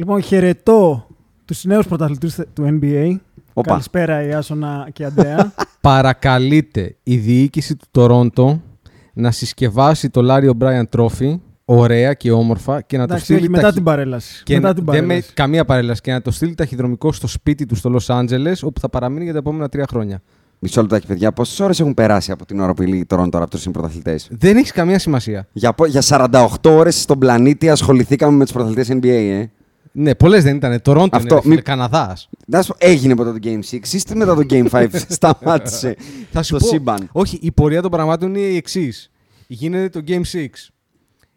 Λοιπόν, χαιρετώ τους νέους πρωταθλητές του NBA. Οπα. Καλησπέρα, Ιάσονα και Αντρέα. Παρακαλείται η διοίκηση του Τορόντο να συσκευάσει το Λάριο Μπράιαν Trophy ωραία και όμορφα και να το Εντάξει, στείλει όχι, μετά ταχυ- την παρέλαση. και μετά να- την δεν με παρέλαση. καμία παρέλαση και να το στείλει ταχυδρομικό στο σπίτι του στο Λος Άντζελες όπου θα παραμείνει για τα επόμενα τρία χρόνια. Μισό λεπτάκι, παιδιά. Πόσες ώρες έχουν περάσει από την ώρα που οι Toronto Raptors είναι πρωταθλητές. Δεν έχει καμία σημασία. Για, πο- για 48 ώρες στον πλανήτη ασχοληθήκαμε με τους πρωταθλητές NBA, ε. Ναι, πολλές δεν ήταν. Τορόντο Αυτό, είναι, φίλε, μη- Καναδάς. Να σου πω, έγινε μετά το Game 6 ή μετά το Game 5 σταμάτησε Θα σου το πω, σύμπαν. Όχι, η πορεία των πραγμάτων είναι η εξής. Γίνεται το Game 6.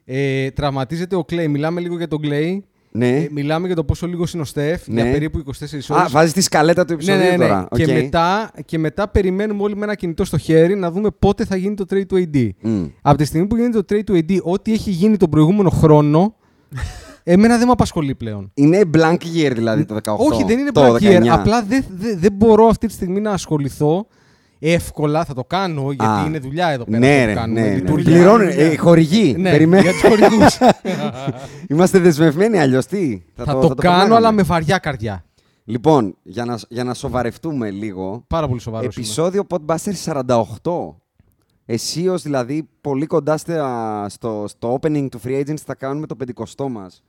Ε, τραυματίζεται ο Klay. Μιλάμε λίγο για τον Klay. Ναι. Ε, μιλάμε για το πόσο λίγο είναι ο Στεφ Ναι. για περίπου 24 ώρες. Α, βάζει τη σκαλέτα του ναι, επεισοδίου ναι, ναι. τώρα. Και, Οκ. μετά, και μετά περιμένουμε όλοι με ένα κινητό στο χέρι να δούμε πότε θα γίνει το trade του AD. Μμ. Από τη στιγμή που γίνεται το trade του AD, ό,τι έχει γίνει τον προηγούμενο χρόνο, εμένα δεν με απασχολεί πλέον. Είναι blank year δηλαδή το 18. Όχι, δεν είναι το black year. 19. Απλά δεν δεν- δεν μπορώ αυτή τη στιγμή να ασχοληθώ εύκολα. Θα το κάνω γιατί Α. είναι δουλειά εδώ πέρα. Ναι, αυτό ρε, που κάνουμε, ναι, ναι. λειτουργία. Πληρώνουν, ε, χορηγοί. Ναι, Περιμένω. για τους χορηγούς. Είμαστε δεσμευμένοι αλλιώς τι; θα, το, κάνω, προλάβουμε. αλλά με βαριά καρδιά. Λοιπόν, για να, για να σοβαρευτούμε λίγο. Πάρα πολύ σοβαρός. Επισόδιο Podbuster 48. Εσείω δηλαδή πολύ κοντά στα- στο, στο opening του Free Agents θα κάνουμε το 50 μας.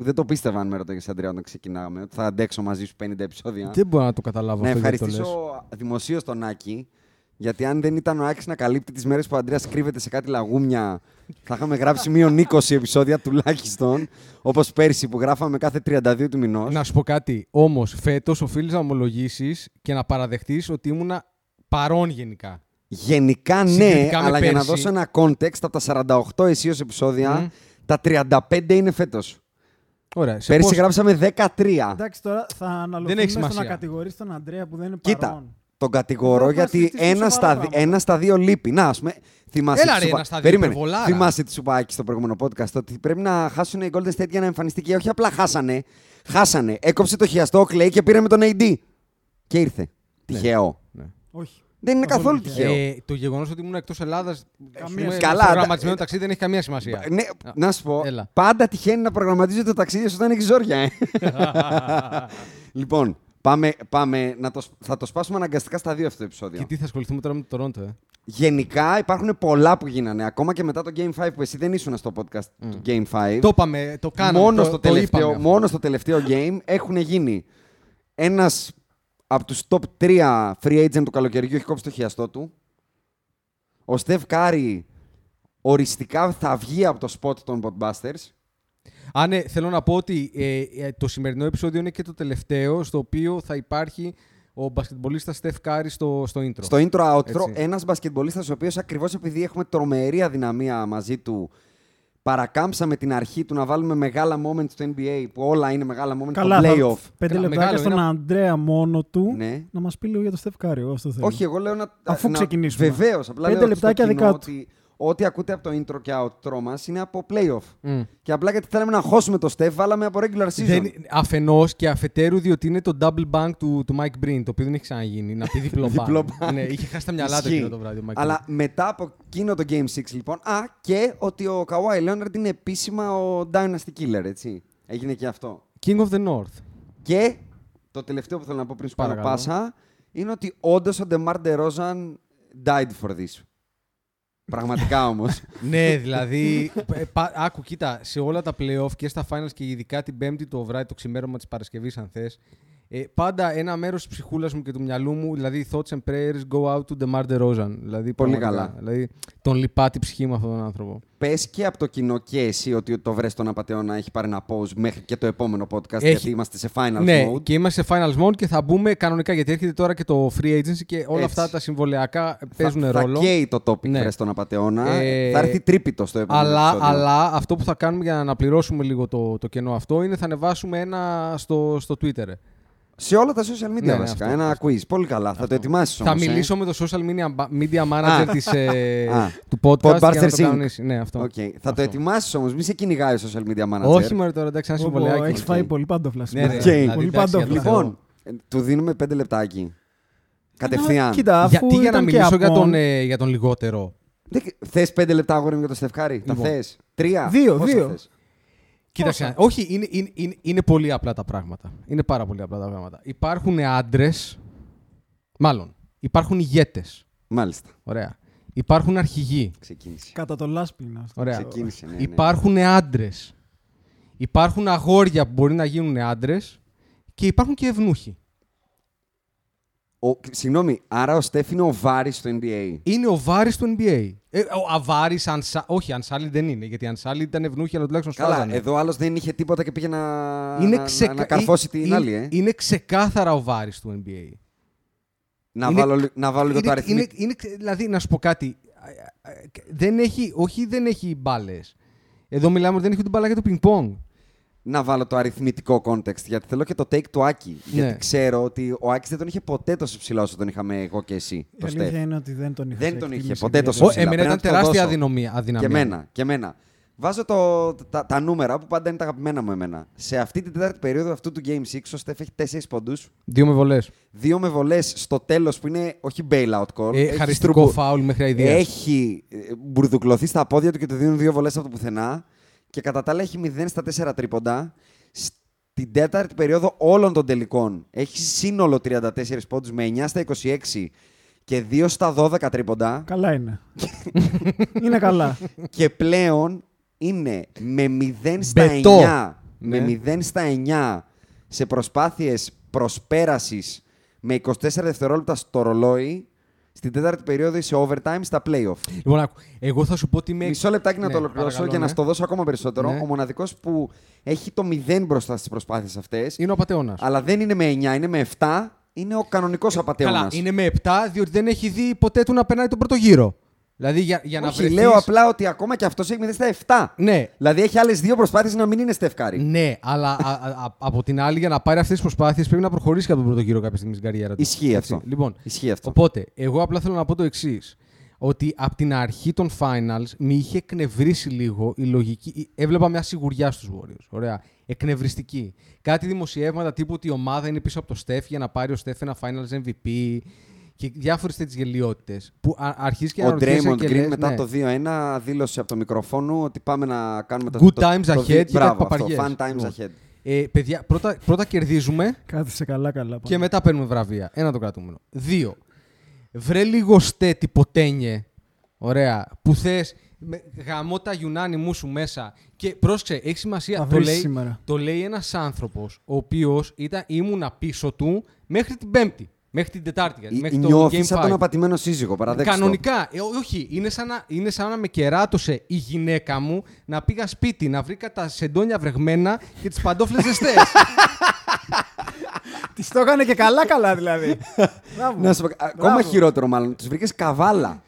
Που δεν το πίστευαν με ρωτάγες Αντρέα όταν ξεκινάγαμε. Ότι θα αντέξω μαζί σου 50 επεισόδια. Δεν μπορώ να το καταλάβω Να αυτό γιατί το λες. ευχαριστήσω δημοσίως τον Άκη. Γιατί αν δεν ήταν ο Άκης να καλύπτει τις μέρες που ο Αντρέας κρύβεται σε κάτι λαγούμια, θα είχαμε γράψει μείον 20 επεισόδια τουλάχιστον. Όπως πέρσι που γράφαμε κάθε 32 του μηνός. Να σου πω κάτι. Όμως, φέτος οφείλεις να ομολογήσεις και να παραδεχτείς ότι ήμουνα παρόν γενικά. Γενικά ναι, Συγκριτικά με αλλά για να πέρσι. δώσω ένα context, από τα 48 αισίως επεισόδια, Μμ. τα 35 είναι φέτος. Ωραία. Σε Πέρσι πώς- γράψαμε 13. Εντάξει, τώρα θα έχει αναλογούμε στο σημασία. να κατηγορήσει τον Αντρέα που δεν είναι Κοίτα, παρόν. τον κατηγορώ Εδώ θα γιατί συζητήσουμε ένα σοβαρά στα, δι- πράγματα. ένα στα δύο λείπει. Να, ας πούμε, θυμάσαι Έλα τι ρε, σου ένα πα- στα δύο, Περίμενε. υπερβολάρα. Θυμάσαι τι σου είπα Άκη, στο προηγούμενο podcast, ότι πρέπει να χάσουν οι Golden State για να εμφανιστεί και όχι απλά χάσανε. Χάσανε. Έκοψε το χιαστό ο Clay και πήρε με τον AD. Και ήρθε. Τυχαίο. Όχι. Δεν είναι Καθόλου καθόλου τυχαίο. τυχαίο. Ε, το γεγονός ότι ήμουν εκτός Ελλάδας. Καμία Καλά, Προγραμματισμένο ε, ταξίδι δεν έχει καμία σημασία. Ναι, να σου πω, Έλα. πάντα τυχαίνει να προγραμματίζει το ταξίδι σου όταν έχεις ζόρια, ε. λοιπόν, πάμε, πάμε να το, σπ- θα το σπάσουμε αναγκαστικά στα δύο αυτό το επεισόδιο. Και τι θα ασχοληθούμε τώρα με το Τωρόντο, ε; Γενικά υπάρχουν πολλά που γίνανε. Ακόμα και μετά το Game 5 που εσύ δεν ήσουν στο podcast του Game 5. Το είπαμε, το κάναμε. μόνο, το, στο το τελευταίο, είπαμε αυτό. μόνο στο τελευταίο game έχουν γίνει ένας από τους top 3 free agent του καλοκαιριού έχει κόψει το χιαστό του. Ο Στεφ Κάρι οριστικά θα βγει από το spot των Podbusters. Α, ναι, θέλω να πω ότι ε, ε, το σημερινό επεισόδιο είναι και το τελευταίο στο οποίο θα υπάρχει ο μπασκετμπολίστας Steph Curry στο, στο intro. Στο intro outro, Έτσι. ένας μπασκετμπολίστας ο οποίος ακριβώς επειδή έχουμε τρομερή αδυναμία μαζί του παρακάμψαμε την αρχή του να βάλουμε μεγάλα moments στο NBA που όλα είναι μεγάλα moments Καλά, στο θα- playoff. πέντε Καλά, λεπτάκια μεγάλο στον είναι. Αντρέα μόνο του Ναι. να μας πει λίγο για το Στεφ Κάρι. Εγώ αυτό θέλω. Όχι, εγώ λέω να. Αφού να... ξεκινήσουμε. Βεβαίως. Απλά Πέντε λέω λεπτάκια στο κοινό δικά του. ότι ό,τι ακούτε από το intro και outro μας είναι από playoff. Μμ. Και απλά γιατί θέλαμε να χώσουμε το Steph, βάλαμε από regular season. Δεν, αφενός και αφετέρου διότι είναι το double bank του, του Mike Breen, το οποίο δεν έχει ξαναγίνει. Να πει διπλό Διπλό bank. bank. ναι, είχε χάσει τα μυαλά του Ισχύει. εκείνο το βράδυ ο Mike Αλλά μετά από εκείνο το Game 6, λοιπόν. Α, και ότι ο Kawhi Leonard είναι επίσημα ο Dynasty Killer, έτσι. Έγινε και αυτό. Breen. King of the North. Και το τελευταίο που θέλω να πω πριν σου κάνω Παρακαλώ. πάσα είναι ότι όντως ο DeMar DeRozan died for this. Πραγματικά όμως. ναι, δηλαδή. ε, πα- άκου, κοίτα, σε όλα τα playoff και στα finals και ειδικά την Πέμπτη το βράδυ, το ξημέρωμα της Παρασκευής, αν θες. Ε, πάντα ένα μέρος της ψυχούλας μου και του μυαλού μου, δηλαδή thoughts and prayers go out to DeMar DeRozan. Δηλαδή, Πολύ πραγματικά. καλά. Δηλαδή, τον λυπά τη ψυχή με αυτόν τον άνθρωπο. Πες και από το κοινό και εσύ ότι το βρες τον απαταιώνα έχει πάρει ένα pause μέχρι και το επόμενο podcast Έχει. γιατί είμαστε σε final ναι, mode. και είμαστε σε finals mode και θα μπούμε κανονικά γιατί έρχεται τώρα και το free agency και όλα Έτσι. αυτά τα συμβολαιακά Θα, παίζουν θα ρόλο. καίει το topic Ναι. βρες τον απατεώνα. Ε, θα έρθει τρίπητος στο επόμενο Αλλά, επεισόδιο. αλλά αυτό που θα κάνουμε για να αναπληρώσουμε λίγο το, το κενό αυτό είναι θα ανεβάσουμε ένα στο, στο Twitter. Ε. Σε όλα τα social media Ναι, ναι, βασικά. αυτό, ένα αυτό. quiz. Πολύ καλά. Θα το ετοιμάσεις Θα όμως, ε. μιλήσω με το social media, media manager Α. της, ε, Α. του podcast Podbusters για να το Inc. κανονίσει. Ναι, αυτό. Οκ. Θα Αυτό. το ετοιμάσεις όμως. Μην σε κυνηγάει ο social media manager. Όχι μόνο τώρα, εντάξει, ένα Όπο, συμβολαιάκι. Έχεις οκ. φάει πολύ παντόφλα. Ναι, ρε, Οκ. δηλαδή, Πολύ εντάξει, για το παντόφλα. Θεό. Λοιπόν, ε, του δίνουμε πέντε λεπτάκι. Κατευθείαν. Κοίτα, αφού Γιατί για να ήταν και μιλήσω για απόν, τον, ε, για τον λιγότερο; Θες πέντε λεπτά αγόρι μου για το Στεφ Κάρι. Τα Λοιπόν. θες; Τρία; Δύο, Πόσα δύο. θες; Κοίταξε, όχι, είναι, είναι, είναι, είναι πολύ απλά τα πράγματα. Είναι πάρα πολύ απλά τα πράγματα. Υπάρχουν άντρες. Μάλλον, υπάρχουν ηγέτες. Μάλιστα. Ωραία. Υπάρχουν αρχηγοί. Ξεκίνησε. Κατά το λάσπινα. αυτό. Ωραία. Ξεκίνησε, ναι, ναι. Υπάρχουν άντρες. Υπάρχουν αγόρια που μπορεί να γίνουν άντρες και υπάρχουν και ευνούχοι. Ο, συγγνώμη, άρα ο Στέφ είναι ο Βάρης στο NBA. Είναι ο Βάρης του NBA. Ε, ο Αβάρη, Ανσα... όχι, Ανσάλη δεν είναι. Γιατί Ανσάλη ήταν ευνούχοι, αλλά τουλάχιστον Καλά, σφάζανε. εδώ άλλος δεν είχε τίποτα και πήγε να, είναι, να, ξεκα- να, να καρφώσει την είναι- άλλη. Ε. είναι ξεκάθαρα ο Βάρης του NBA. να, είναι- βάλω, λι- να βάλω λίγο το είναι, αριθμό. είναι, είναι, δηλαδή, να σου πω κάτι. Δεν έχει, όχι δεν έχει μπάλες. Εδώ μιλάμε ότι δεν έχει την μπάλα για το πινκ-πονγκ. Να βάλω το αριθμητικό context, γιατί θέλω και το take του Άκη. Ναι. Γιατί ξέρω ότι ο Άκης δεν τον είχε ποτέ τόσο ψηλά όσο τον είχαμε εγώ και εσύ. Η Το αλήθεια Στεφ. είναι ότι δεν τον είχα Δεν σε τον είχε εκτίμηση ποτέ ιδιαίτερα. τόσο Ω, ψηλά. Εμένα Πρέπει ήταν να του το τεράστια δώσω. αδυναμία. αδυναμία. Και εμένα, και εμένα. Βάζω το, τα, τα νούμερα που πάντα είναι τα αγαπημένα μου εμένα. Σε αυτή την τέταρτη περίοδο αυτού του Game 6, ο Στεφ έχει 4 πόντους. Δύο με βολές. Δύο με βολές στο τέλος που είναι όχι bailout call. Ε, έχει χαριστικό στρουμπου- φάουλ μέχρι αηδίας. Έχει ε, μπουρδουκλωθεί στα πόδια του και του δίνουν δύο βολές από το πουθενά. Και κατά τα άλλα έχει 0 στα 4 τρίποντα. Στην τέταρτη περίοδο όλων των τελικών έχει σύνολο 34 πόντους με 9 στα 26 και 2 στα 12 τρίποντα. Καλά είναι. είναι καλά. και πλέον είναι με 0 στα Μπετό. 9, με Ναι. 0 στα 9 σε προσπάθειες προσπέρασης με 24 δευτερόλεπτα στο ρολόι στην τέταρτη περίοδο ή σε overtime στα playoff. Λοιπόν, άκου, εγώ θα σου πω ότι είμαι. Μισό λεπτάκι να Ναι, το ολοκληρώσω παρακαλώ, για να ναι. στο δώσω ακόμα περισσότερο. Ναι. Ο μοναδικός που έχει το 0 μπροστά στις προσπάθειες αυτές, Είναι ο Πατεώνα. αλλά δεν είναι με 9, είναι με 7, είναι ο κανονικός απαταιώνα. Καλά, είναι με 7 διότι δεν έχει δει ποτέ του να περνάει τον πρώτο γύρο. Δηλαδή για, για να Όχι, βρεθείς... λέω απλά ότι ακόμα και αυτός έχει 0 στα 7. Ναι, Δηλαδή έχει άλλες δύο προσπάθειες να μην είναι στεφκάρι. ναι, αλλά α, α, α, από την άλλη για να πάρει αυτές τις προσπάθειες πρέπει να προχωρήσει και από τον πρώτο γύρο κάποια στιγμή στην καριέρα του. Ισχύει Έτσι. αυτό. Λοιπόν, Ισχύει αυτό. Οπότε, εγώ απλά θέλω να πω το εξής. Ότι από την αρχή των finals με είχε εκνευρίσει λίγο η λογική. Έβλεπα μια σιγουριά στους Warriors. Ωραία. Εκνευριστική. Κάτι δημοσιεύματα τύπου ότι η ομάδα είναι πίσω από το Steph για να πάρει ο Steph ένα finals MVP και διάφορες τέτοιες γελιότητες. Που α- αρχίζεις και Ο αναρωτιέσαι Draymond και Green λες, μετά ναι. το 2-1 δήλωσε από το μικροφόνο ότι πάμε να κάνουμε το Good το- times το, ahead δι- και κάτι Μπράβο, αυτό, παπαριές. fun times Λοιπόν. ahead. Ε, παιδιά, πρώτα, πρώτα κερδίζουμε Κάθισε καλά καλά. και πάντα. μετά παίρνουμε βραβεία. Ένα το κρατούμενο. Δύο. Βρε λίγο στέτη ποτένιε. Ωραία. Που θες. Γαμώ τα Ιουνάνι μου σου μέσα. Και πρόσεξε, έχει σημασία. Θα Το βρεις λέει, σήμερα. το λέει ένας άνθρωπος, ο οποίος ήμουνα πίσω του μέχρι την Πέμπτη. Μέχρι την Τετάρτη. γιατί, Μέχρι το Νιώθεις Game σαν 5. τον απατημένο σύζυγο, παραδέξτε. το. Κανονικά. Ε, ό- όχι. Είναι σαν, να, είναι σαν να με κεράτωσε η γυναίκα μου να πήγα σπίτι να βρήκα τα σεντόνια βρεγμένα και τις παντόφλες ζεστές. Τη το έκανε και καλά καλά δηλαδή. Μπράβο. Να σου πω, ακόμα Μπράβο. χειρότερο μάλλον. Τους βρήκες καβάλα.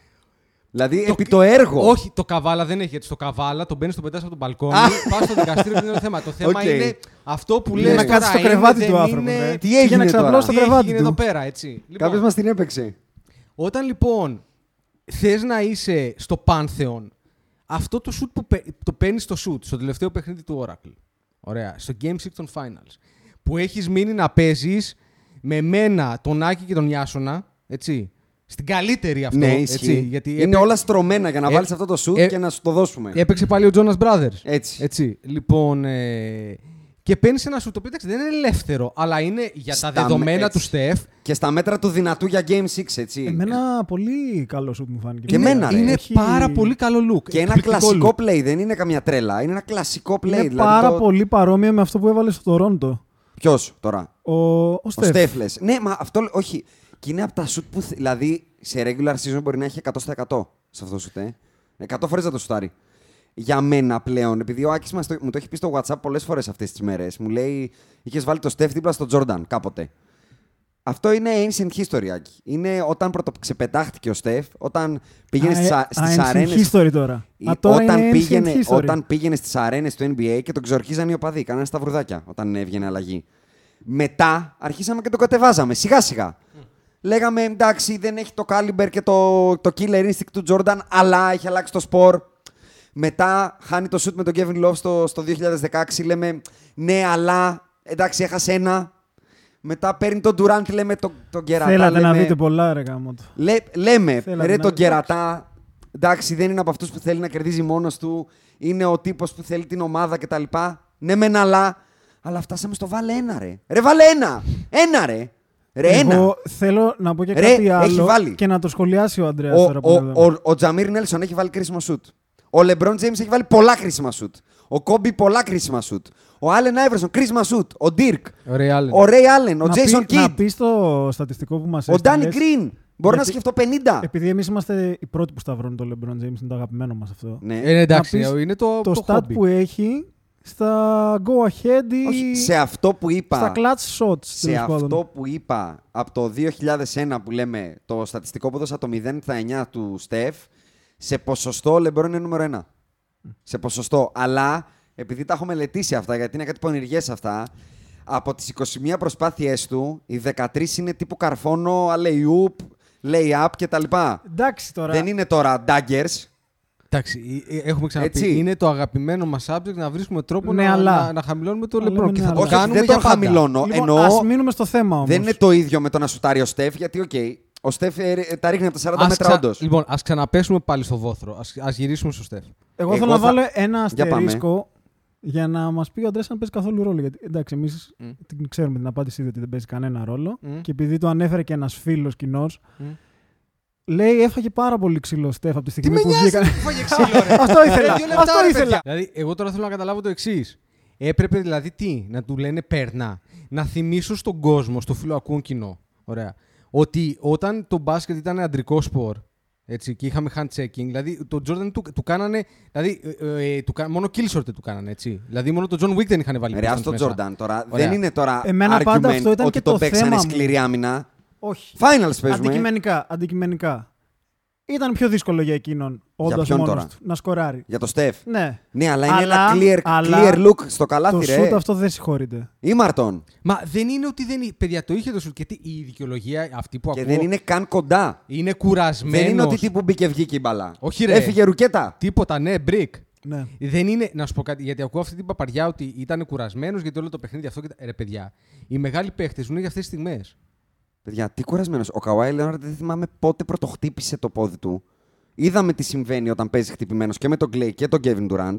Δηλαδή επί το έργο. Όχι, το καβάλα δεν έχει έτσι. Το καβάλα τον μπαίνει, τον πετά από τον μπαλκόνι, πας στο δικαστήριο και είναι το θέμα. Το θέμα Οκ. είναι αυτό που Ναι. λες Να τώρα. κάτσεις στο είναι, κρεβάτι δεν του άνθρωπου, είναι- ρε. Τι Για να έγινε ξαπλώσει τώρα. στο Τι κρεβάτι έγινε του; εδώ πέρα, έτσι. Λοιπόν, Κάποιος μας την έπαιξε. Όταν λοιπόν θες να είσαι στο Πάνθεον, αυτό το σουτ που παί- το παίρνεις στο σουτ, στο τελευταίο παιχνίδι του Oracle. Ωραία. Στο Game 6 των Finals. Που έχεις μείνει να παίζεις με μένα, τον Άκη και τον Ιάσονα. Έτσι. Στην καλύτερη αυτό. Ναι, έτσι, ισχύει. γιατί Είναι έπαι- όλα στρωμένα για να Ε, βάλεις αυτό το σουτ ε, και να σου το δώσουμε. Έπαιξε πάλι ο Jonas Brothers. Έτσι. Έτσι. Λοιπόν, ε, Και παίρνεις ένα σου το οποίο εντάξει, δεν είναι ελεύθερο, αλλά είναι για τα Στα- δεδομένα έτσι. του Στεφ. Και στα μέτρα του δυνατού για Game 6, έτσι. Εμένα πολύ καλό σου μου φάνηκε. Και εμένα, ρε. Είναι Έχει- πάρα πολύ καλό look. Και ένα εκπληκτικό κλασικό look. play, δεν είναι καμιά τρέλα. Είναι ένα κλασικό play. Είναι δηλαδή πάρα το... πολύ παρόμοιο με αυτό που έβαλε στο Τωρόντο. Ποιος τώρα; Ο, ο Ο Στεφ. Στεφ λες. Ναι, μα αυτό όχι. Και είναι από τα σουτ που. θε- Δηλαδή σε regular season μπορεί να έχει 100% σε αυτό το σουτ. Ε. 100 φορές να το σουτάρει. Για μένα πλέον, επειδή ο Άκης μου το έχει πει στο WhatsApp πολλές φορές αυτές τις μέρες, μου λέει: Είχες βάλει το Στεφ δίπλα στο Jordan κάποτε. Αυτό είναι ancient history, Άκη. Είναι όταν πρωτοξεπετάχτηκε ο Στεφ, όταν πήγαινε Α, στις, ε, α- στις ancient αρένες... history τώρα. Η- Α, τώρα όταν, είναι ancient πήγαινε, history. όταν πήγαινε στις αρένες του NBA και τον ξορκίζαν οι οπαδοί, κάνανε σταυρουδάκια όταν έβγαινε αλλαγή. Μετά αρχίσαμε και το κατεβάζαμε σιγά σιγά. Λέγαμε εντάξει δεν έχει το caliber και το, το killer instinct του Jordan αλλά έχει αλλάξει το σπορ. Μετά χάνει το shoot με τον Kevin Love στο, στο 2016. Λέμε ναι αλλά εντάξει έχασε ένα. Μετά παίρνει τον Durant λέμε τον το κερατά. Θέλατε να λέμε, δείτε πολλά, ρε γαμώτο. Λέ, λέμε, Θέλατε ρε να- τον κερατά. Εντάξει, δεν είναι από αυτούς που θέλει να κερδίζει μόνος του. Είναι ο τύπος που θέλει την ομάδα κτλ. Ναι, μεν αλλά. Αλλά φτάσαμε στο βάλε ένα, ρε. Ρε, βάλε ένα! Ένα, ρε! Ρε, ένα! Εγώ θέλω να πω και Ρε, κάτι έχει άλλο βάλει. και να το σχολιάσει ο Αντρέας Ο, τώρα που ο, είναι εδώ. ο, ο Τζαμίρ Νέλσον έχει βάλει κρίσιμο σουτ. Ο Λεμπρόν Τζέιμς έχει βάλει πολλά κρίσιμα σουτ. Ο Κόμπι πολλά κρίσιμα σουτ. Ο Άλεν Άιβερσον κρίσιμα σουτ. Ο Ντίρκ. Ο Ray Allen. Ο Ρέι Άλεν. Ο Να Τζέισον πει- Να Κιντ. πεις το στατιστικό που μας Ο Ντάνι έστειλες. Γκριν. Μπορώ να Γιατί- σκεφτώ 50. Επειδή εμείς είμαστε οι πρώτοι που σταυρώνουν το LeBron James, είναι το αγαπημένο μας αυτό. Ναι. Ε, ναι, εντάξει, Να πεις είναι το, το το stat hobby. που έχει στα go ahead ή Όχι, σε αυτό που είπα. στα clutch shots. σε τέλος πάντων. αυτό που είπα από το 2001 που λέμε το στατιστικό που έδωσα το 0 στα 9 του Στεφ, σε ποσοστό ο Λεμπρόν είναι νούμερο 1. Σε ποσοστό. Αλλά επειδή τα έχω μελετήσει αυτά, γιατί είναι κάτι πονηριές αυτά, από τις 21 προσπάθειές του, οι 13 είναι τύπου καρφώνο, alley-oop, lay-up κτλ. Εντάξει τώρα. Δεν είναι τώρα daggers. Εντάξει, ε, ε, έχουμε ξαναπεί. Έτσι. Είναι το αγαπημένο μας subject να βρίσκουμε τρόπο Ναι, να, αλλά- να, να χαμηλώνουμε το Αλλά λεπτό. λέμε Και ναι, θα το αλλά- Όχι, όχι, κάνουμε δεν το για πάντα. χαμηλώνω. Λοιπόν, εννοώ, ας μείνουμε στο θέμα όμως. δεν είναι το ίδιο με το να σουτάρει ο Στεφ, γιατί οκ, ο Στεφ ε, ε, τα ρίχνει από τα 40 Ας μέτρα ξα- όντως. Λοιπόν, ας ξαναπέσουμε πάλι στο βόθρο. Α γυρίσουμε στο Στεφ. Εγώ, Εγώ θέλω να θα- βάλω ένα Για πάμε. αστερίσκο για να μας πει ο Αντρέας αν παίζει καθόλου ρόλο. Γιατί εντάξει, εμείς την ξέρουμε την απάντηση ήδη ότι δεν παίζει κανένα ρόλο. Μμ. Και επειδή το ανέφερε και ένας φίλος κοινός, Μμ. Λέει έφαγε πάρα πολύ ξύλο Στέφ από τη στιγμή που νοιάζει βγήκαν. που φάγε ξύλο, ρε; Αυτό ήθελα. Ρε, δύο λεπτά, Αυτό ρε, ήθελα. παιδιά. Δηλαδή, εγώ τώρα θέλω να καταλάβω το εξής. Έπρεπε δηλαδή τι, να του λένε παίρνα. Να θυμίσω στον κόσμο, στο φιλοακούν κοινό. Ωραία. Ότι όταν το μπάσκετ ήταν αντρικό σπορ, έτσι, και είχαμε hand checking, δηλαδή το Jordan του, του κάνανε. Δηλαδή, ε, ε, του, κα- μόνο kill short του κάνανε, έτσι. Δηλαδή, μόνο το John Wick δεν είχαν βάλει Ρε, πίσω ας το μέσα. Jordan τώρα. Ωραία. Δεν είναι τώρα Εμένα πάντα argument αυτό ήταν ότι και το το παίξανε θέμα μου. σκληρή άμυνα. Όχι. Finals παίζουμε. Αντικειμενικά. αντικειμενικά. Ήταν πιο δύσκολο για εκείνον, όντως ποιον μόνος τώρα; του, να σκοράρει. Για το Στεφ. Ναι. Ναι, αλλά είναι Αλλά- ένα clear, αλλά clear look στο καλάθι, το ρε. σουτ αυτό δεν συγχωρείται. Ήμαρτον. Μα δεν είναι ότι δεν είναι. Παιδιά, το είχε το σουτ. Και τι, η δικαιολογία αυτή που Και ακούω δεν είναι καν κοντά. είναι κουρασμένος. Δεν είναι ότι τύπου μπήκε βγήκε η μπαλά. Όχι, ρε. Έφυγε ρουκέτα. Τίποτα, ναι, brick. Ναι. Δεν είναι, να σου πω κάτι, γιατί ακούω αυτή την παπαριά ότι ήταν κουρασμένος γιατί όλο το παιχνίδι αυτό. Και... τα- Ρε, παιδιά, οι μεγάλοι παίχτες ζουν για αυτές τις στιγμές. Παιδιά, τι κουρασμένος. Ο Καουάι Λέοναρντ δεν θυμάμαι πότε πρωτοχτύπησε το πόδι του. Είδαμε τι συμβαίνει όταν παίζει χτυπημένος και με τον Κλέη και τον Kevin Durant.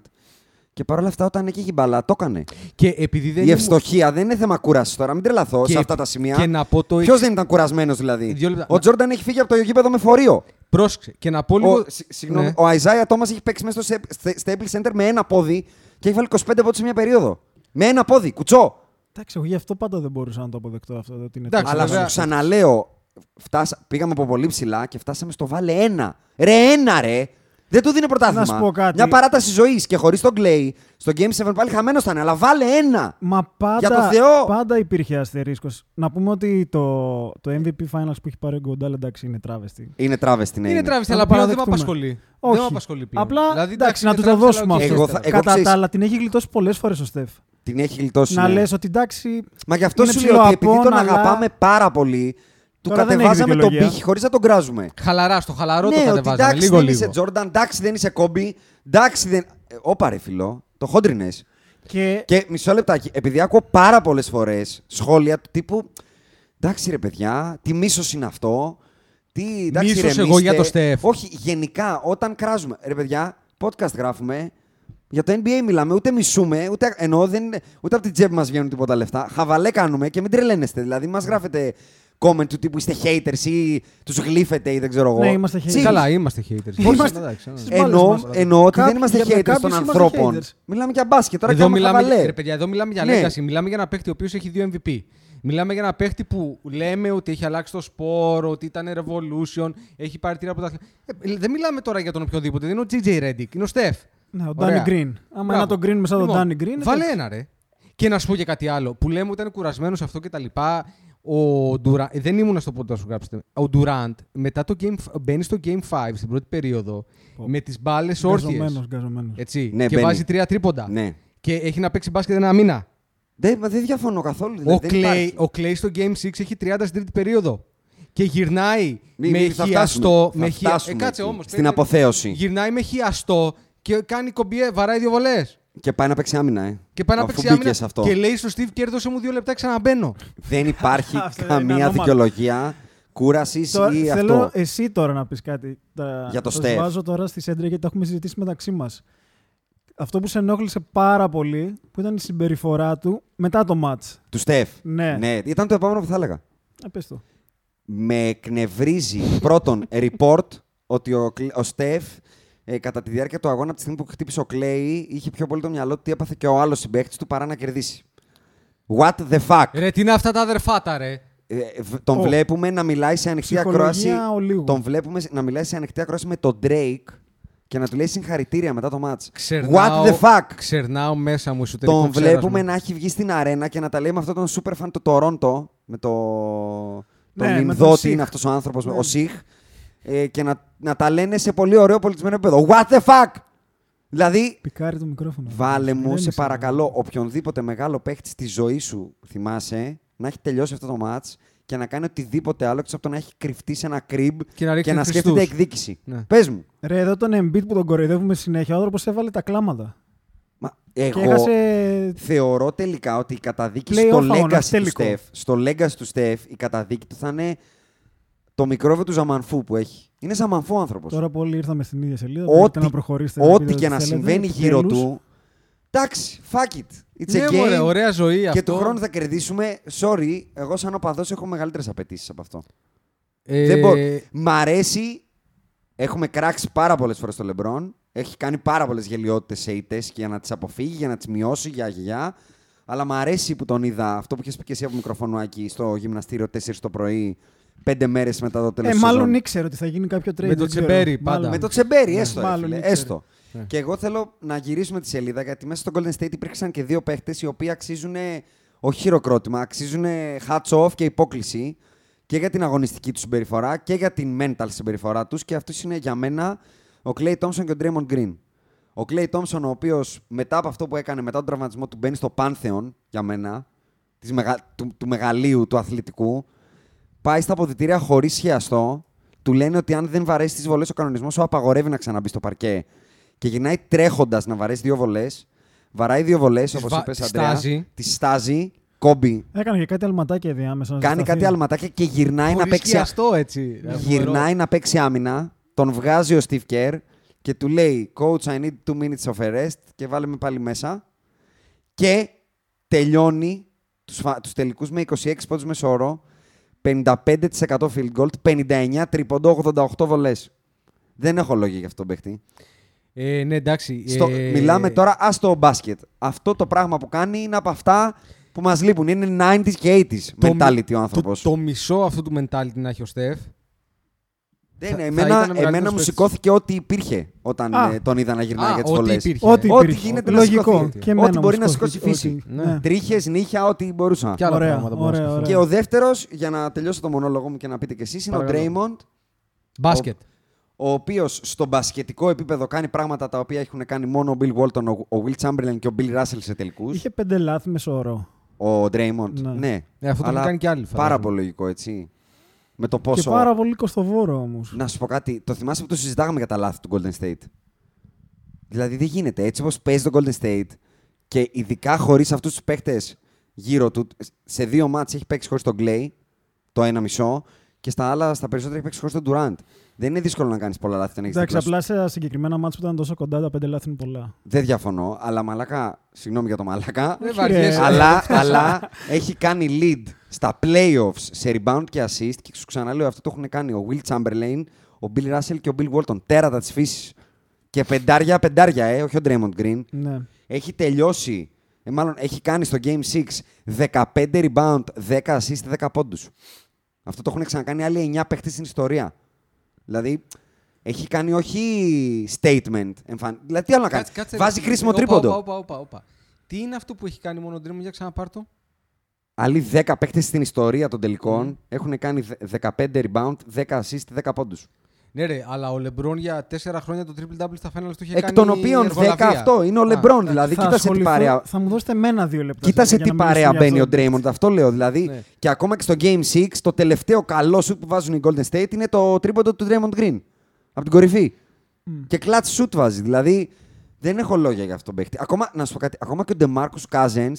Και παρόλα αυτά, όταν εκεί η μπαλά, το έκανε. Και επειδή δεν η είναι- ευστοχία δεν είναι θέμα κούρασης τώρα. Μην τρελαθώ Και- σε αυτά τα σημεία. Και να πω το Ποιος δεν ήταν κουρασμένος δηλαδή; Δύο λεπτά. Ο Τζόρνταν έχει φύγει από το γήπεδο με φορείο. Πρόσεξε. Και να πω λίγο. Ο, σ- συγγνώμη, Ναι. ο Αϊζάια Τόμας έχει παίξει μέσα στο σε- Staples Center με ένα πόδι και έχει βάλει 25 πόντους σε μια περίοδο. Με ένα πόδι, κουτσό. Εντάξει, εγώ γι' αυτό πάντα δεν μπορούσα να το αποδεκτώ αυτό. Ότι είναι Εντάξει, τόσο- Αλλά βέβαια. σου ξαναλέω, φτάσα, πήγαμε από πολύ ψηλά και φτάσαμε στο βάλε ένα. Ρε, ένα ρε! Δεν του δίνει πρωτάθλημα. Να σου πω κάτι. Μια παράταση ζωής και χωρίς τον Κλέη. Στο Game 7 πάλι χαμένος ήταν, αλλά βάλε ένα. Μα πάντα, Για το Θεό! πάντα υπήρχε αστερίσκος. Να πούμε ότι το, το MVP Finals που έχει πάρει ο Γκοντάλ εντάξει είναι τράβεστη. Είναι τράβεστη, ναι. είναι είναι. τράβηστη, Να αλλά το πλέον δεν με παραδεχτούμε. απασχολεί. Όχι. Δεν με απασχολεί πλέον. Απλά δηλαδή, εντάξει, να είναι του το τράβηστη, δώσουμε αλλά αυτό. Εγώ οκ. θα- εγώ Κατά ξέρεις- τα άλλα, την έχει γλιτώσει πολλές φορές ο Στεφ. Την έχει γλιτώσει. Να ναι. λες ότι εντάξει. Μα γι' αυτό είναι σου λέω ότι επειδή τον ψιλοαπών, αλλά- αγαπάμε πάρα πολύ, του Τώρα δεν έχει κατεβάζαμε τον δικαιολογία. πύχη χωρίς να τον κράζουμε. Χαλαρά, στο χαλαρό το ναι, ότι κατεβάζαμε. εντάξει Λίγο, δεν λίγο. είσαι Τζόρνταν, εντάξει δεν είσαι Κόμπι, εντάξει δεν. Ε, Όπα ρε φιλό, το χόντρινες. Και, Και μισό λεπτάκι, επειδή ακούω πάρα πολλές φορές σχόλια του τύπου. Εντάξει ρε παιδιά, τι μίσος είναι αυτό. Τι, εντάξει, Μίσος ηρεμήστε». εγώ για το Στεφ. Όχι, γενικά όταν κράζουμε. Ρε παιδιά, podcast γράφουμε. Για το NBA μιλάμε, ούτε μισούμε, ούτε, εννοώ, δεν, ούτε από την τσέπη μας βγαίνουν τίποτα λεφτά. Χαβαλέ κάνουμε και μην τρελαίνεστε. Δηλαδή, μας γράφετε comment του τύπου είστε haters ή τους γλύφετε ή δεν ξέρω εγώ. Ναι, είμαστε haters. Chill. Καλά, είμαστε haters. Είμαστε- Εντάξει, ναι. Στις μπάλες Εννοώ, μας. εννοώ ότι δεν Κάποιοι- είμαστε για- haters κάποιους των είμαστε ανθρώπων. haters. Μιλάμε για μπάσκετ. Τώρα Εδώ κάνουμε μιλάμε, χαβαλέ. ρε παιδιά, εδώ μιλάμε για Ναι. legacy. Μιλάμε για ένα παίχτη ο οποίος έχει δύο MVP. Μιλάμε για ένα παίχτη που λέμε ότι έχει αλλάξει το σπόρο, ότι ήταν revolution, έχει πάρει τρία από τα. Ε, δεν μιλάμε τώρα για τον οποιοδήποτε. Δεν είναι ο JJ Reddick, είναι ο Steph. Ναι, ο Ωραία. Danny Green. Άμα Μπράβο. είναι τον Green μέσα τον Λοιπόν, Danny Green. Βάλε εντάξει. ένα ρε. Και να σου πω και κάτι άλλο. Που λέμε ότι ήταν κουρασμένος αυτό και τα λοιπά. Ο Durant, ε, δεν ήμουν στο πόντο να σου γράψετε. Ο Durant μετά το game, μπαίνει στο Game 5 στην πρώτη περίοδο με τις μπάλες όρθιες. Γκαζωμένος, γκαζωμένος. Έτσι. Ναι, και μπαίνει. βάζει τρία τρίποντα. Ναι. Και έχει να παίξει μπάσκετ ένα μήνα. Δεν, μα δεν διαφωνώ καθόλου. Ο δηλαδή, δεν Clay, υπάρχει. ο Clay στο Game 6 έχει 30 στην τρίτη περίοδο. Και γυρνάει Μη- με μη- θα χιαστό. φτάσουμε. Με Θα χια... φτάσουμε ε, κάτσε εκεί, όμως, Στην περίμενε. αποθέωση. Γυρνάει με χιαστό και κάνει κομπιέ, βαράει δύο βολές. Και πάει να παίξει άμυνα, ε. Και πάει να Αφού παίξει μπήκε άμυνα σε αυτό. και λέει στο Steve κέρδωσε μου δύο λεπτά ξαναμπαίνω. Δεν υπάρχει Αυτό είναι καμία ανώμαλο. δικαιολογία κούρασης Τώρα, ή θέλω αυτό. εσύ τώρα να πεις κάτι. Τα... Για το θα Steph. σου βάζω τώρα στη σέντρα γιατί τα έχουμε συζητήσει μεταξύ μας. Αυτό που σε ενόχλησε πάρα πολύ που ήταν η συμπεριφορά του μετά το match. Του Στεφ. Ναι. ναι, ήταν το επόμενο που θα έλεγα. Ε, πες το. Με εκνευρίζει πρώτον report ότι ο, Κλ- ο Στεφ ε, κατά τη διάρκεια του αγώνα από τη στιγμή που χτύπησε ο Κλέη είχε πιο πολύ το μυαλό του τι έπαθε και ο άλλος συμπαίχτης του παρά να κερδίσει. What the fuck; Ρε, τι είναι αυτά τα αδερφάτα, ρε; Ε, β- τον Ω. βλέπουμε να μιλάει σε ανοιχτή Ψυχολογία ακρόαση. ολίγου. Τον βλέπουμε να μιλάει σε ανοιχτή ακρόαση με τον Drake και να του λέει συγχαρητήρια μετά το match. Ξερνάω, What the fuck; Ξερνάω μέσα μου εσωτερικό Τον ξέρασμα. βλέπουμε να έχει βγει στην αρένα και να τα λέει με αυτόν τον super fan του Toronto, με το. Ναι, τον με τον Ινδό, τι Σιχ. είναι αυτός ο άνθρωπος, Ναι. ο Σιχ. Ε, και να, να τα λένε σε πολύ ωραίο πολιτισμένο επίπεδο. What the fuck! Δηλαδή, Πικάρει το μικρόφωνο. βάλε μου, σε Ηρέμησε. παρακαλώ, οποιονδήποτε μεγάλο παίχτη στη ζωή σου θυμάσαι να έχει τελειώσει αυτό το match και να κάνει οτιδήποτε άλλο εκτός από το να έχει κρυφτεί σε ένα crib Και να ρίξει και να Χριστούς. σκέφτεται εκδίκηση. Ναι. Πες μου. Ρε, εδώ τον Embiid που τον κοροϊδεύουμε συνέχεια, ο άνθρωπος έβαλε τα κλάματα. Μα, Και εγώ έχασε. θεωρώ τελικά ότι η καταδίκη Play στο off αγώνα, legacy, του τελικό. Steph, στο legacy του Steph, η καταδίκη του θα είναι το μικρόβιο του Ζαμανφού που έχει. Είναι Ζαμανφού άνθρωπος. Τώρα που όλοι ήρθαμε στην ίδια σελίδα. μπορείτε Ό,τι, να προχωρήσετε. ό,τι πείτε και ό,τι να θέλετε. συμβαίνει γύρω Επιτέλους, του. Εντάξει, fuck it. It's Ναι, a μωρέ, game. ωραία ζωή και αυτό. του χρόνου θα κερδίσουμε. Sorry, εγώ σαν οπαδός έχω μεγαλύτερες απαιτήσεις από αυτό. Ε, Δεν μπορώ. Μ' αρέσει. Έχουμε κράξει πάρα πολλές φορές το Λεμπρόν. Έχει κάνει πάρα πολλές γελιότητες σε ήττες για να τις αποφύγει, για να τις μειώσει, για για. Αλλά μ' αρέσει που τον είδα αυτό που είχες πει και εσύ από μικροφωνουάκι στο γυμναστήριο 4 το πρωί, πέντε μέρες μετά το τέλος Ε, μάλλον ήξερε ότι θα γίνει κάποιο trade. Με το δεν ξέρω. Τσεμπέρι, Μάλλον. πάντα. Με το τσεμπέρι, Ναι, έστω. ρε μάλλον φίλε, ήξερε. έστω. Ναι. Και εγώ θέλω να γυρίσουμε τη σελίδα γιατί μέσα στο Golden State υπήρξαν και δύο παίχτες οι οποίοι αξίζουν όχι χειροκρότημα, αξίζουν hats off και υπόκληση και για την αγωνιστική τους συμπεριφορά και για την mental συμπεριφορά τους. Και αυτός είναι για μένα ο Clay Thompson και ο Draymond Green. Ο Clay Thompson, ο οποίος μετά από αυτό που έκανε, μετά τον τραυματισμό του, μπαίνει στο πάνθεον για μένα της μεγα... του, του μεγαλείου του αθλητικού, πάει στα αποδητήρια χωρίς χιαστό. Του λένε ότι αν δεν βαρέσεις τις βολές, ο κανονισμός σου απαγορεύει να ξαναμπεί στο παρκέ. Και γυρνάει τρέχοντας να βαρέσεις δύο βολές. Βαράει δύο βολές, Τις όπως βα- είπες, τις Αντρέα. στάζει. Τη στάζει, κόμπι. Έκανε και κάτι αλματάκια διάμεσα. να Κάνει ζεσταθεί. κάτι αλματάκια και γυρνάει να χωρίς παίξει. χιαστό, έτσι. Γυρνάει να παίξει άμυνα. Τον βγάζει ο Steve Kerr και του λέει Coach, I need two minutes of a rest και βάλε με πάλι μέσα. Και τελειώνει τους, φα- τους τελικούς με 26 πόντους μεσόωρο, 55% field goal, 59 τρίποντο, 88 βολές. Δεν έχω λόγια για αυτό τον παίχτη. Ε, ναι, εντάξει. Στο, ε, Μιλάμε τώρα άστο μπάσκετ. Αυτό το πράγμα που κάνει είναι από αυτά που μας λείπουν. Είναι 90s και 80s το mentality μι- ο άνθρωπος. Το, το μισό αυτού του mentality να έχει ο Στεφ. Δεν, θα- θα εμένα, ήταν μεγαλύτερος εμένα μου παίκτης. σηκώθηκε ό,τι υπήρχε όταν Α. ε, τον είδα να γυρνάει Α, για τις ό,τι βολές. υπήρχε. Ό,τι Ό,τι υπήρχε. γίνεται να Λογικό. σηκωθεί. Και εμένα Ό,τι μου μπορεί να σηκώθηκε. σηκώσει η φύση. Ό,τι- Ναι. ναι. Τρίχες, νύχια, ό,τι μπορούσα. Και άλλα Ωραία, πράγματα μπορούν να ωραία, σκεφτούν. ωραία. Και ο δεύτερος, για να τελειώσω το μονόλογο μου και να πείτε κι εσείς, είναι Παρακαλώ. ο Draymond, Μπάσκετ. ο οποίος στο μπασκετικό επίπεδο κάνει πράγματα τα οποία έχουν κάνει μόνο ο Bill Walton, ο- ο Will Chamberlain και ο Bill Russell σε τελικούς. Είχε πέντε λάθη μεσόωρο. Ο Draymond. Ναι. Ναι. Ε, αυτό το Αλλά έχουν κάνει και άλλοι. Πάρα φαντάζομαι. πολύ λογικό, έτσι. Με το Και πόσο. πάρα πολύ κοστοβόρο όμως. Να σου πω κάτι. Το θυμάσαι που το συζητάγαμε για τα λάθη του Golden State; Δηλαδή δεν γίνεται. Έτσι όπως παίζει το Golden State και ειδικά χωρίς αυτούς τους παίχτε γύρω του, σε δύο μάτς έχει παίξει χωρίς τον Clay, το ένα μισό, και στα άλλα, στα περισσότερα έχει παίξει χωρίς τον Durant. Δεν είναι δύσκολο να κάνεις πολλά λάθη όταν έχεις Εντάξει, απλά σε συγκεκριμένα μάτια που ήταν τόσο κοντά, τα πέντε λάθη είναι πολλά. Δεν διαφωνώ, αλλά μαλακά, συγγνώμη για το μαλακά, Δεν Όχι, βαριέσαι. ρε. αλλά, αλλά έχει κάνει lead στα playoffs σε rebound και assist και σου ξαναλέω αυτό το έχουν κάνει ο Will Chamberlain, ο Bill Russell και ο Bill Walton. Τέρατα της φύσης. Και πεντάρια, πεντάρια, ε, όχι ο Draymond Green. Ναι. Έχει τελειώσει, ε, μάλλον έχει κάνει στο Game 6 15 rebound, 10 assist, 10 πόντους. Αυτό το έχουν ξανακάνει άλλοι 9 παίχτες στην ιστορία. Δηλαδή, έχει κάνει όχι statement. Εμφαν... Δηλαδή, τι άλλο να κάνεις; Κάτσε- κάτσε, Βάζει ρε. κρίσιμο Όπα, τρίποντο. όπα, όπα, όπα, όπα. Τι είναι αυτό που έχει κάνει μόνο ο Dream, για ξαναπάρ' το. Άλλοι 10 παίχτες στην ιστορία των τελικών έχουν κάνει δε- 15 rebound, 10 assist, 10 πόντους. Ναι, ρε, αλλά ο Λεμπρόν για 4 χρόνια το triple double στα finals του είχε Εκ κάνει. των οποίων 10 εργολαβία. αυτό είναι ο Α, LeBron. εντάξει. Δηλαδή, θα, κοίτασε τι ασχοληθώ- παρέα. θα μου δώσετε εμένα δύο λεπτά. Κοίτασε για τι να μιλήσουμε παρέα για μπαίνει ο αυτό. Draymond. Αυτό λέω. Δηλαδή, Ναι. και ακόμα και στο Game 6, το τελευταίο καλό shoot που βάζουν οι Golden State είναι το τρίποντο του Draymond Green. Από την κορυφή. Και clutch shoot βάζει. Δηλαδή, δεν έχω λόγια για αυτόν τον παίχτη. Ακόμα, να σου πω κάτι. Ακόμα και ο DeMarcus Cousins,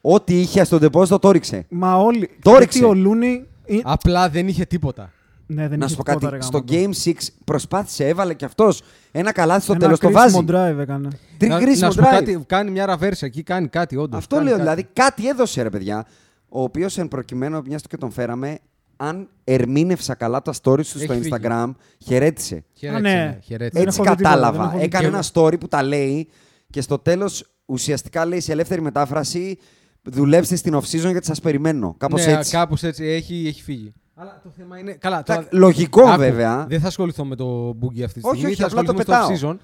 ό,τι είχε στον depósito το ρίξε. Μα όλοι. Το γιατί ρίξε. ο Λούνι. ε, Απλά δεν είχε τίποτα. Ναι, δεν να είχε σου πω τίποτα, κάτι. ρε, Στο γάμο το. Game 6 προσπάθησε, έβαλε κι αυτός ένα καλάθι στο Ένα τέλος. Το κρίσιμο βάζει. drive έκανε. Τρει να, κρίσιμο να σου πω drive. κάτι, κάνει μια ραβέρσα εκεί, κάνει κάτι όντως. Αυτό λέω. Δηλαδή κάτι έδωσε ρε παιδιά. Ο οποίος εν προκειμένου, μιας και τον φέραμε, αν ερμήνευσα καλά τα stories του στο Έχει φύγει. Instagram, χαιρέτησε. Χαιρέτησε, Α, ναι. ναι, χαιρέτησε. Δεν Έτσι έχω δει τίποτα, δεν κατάλαβα. έχω δει Έκανε τίποτα. ένα story που τα λέει και στο τέλος ουσιαστικά λέει σε ελεύθερη μετάφραση δουλέψτε στην off-season γιατί σας περιμένω. Κάπως ναι, έτσι. Κάπως έτσι έχει, έχει φύγει. Αλλά το θέμα είναι. Καλά, Τα- τώρα- λογικό Άκου, βέβαια. Δεν θα ασχοληθώ με το boogie αυτή τη Όχι, στιγμή. όχι, θα απλά το ασχοληθούμε στο off-season.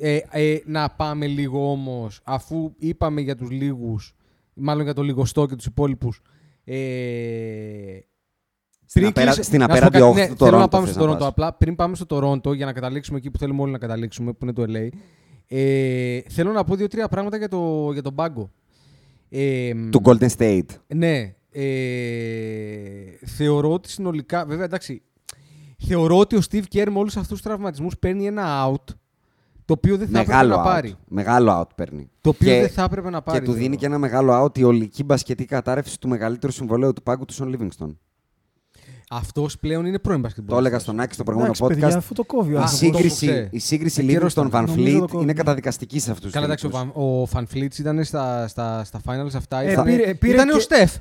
Ε, ε, να πάμε λίγο όμως, αφού είπαμε για τους λίγους, μάλλον για το λιγοστό και τους υπόλοιπους. Ε, Στην πριν απέρα- κλείσει- στην να σου απέραντη πω κάτι, όχθη ναι, του θέλω να Τορόντο πάμε θες στο να Τορόντο. πας. Απλά πριν πάμε στο Τορόντο για να καταλήξουμε εκεί που θέλουμε όλοι να καταλήξουμε, που είναι το LA. Ε, θέλω να πω δύο-τρία πράγματα για, το, για τον πάγκο. Ε, Του Golden State. ναι. Ε, θεωρώ ότι συνολικά. Βέβαια, εντάξει. Θεωρώ ότι ο Steve Kerr με όλους αυτούς τους τραυματισμούς παίρνει ένα out το οποίο δεν θα Μεγάλο έπρεπε να out. πάρει. Μεγάλο out παίρνει. Το οποίο Και- δεν θα έπρεπε να πάρει. Και του δίνει θεωρώ. και ένα μεγάλο out η ολική μπασκετή κατάρρευση του μεγαλύτερου συμβολέου του πάγκου του Σον Λίβινγκστον. Αυτός πλέον είναι πρώην Το μπασκετμπολ. έλεγα στον Άκη στο προηγούμενο Εντάξει, παιδιά, podcast. αφού το κόβει ο Α, Η άνθρωπος. το σύγκριση, έπουξε. η σύγκριση Ε, καιρός Livingston ήταν. Van Νομίζω το Fleet κόβει. είναι καταδικαστική σε αυτούς τους Καλά, εντάξει, ο, Van- ο Fan Fleets ήταν στα, στα, στα finals αυτά. Ε, ήταν πήρε- πήρε ήταν και- ο Στεφ.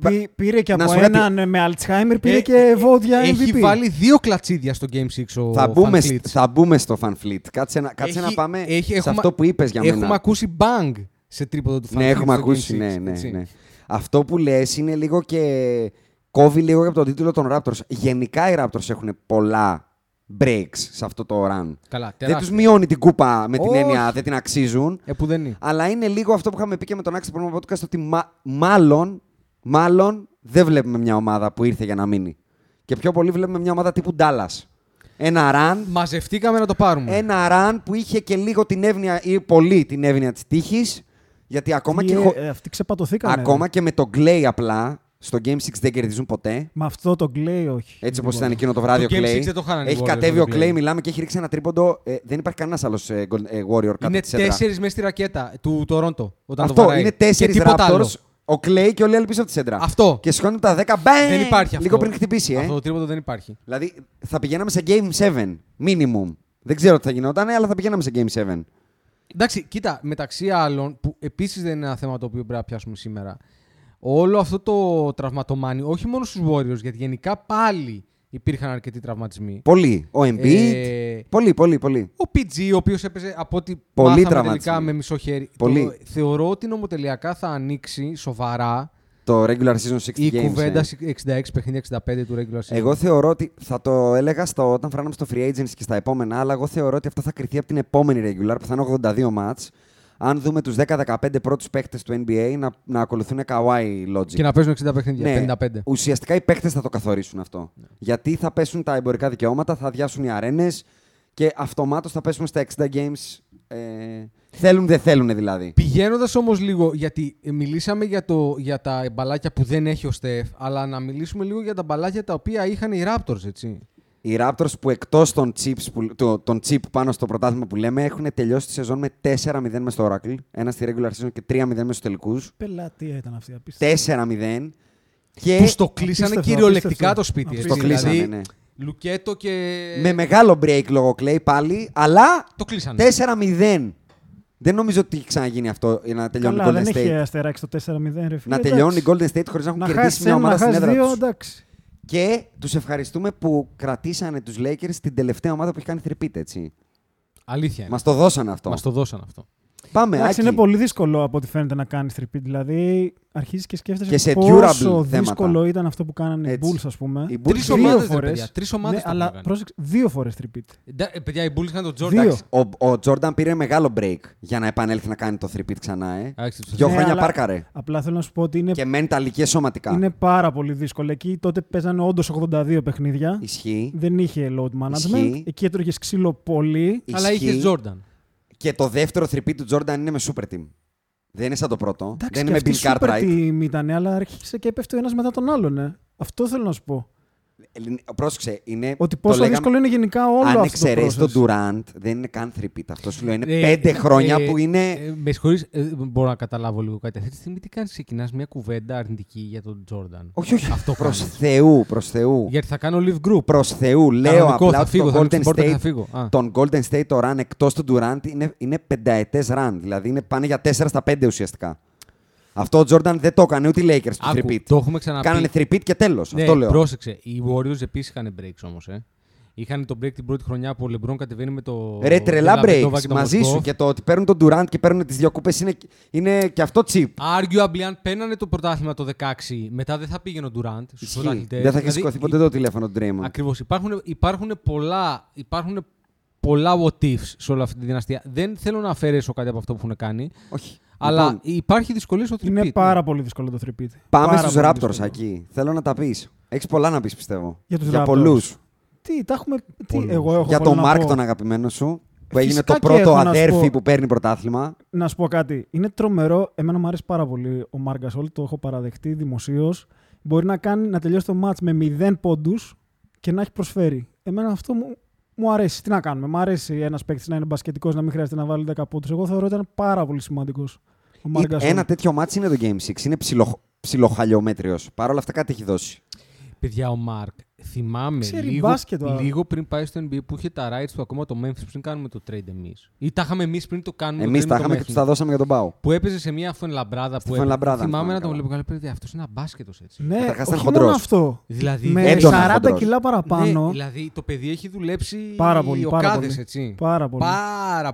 Πή- Πήρε και Να από σου πω κάτι. έναν με Alzheimer, πήρε Ε, και βόδια MVP. Έχει βάλει δύο κλατσίδια στο Game 6 ο Θα Van μπούμε, Fleets. θα μπούμε στο Fan Fleet. Κάτσε να, κάτσε Έχει- να πάμε έχει- σε έχουμε- αυτό που είπες για Έχουμε μένα. ακούσει bang σε τρίποδο του Fan Ναι, Fleet έχουμε στο Game ακούσει. 6, Ναι, ναι, έτσι. ναι. Αυτό που λες είναι λίγο και κόβει λίγο από τον τίτλο των Raptors. Γενικά οι Raptors έχουν πολλά breaks σε αυτό το run. Καλά, Δεν τεράστια. τους μειώνει την κούπα με την Όχι. έννοια δεν την αξίζουν. Ε, που δεν είναι. Αλλά είναι λίγο αυτό που είχαμε πει και με τον Άκη στο προηγούμενο podcast ότι μα- μάλλον, μάλλον δεν βλέπουμε μια ομάδα που ήρθε για να μείνει. Και πιο πολύ βλέπουμε μια ομάδα τύπου Dallas. Ένα run, Μαζευτήκαμε να το πάρουμε. ένα run που είχε και λίγο την εύνοια ή πολύ την εύνοια της τύχης. Γιατί ακόμα, Τι, και, ε, χω- ε, αυτοί ξεπατωθήκανε. ακόμα και με το Clay απλά, στο Game 6 δεν κερδίζουν ποτέ. Με αυτό το Clay όχι. Έτσι όπως Λοιπόν. ήταν εκείνο το βράδυ Το ο Game Clay. Six δεν το χάνανε οι Έχει Warriors κατέβει με ο το Clay, Clay. μιλάμε και έχει ρίξει ένα τρίποντο. Ε, δεν υπάρχει κανένας άλλος ε, Gold- ε, Warrior κάτω Είναι της σέντρα. τέσσερις μέσα στη ρακέτα του Τορόντο. Όταν το Αυτό βαράει. είναι Και τέσσερις τίποτα άλλο. Raptors. Ο Clay και όλοι οι άλλοι πίσω από τη σέντρα. Αυτό. Και σηκώνουν τα 10 μπαμ! Δεν υπάρχει αυτό. Λίγο πριν χτυπήσει, ε. Αυτό το τρίποντο δεν υπάρχει. Δηλαδή θα πηγαίναμε σε Game 7 minimum. Δεν ξέρω τι θα γινόταν, αλλά θα πηγαίναμε σε Game 7. Εντάξει, κοίτα, μεταξύ άλλων, που επίσης δεν είναι ένα θέμα το οποίο πρέπει να πιάσουμε σήμερα, όλο αυτό το τραυματομάνι, όχι μόνο στους Warriors, γιατί γενικά πάλι υπήρχαν αρκετοί τραυματισμοί. Πολύ. Ο Embiid. Ε, Πολύ, πολύ, πολύ. Ο PG, ο οποίος έπαιζε από ό,τι Πολύ μάθαμε τραυματισμοί. τελικά με μισό χέρι. Πολύ. Το, θεωρώ ότι νομοτελειακά θα ανοίξει σοβαρά Το regular season 60 η games. κουβέντα ε. 66 παιχνίδια 65 του regular season. Εγώ θεωρώ ότι θα το έλεγα στο, όταν φράναμε στο free agency και στα επόμενα, αλλά εγώ θεωρώ ότι αυτό θα κρυθεί από την επόμενη regular που θα είναι 82 μάτς. Αν δούμε τους 10-15 πρώτους παίκτες του NBA να, να ακολουθούν Kawhi logic. Και να παίζουν 60 παιχνίδια, Ναι, 55. ουσιαστικά οι παίκτες θα το καθορίσουν αυτό. Γιατί θα πέσουν τα εμπορικά δικαιώματα, θα αδειάσουν οι αρένες και αυτομάτως θα πέσουμε στα 60 games. Ε, θέλουν, δεν θέλουν δηλαδή. Πηγαίνοντας όμως λίγο, γιατί ε, μιλήσαμε για, το, για τα μπαλάκια που δεν έχει ο Στεφ, αλλά να μιλήσουμε λίγο για τα μπαλάκια τα οποία είχαν οι Raptors, έτσι. Οι Raptors που εκτός των, chips που, το, των chip πάνω στο πρωτάθλημα που λέμε έχουν τελειώσει τη σεζόν με 4-0 μες στο Oracle, ένα στη regular season και 3-0 μες στους τελικούς. Πελατεία ήταν αυτή. απίστευτη. 4-0 Και Τους το κλείσανε Απίστευτο, κυριολεκτικά απίστευτο. το σπίτι. Απίστευτο. έτσι, το κλείσανε, δηλαδή, ναι. Λουκέτο και. Με μεγάλο break λόγω Clay πάλι, αλλά Το κλείσανε. 4-0. Δεν νομίζω ότι έχει ξαναγίνει αυτό για να τελειώνει Καλά, η δεν Golden έχει State. αστεράξει το 4-0, ρε φίλε. Να εντάξει. τελειώνει η Golden State χωρίς να έχουν Να κερδίσει χάσει μια ένα, να ομάδα στην χάσει έδρα δύο, τους. εντάξει. Και τους ευχαριστούμε που κρατήσανε τους Lakers την τελευταία ομάδα που έχει κάνει θρυπίτ, έτσι. Αλήθεια. είναι. Μας το δώσανε αυτό. Μας Ναι. το δώσαν αυτό. Πάμε, Εντάξει, Άκη. είναι πολύ δύσκολο από ό,τι φαίνεται να κάνεις repeat. Δηλαδή, αρχίζεις και σκέφτεσαι Και σε πόσο durable θέματα. δύσκολο ήταν αυτό που κάνανε οι Έτσι. Bulls, ας πούμε. Οι Bulls Τρεις δύο ομάδες, ρε φορές. παιδιά. Τρεις ομάδες Ναι, το έχουν αλλά κάνει. πρόσεξε, δύο φορές repeat. Εντά- ε, Παιδιά, οι Bulls είχαν τον Jordan. Δύο. Εντάξει, Ο, ο Jordan πήρε μεγάλο break για να επανέλθει να κάνει το θρυπίτ ξανά, ε. εντάξει, τους- Δύο Ναι, χρόνια αλλά πάρκαρε. Απλά θέλω να σου πω ότι είναι, Και mental και σωματικά. είναι πάρα πολύ δύσκολο. Εκεί τότε παίζανε όντως 82 παιχνίδια. Ισχύει. Δεν είχε load management. Ισχύει. Εκεί έτρωγες ξύλο πολύ. Αλλά Ισχύει. είχε Jordan. Και το δεύτερο θρυπίτ του Jordan είναι με super team. Δεν είναι σαν το πρώτο. Εντάξει, δεν και είναι με αυτή Bill super Cartwright. team ήταν, αλλά άρχισε και έπεφτε ο ένας μετά τον άλλον. Ε. Αυτό θέλω να σου πω. Ε, Πρόσεξε, είναι. Ότι το πόσο λέγαμε- δύσκολο είναι γενικά όλο Αν αυτό εξαιρέσεις το τον process. Durant, δεν είναι καν θρυπίτ. Αυτό σου λέω. Είναι Ε, πέντε χρόνια ε, που είναι. ε, με συγχωρείς, ε, μπορώ να καταλάβω λίγο κάτι. Αυτή τη στιγμή τι κάνεις, ξεκινάς μια κουβέντα αρνητική για τον Jordan. όχι, όχι. Αυτό Προς κάνεις. Θεού, προς Θεού. Γιατί θα κάνω live group. Προς Θεού. Λέω Κανονικό, απλά θα ότι φύγω, το θα ανοίξω Golden την πόρτα και θα State. φύγω. Α. Τον Golden State το run εκτός του Durant είναι, είναι πενταετές run. Δηλαδή είναι, πάνε για 4 στα 5 ουσιαστικά. Αυτό ο Jordan δεν το έκανε ούτε οι Lakers του Άκου, 3 το έχουμε ξαναπεί. Κάνανε 3 και τέλος. Ναι, αυτό λέω. πρόσεξε. Οι Warriors επίσης είχαν breaks όμως. Ε. Είχαν το break την πρώτη χρονιά που ο LeBron κατεβαίνει με το. Ρε τρελά Dellavedova breaks και το μαζί σου Moskov. και το ότι παίρνουν τον Durant και παίρνουν τις δύο κούπες είναι, είναι και αυτό cheap. Arguably, αν παίρνανε το πρωτάθλημα το 16, μετά δεν θα πήγαινε ο Durant στους Ισχύει. πρωταθλητές. Δεν θα έχεις Δηλαδή, σηκωθεί ποτέ το τηλέφωνο του Draymond. Ακριβώς. Υπάρχουν, υπάρχουν, πολλά, υπάρχουν πολλά what ifs σε όλη αυτή τη δυναστεία. Δεν θέλω να αφαιρέσω κάτι από αυτό που έχουν κάνει, Όχι. Αλλά Λοιπόν, υπάρχει δυσκολία στο Είναι τριπίτ. πάρα πολύ δύσκολο το repeat. πάμε Πάρα στους πολύ Raptors δύσκολο. εκεί. Θέλω να τα πεις. Έχεις πολλά να πεις, πιστεύω. Για τους Για Raptors. πολλούς. Τι, τα έχουμε. Τι, Πολλούς. εγώ έχω Για πολλά τον να Μάρκ πω. τον αγαπημένο σου, που έγινε Φυσικά το και πρώτο έχω να σου αδέρφι πω. που παίρνει πρωτάθλημα. Να σου πω κάτι. Είναι τρομερό. Εμένα μου αρέσει πάρα πολύ ο Μάρκ Γκασόλ. Το έχω παραδεχτεί δημοσίως. Μπορεί να, κάνει, να τελειώσει το μάτς με 0 πόντους και να έχει προσφέρει. Εμένα αυτό μου, μου αρέσει. Τι να κάνουμε. Μου αρέσει ένας παίκτης να είναι μπασκετικός, να μην χρειάζεται να βάλει 10 πόντους. Εγώ θεωρώ ότι ήταν πάρα πολύ σημαντικός. Ο Μάρκ Γκασόλ. Ένα τέτοιο μάτσι είναι το Game 6. Είναι ψιλο, ψιλοχαλιόμετριο. Παρ' όλα αυτά κάτι έχει δώσει. Παιδιά, ο Μάρκ, θυμάμαι Ξέρει λίγο, μπάσκετ, ο- λίγο πριν πάει στο NBA που είχε τα rights του ακόμα το Memphis πριν κάνουμε το trade εμείς. Ή τα είχαμε εμείς πριν το κάνουμε Εμείς το trade τα με είχαμε το και τους Memphis. τα δώσαμε για τον Πάο. Που έπαιζε σε μια Φουενλαμπράδα Στη που Fuenlabrada, έπαιζε. Θυμάμαι θυμάμαι να τον καλά. βλέπω καλά. Παιδιά, αυτός είναι ένα μπάσκετο έτσι. Ναι, Καταρχάς ήταν όχι χοντρός. μόνο αυτό. Δηλαδή, με έντονα 40 χοντρός. κιλά παραπάνω. Ναι, δηλαδή το παιδί έχει δουλέψει Πάρα πολύ, ο πάρα Κάδες, πολύ. έτσι. Πάρα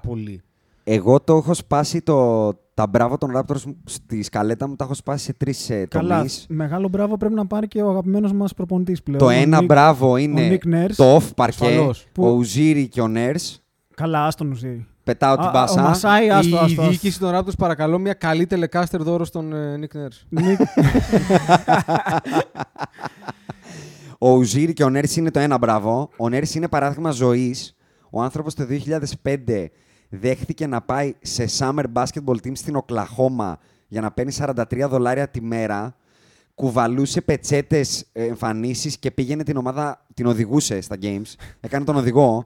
πολύ. Πάρα πολύ. Εγώ το έχω σπάσει το, τα μπράβο των Raptors στη σκαλέτα μου, τα έχω σπάσει σε τρεις ε, Καλά, τομείς. μεγάλο μπράβο πρέπει να πάρει και ο αγαπημένος μας προπονητής πλέον. Το ο ένα Nick- μπράβο ο είναι Nick Nurse. το off παρκέ, Ασφαλώς. ο Ουζίρι και ο Νέρς. Καλά, άστον ουζί. Πετάω την Α, Ο πάσα. Μασάι, άστο, η άστο. άστο. διοίκηση των Raptors παρακαλώ μια καλή τελεκάστερ δώρο στον ε, Nick Nurse. Nick- Ο Ουζίρι και ο Νέρς είναι το ένα μπράβο. Ο Νέρς είναι παράδειγμα ζωής. Ο άνθρωπος το 2005 δέχτηκε να πάει σε summer basketball team στην Οκλαχώμα για να παίρνει 43 δολάρια τη μέρα. Κουβαλούσε πετσέτες εμφανίσεις και πήγαινε την ομάδα, την οδηγούσε στα games. Έκανε τον οδηγό.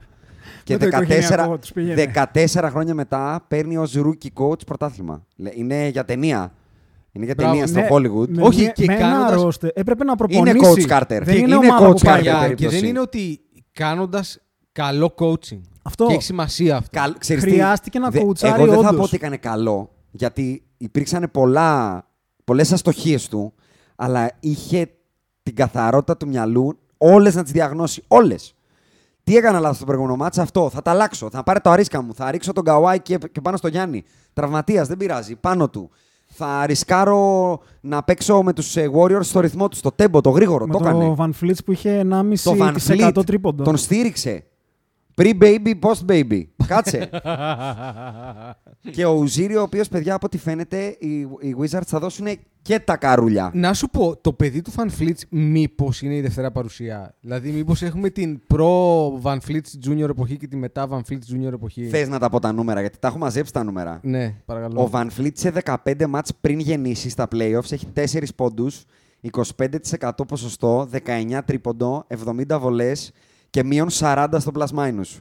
Και Με το 14, οικογενειακό τους πήγαινε. 14 χρόνια μετά παίρνει ως rookie coach πρωτάθλημα. Λέ- Είναι για ταινία. Είναι για Μπράβο, ταινία στο Ναι, Hollywood. με Όχι, μια- και με ένα κάνοντας- ρόστερ. Έπρεπε να Είναι προπονήσει. coach Carter. Δεν Και είναι, είναι ομάδα coach που πάει. Carter. Παιδιά, και περίπτωση. δεν είναι ότι κάνοντας καλό coaching. Αυτό. Και έχει σημασία αυτό. Καλ- ξέρεις τι, Χρειάστηκε να δε- κοουτσάρει Εγώ δεν θα όντως. πω ότι έκανε καλό, γιατί υπήρξαν πολλά, πολλές αστοχίες του, αλλά είχε την καθαρότητα του μυαλού όλες να τις διαγνώσει. Όλες. Τι έκανα λάθος στο προηγούμενο μάτσα, αυτό. Θα τα αλλάξω. Θα πάρω το αρίσκα μου. Θα ρίξω τον Καουάι και, και πάνω στο Γιάννη. Τραυματίας, δεν πειράζει. Πάνω του. Θα ρισκάρω να παίξω με τους ε, Warriors στο ρυθμό τους, στο τέμπο, το γρήγορο. Με το έκανε. το Van Fleet που είχε 1,5% Το Van Fleet τρίποντο. τον στήριξε. Pre-baby, post-baby. Κάτσε. και ο Ουζίρι, ο οποίος, παιδιά, από ό,τι φαίνεται, οι, οι Wizards θα δώσουν και τα καρούλια. Να σου πω, το παιδί του Van Fleet μήπως είναι η δευτέρα παρουσία; Δηλαδή, μήπως έχουμε την προ Van Fleet Junior εποχή και τη μετά Van Fleet Junior εποχή; Θες να τα πω τα νούμερα, γιατί τα έχω μαζέψει τα νούμερα. Ναι, παρακαλώ. Ο Van Fleet σε 15 μάτς πριν γεννήσει στα playoffs έχει 4 πόντους, 25% ποσοστό, 19 τρίποντο, 70 βολές και μείον 40 στο plus minus.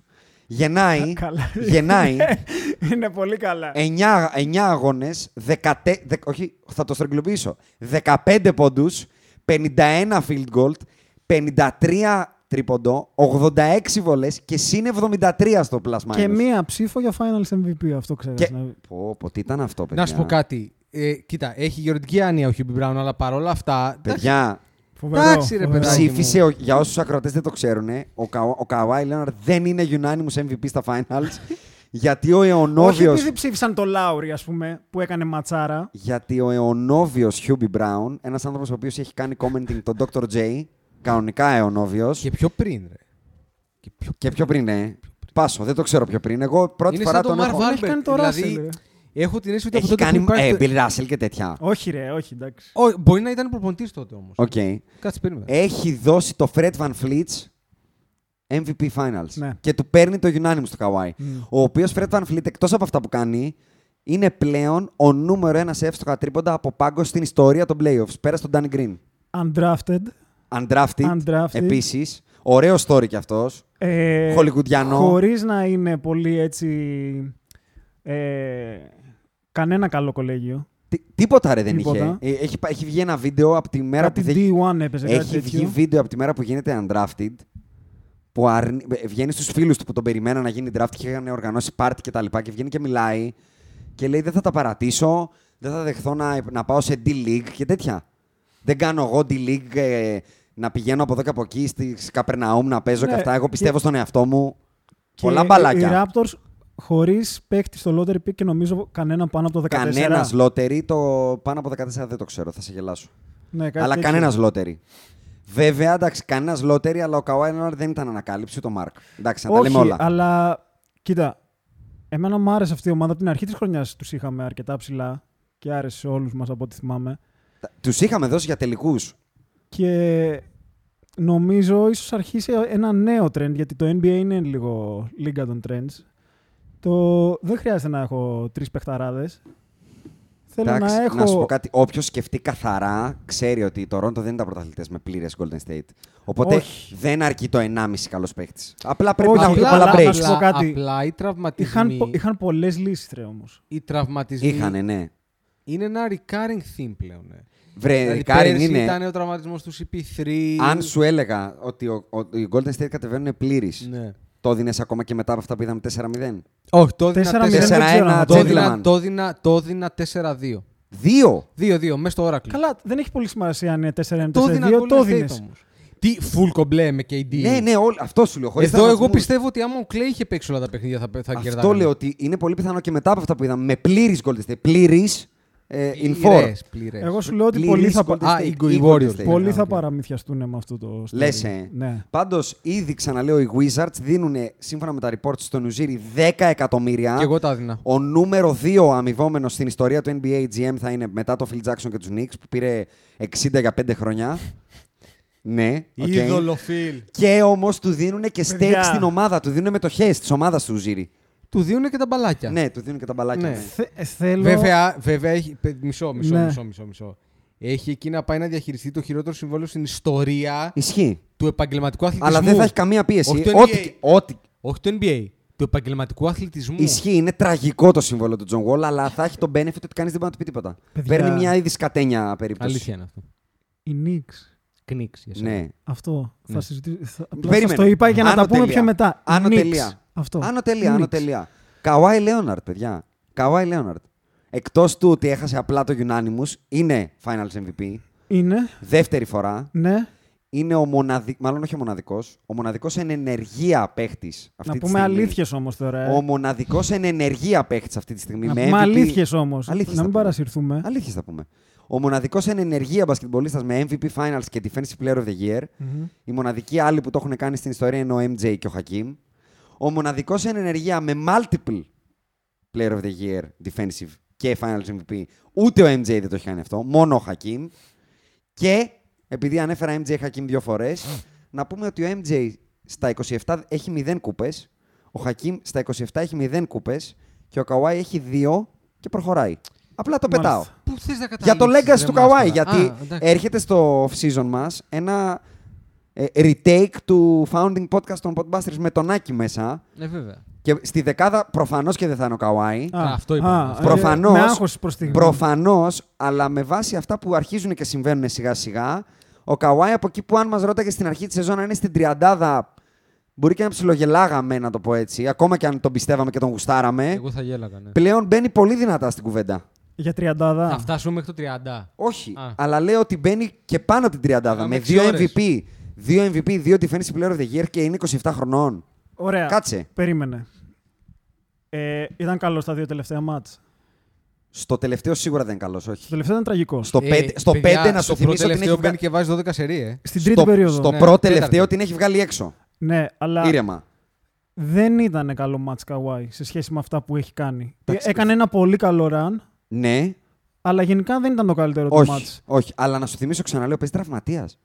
Γεννάει, Καλά. γεννάει είναι πολύ καλά. 9, 9 αγώνες, 14, δε- όχι, θα το στρογγυλοποιήσω. 15 πόντους, 51 field goal, 53 τρίποντο, 86 βολές και συν 73 στο plus minus. Και μία ψήφο για Finals MVP, αυτό ξέρεις. Και... να- Πω, πω, τι ήταν αυτό, παιδιά. Να σου πω κάτι. Ε, κοίτα, έχει γεροντική άνοια ο Χιούμπι Μπράουν, αλλά παρόλα αυτά. Παιδιά, Φοβερό, Εντάξει, ρε φοβερό. παιδάκι. ψήφισε, ο- για όσους ακροατές δεν το ξέρουν, ο, Κα, ο Καουάι Λέοναρντ δεν είναι unanimous MVP στα finals, γιατί ο Όχι αιωνόβιος... επειδή ψήφισαν το Λάουρι, ας πούμε, που έκανε ματσάρα. Γιατί ο αιωνόβιος Χιούμπι Μπράουν, ένας άνθρωπος ο οποίος έχει κάνει commenting τον Dr. J, κανονικά αιωνόβιος, Και πιο πριν, ρε. Και πιο... και πιο πριν, ναι. Πάσο, δεν το ξέρω πιο πριν. Εγώ πρώτη είναι φορά σαν τον τον Marv έχω... Έχει κάνει Albert. το Δηλαδή, Russell, ρε. Έχω την αίσθηση ότι από Έχει τότε κάνει που υπάρχει... ε, το- Bill Russell και τέτοια. Όχι, ρε, όχι, εντάξει. Ω, μπορεί να ήταν προπονητής τότε όμως. Οκ. Κάτσε περίμενε. Έχει δώσει το Fred Van Fleet MVP Finals. Ναι. Και του παίρνει το unanimous του Kawhi. Μμ. Ο οποίος Fred Van Fleet, εκτός από αυτά που κάνει, είναι πλέον ο νούμερο ένας εύστοχα τρίποντα από πάγκο στην ιστορία των playoffs. Πέρα στον Danny Green. Undrafted. Undrafted, Undrafted. επίσης. Ωραίο story κι αυτός. Ε, Χολιγουντιανό. Χωρίς να είναι πολύ έτσι... Ε, κανένα καλό κολέγιο. Τι- τίποτα ρε δεν Τίποτα. είχε. Ε, Έχει, πα- έχει βγει ένα βίντεο από τη μέρα Κάτι που δεν... D1 έπαιζε, κάτι Έχει βγει τέτοιο. βίντεο από τη μέρα που γίνεται undrafted. Που αρνη... ε, βγαίνει στους φίλους του που τον περιμέναν να γίνει draft και είχαν οργανώσει πάρτι και τα λοιπά. Και βγαίνει και μιλάει. Και λέει: Δεν θα τα παρατήσω. Δεν θα δεχθώ να, να πάω σε D-League και τέτοια. Δεν κάνω εγώ D-League ε, να πηγαίνω από εδώ και από εκεί στη Καπερναούμ να παίζω Ναι, και αυτά. Εγώ και- πιστεύω στον εαυτό μου. Και Πολλά Οι μπαλάκια. Raptors χωρίς παίκτη στο lottery pick και νομίζω κανένα πάνω από το 14. Κανένας lottery. Το πάνω από 14 δεν το ξέρω. Θα σε γελάσω. Ναι, κάτι αλλά τέτοιο. κανένας lottery. Βέβαια, εντάξει, κανένας lottery, αλλά ο Kawhi Leonard δεν ήταν ανακάλυψη, ούτε ο Μάρκ. Εντάξει, να τα Όχι, λέμε όλα. αλλά κοίτα, εμένα μου άρεσε αυτή η ομάδα από την αρχή της χρονιάς τους είχαμε αρκετά ψηλά και άρεσε σε όλους μας από ό,τι θυμάμαι. Τους είχαμε δώσει για τελικούς. Και νομίζω ίσως αρχίσει ένα νέο trend, γιατί το NBA είναι λίγο λίγα των trends. Το... Δεν χρειάζεται να έχω τρεις παιχταράδες. Θέλω Εντάξει, να έχω... να σου πω κάτι. Όποιος σκεφτεί καθαρά, ξέρει ότι οι Toronto δεν είναι τα πρωταθλητές με πλήρες Golden State. Οπότε Όχι. δεν αρκεί το 1,5 καλός παίχτης. Απλά πρέπει Όχι, να έχουν απλά- πολλά αλλά- breaks. να σου πω κάτι. απλά οι τραυματισμοί, Είχαν, πο- είχαν πολλές λύσεις, ρε, όμως. οι τραυματισμοί Είχανε, ναι. είναι ένα recurring theme πλέον. Ε. Βρε, δηλαδή, Κάριν πέρσι είναι. ήταν ο τραυματισμός του CP3. Αν σου έλεγα ότι ο, ο, οι Golden State κατεβαίνουν πλήρης, Ναι. Το δίνει ακόμα και μετά από αυτά που είδαμε 4-0. Όχι, το έδινα 4-0 δεν 4-1. ξέρω αν Το gentleman. έδινα- το έδινα- Το έδινα 4-2. Δύο! 2-2, μέσα στο Oracle. Καλά, δεν έχει πολύ σημασία αν είναι 4-1-4-2, το έδινα το Golden State έδινες. όμως. Τι full κομπλέ με KD. Ναι, ναι, όλ- αυτό σου λέω. χωρίς Εδώ εγώ τραυματισμούς. πιστεύω ότι άμα ο Clay είχε παίξει όλα τα παιχνίδια θα, θα Αυτό κερδάγανε. λέω ότι είναι πολύ πιθανό και μετά από αυτά που είδαμε με πλήρης Golden State. Πλήρης ε, in four. Πληρές, πληρές. Εγώ σου λέω ότι Πλήρης πολλοί θα, Golden Α, State, οι ή Warriors. Golden State. πολλοί Α, θα οκ. παραμυθιαστούν με αυτό το story. Λες, ε. Ναι. Πάντως, ήδη ξαναλέω, οι Wizards δίνουν σύμφωνα με τα reports στον Ουζίρι 10 εκατομμύρια. Και εγώ τα έδινα. Ο νούμερο 2 αμοιβόμενος στην ιστορία του NBA GM θα είναι μετά το Phil Jackson και τους Knicks που πήρε 60 για 5 χρόνια. ναι, οκ. Είδωλο Phil. Και όμως του δίνουν και stake Παιδιά. στην ομάδα. Του δίνουν μετοχές της ομάδας του Ουζίρι. Του δίνουν και τα μπαλάκια. Ναι, του δίνουν και τα μπαλάκια. Ναι. ναι. Θε- ε, θέλω... Βέβαια, βέβαια έχει. παι- Μισό, μισό, Ναι. μισό, μισό, μισό. Έχει εκεί να πάει να διαχειριστεί το χειρότερο συμβόλαιο στην ιστορία Ισχύει. του επαγγελματικού αθλητισμού. Αλλά δεν θα έχει καμία πίεση. Όχι το Ό,τι, NBA. ό,τι Όχι το NBA. Του επαγγελματικού αθλητισμού. Ισχύει, είναι τραγικό το συμβόλαιο του Τζον Wall, αλλά θα έχει το benefit ότι κανείς δεν μπορεί να του πει τίποτα. Παιδιά. Παίρνει μια ήδη σκατένια περίπτωση. Αλήθεια είναι αυτό. Οι Knicks. Κνίξ για σένα. Ναι. Αυτό. Ναι. Θα συζητήσω. Θα... απλά Περίμενε. σας το είπα για να Άνω τα πούμε τελεία. πιο μετά. Άνω Knicks. τελεία. Αυτό. Άνω τελεία, άνω Knicks. τελεία. Καουάι Λέοναρτ, παιδιά. Καουάι Λέοναρτ. Εκτός του ότι έχασε απλά το Unanimous, είναι Finals MVP. Είναι. Δεύτερη φορά. Ναι. Είναι ο μοναδικό, μάλλον όχι ο μοναδικός, ο μοναδικός εν ενεργεία παίχτης αυτή να τη πούμε στιγμή. αλήθειες όμως τώρα. ε. Ο μοναδικός εν ενεργεία παίχτης αυτή τη στιγμή. Να με πούμε MVP. αλήθειες όμως. Αλήθειες Να θα μην πούμε. παρασυρθούμε. Αλήθειες θα πούμε. Ο μοναδικός εν ενεργεία μπασκετμπολίστας με MVP Finals και Defensive Player of the Year. Μμμ. Οι μοναδικοί άλλοι που το έχουν κάνει στην ιστορία είναι ο MJ και ο Χακίμ. Ο μοναδικός εν ενεργεία με multiple Player of the Year Defensive και Finals MVP. Ούτε ο MJ δεν το έχει κάνει αυτό. Μόνο ο Χακίμ. Και επειδή ανέφερα MJ Χακίμ δύο φορές, να πούμε ότι ο MJ στα 27 έχει 0 κούπες. Ο Χακίμ στα 27 έχει 0 κούπες. Και ο Καουάι έχει 2 και προχωράει. Απλά το Μάλιστα. πετάω. Πού θες να Για το καταλήξεις, legacy ρε του μάστορα. Καουάι. Γιατί Α, εντάξει. έρχεται στο off-season μας ένα ε, retake του founding podcast των Podbusters με τον Άκη μέσα. Ναι, βέβαια. Και στη δεκάδα προφανώς και δεν θα είναι ο Καουάι. Α, αυτό είπα. ε, Προφανώς- Με άγχος προς στιγμή. Προφανώς, αλλά με βάση αυτά που αρχίζουν και συμβαίνουν σιγά σιγά, Ο Καουάι από εκεί που αν μας ρώταγε στην αρχή της σεζόν να είναι στην τριαντάδα, μπορεί και να ψιλογελάγαμε, να το πω έτσι, ακόμα και αν τον πιστεύαμε και τον γουστάραμε. Εγώ θα γέλαγα, ναι. Πλέον μπαίνει πολύ δυνατά στην κουβέντα. Για τριαντάδα. Θα φτάσουμε μέχρι το 30. Όχι, Α. αλλά λέω ότι μπαίνει και πάνω από την τριαντάδα. Έκαμε Με έξι δύο ώρες. MVP, δύο MVP, δύο Defensive Player of the Year και είναι 27 χρονών. Ωραία. Κάτσε. Περίμενε. Ε, ήταν καλός στα δύο τελευταία μάτς. Στο τελευταίο σίγουρα δεν είναι καλός, Το όχι. τελευταίο ήταν τραγικό. Στο Ε, 5 στο παιδιά, πέντε, να στο σου θυμίσω ότι την πρώτο-τελευταίο έχει μπαίνει βγάλει. και βάζει 12 σερί, ε. Στην τρίτη Στο, περίοδο. στο Ναι, πρώτο τέταρτη. τελευταίο την έχει βγάλει έξω. Ναι, αλλά Ήρεμα. δεν ήταν καλό μάτς Καουάι σε σχέση με αυτά που έχει κάνει. Εντάξει. Ε, Έκανε ένα πολύ καλό run, Ναι, αλλά γενικά δεν ήταν το καλύτερο του όχι, μάτς. όχι. Αλλά να σου θυμίσω ξαναλέω, παίζει τραυματίας.